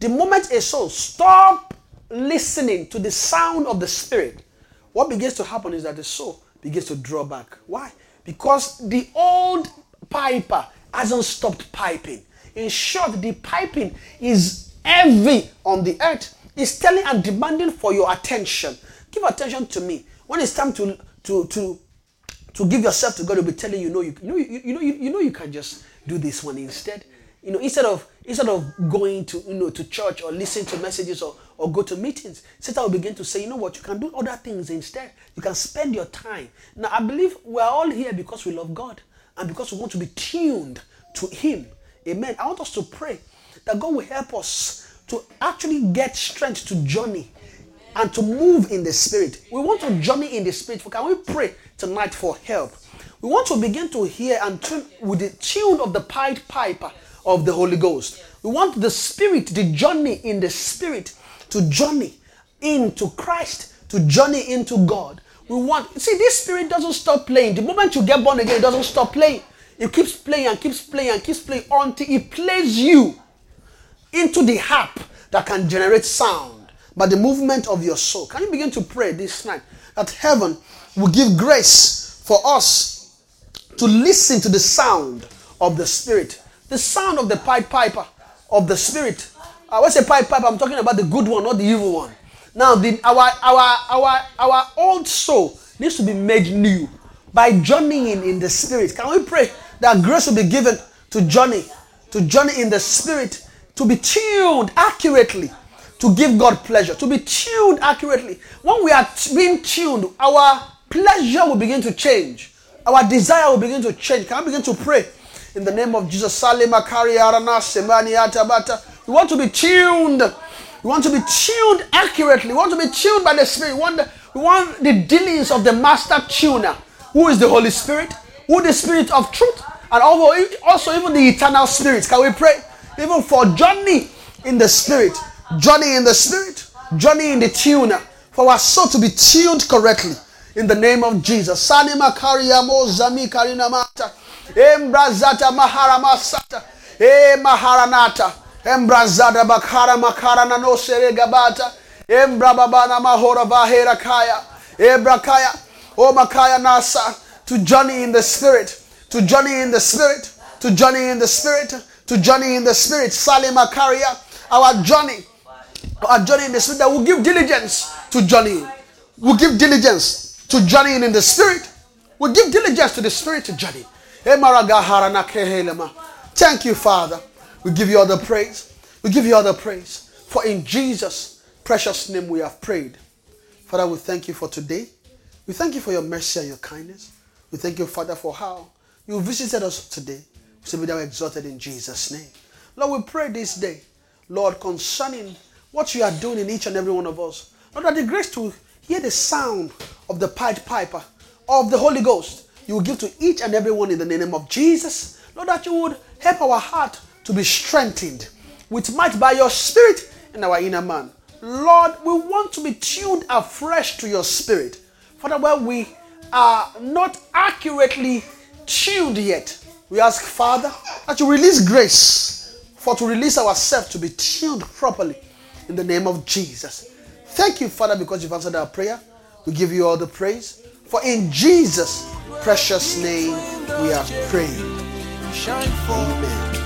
The moment a soul stop listening to the sound of the spirit, what begins to happen is that the soul begins to draw back. Why? Because the old piper hasn't stopped piping. In short, the piping is heavy on the earth. It's telling and demanding for your attention. Give attention to me. When it's time to to to to give yourself to God, will be telling you, no, you, you know, you, you know, you, you know, you can just do this one instead. You know, instead of instead of going to you know to church or listen to messages or, or go to meetings, Satan will begin to say, you know what, you can do other things instead. You can spend your time. Now, I believe we're all here because we love God and because we want to be tuned to Him. Amen. I want us to pray that God will help us to actually get strength to journey and to move in the spirit. We want to journey in the spirit. Can we pray tonight for help? We want to begin to hear and tune with the tune of the Pied Piper of the Holy Ghost. We want the spirit, the journey in the spirit, to journey into Christ, to journey into God. We want, see, this spirit doesn't stop playing. The moment you get born again, it doesn't stop playing. It keeps playing and keeps playing and keeps playing until it plays you into the harp that can generate sound by the movement of your soul. Can you begin to pray this night that heaven will give grace for us to listen to the sound of the Spirit, the sound of the Pied Piper of the Spirit. I say Pied Piper, I'm talking about the good one, not the evil one. Now, the, our, our, our, our old soul needs to be made new by journeying in in the Spirit. Can we pray that grace will be given to journey, to journey in the Spirit, to be tuned accurately to give God pleasure, to be tuned accurately. When we are t- being tuned, our pleasure will begin to change. Our desire will begin to change. Can I begin to pray in the name of Jesus? Salima Kari Arana Semani Atabata. We want to be tuned. We want to be tuned accurately. We want to be tuned by the Spirit. We want the, want the dealings of the master tuner, who is the Holy Spirit, who the Spirit of truth, and also, even the eternal Spirit. Can we pray? Even for journey in the Spirit, journey in the Spirit, journey in the tuner, for our soul to be tuned correctly. In the name of Jesus. Sani makariamo zami karinamata. Embrazata maharamasata. E eh, maharanata. Embrazada bakara makarana no seregabata. Embrababana mahora vahera kaya. Ebrakaya. O makaya nasa. To journey in the spirit. To journey in the spirit. To journey in the spirit. To journey in the spirit. Sali makaria. Our journey. Our journey in the spirit that will give diligence to journey. We'll give diligence to journeying in the spirit. We'll give diligence to the spirit to journey. Thank you, Father. We give you all the praise. We give you all the praise. For in Jesus' precious name we have prayed. Father, we thank you for today. We thank you for your mercy and your kindness. We thank you, Father, for how you visited us today. We say, be thou exalted in Jesus' name. Lord, we pray this day, Lord, concerning what you are doing in each and every one of us. Lord, that the grace to hear the sound of the Pied Piper of the Holy Ghost, you will give to each and every one in the name of Jesus. Lord, that you would help our heart to be strengthened with might by your spirit in our inner man. Lord, we want to be tuned afresh to your spirit. Father, where we are not accurately tuned yet, we ask, Father, that you release grace for to release ourselves to be tuned properly in the name of Jesus. Thank you, Father, because you've answered our prayer. We give you all the praise. For in Jesus' precious name we have prayed. Amen.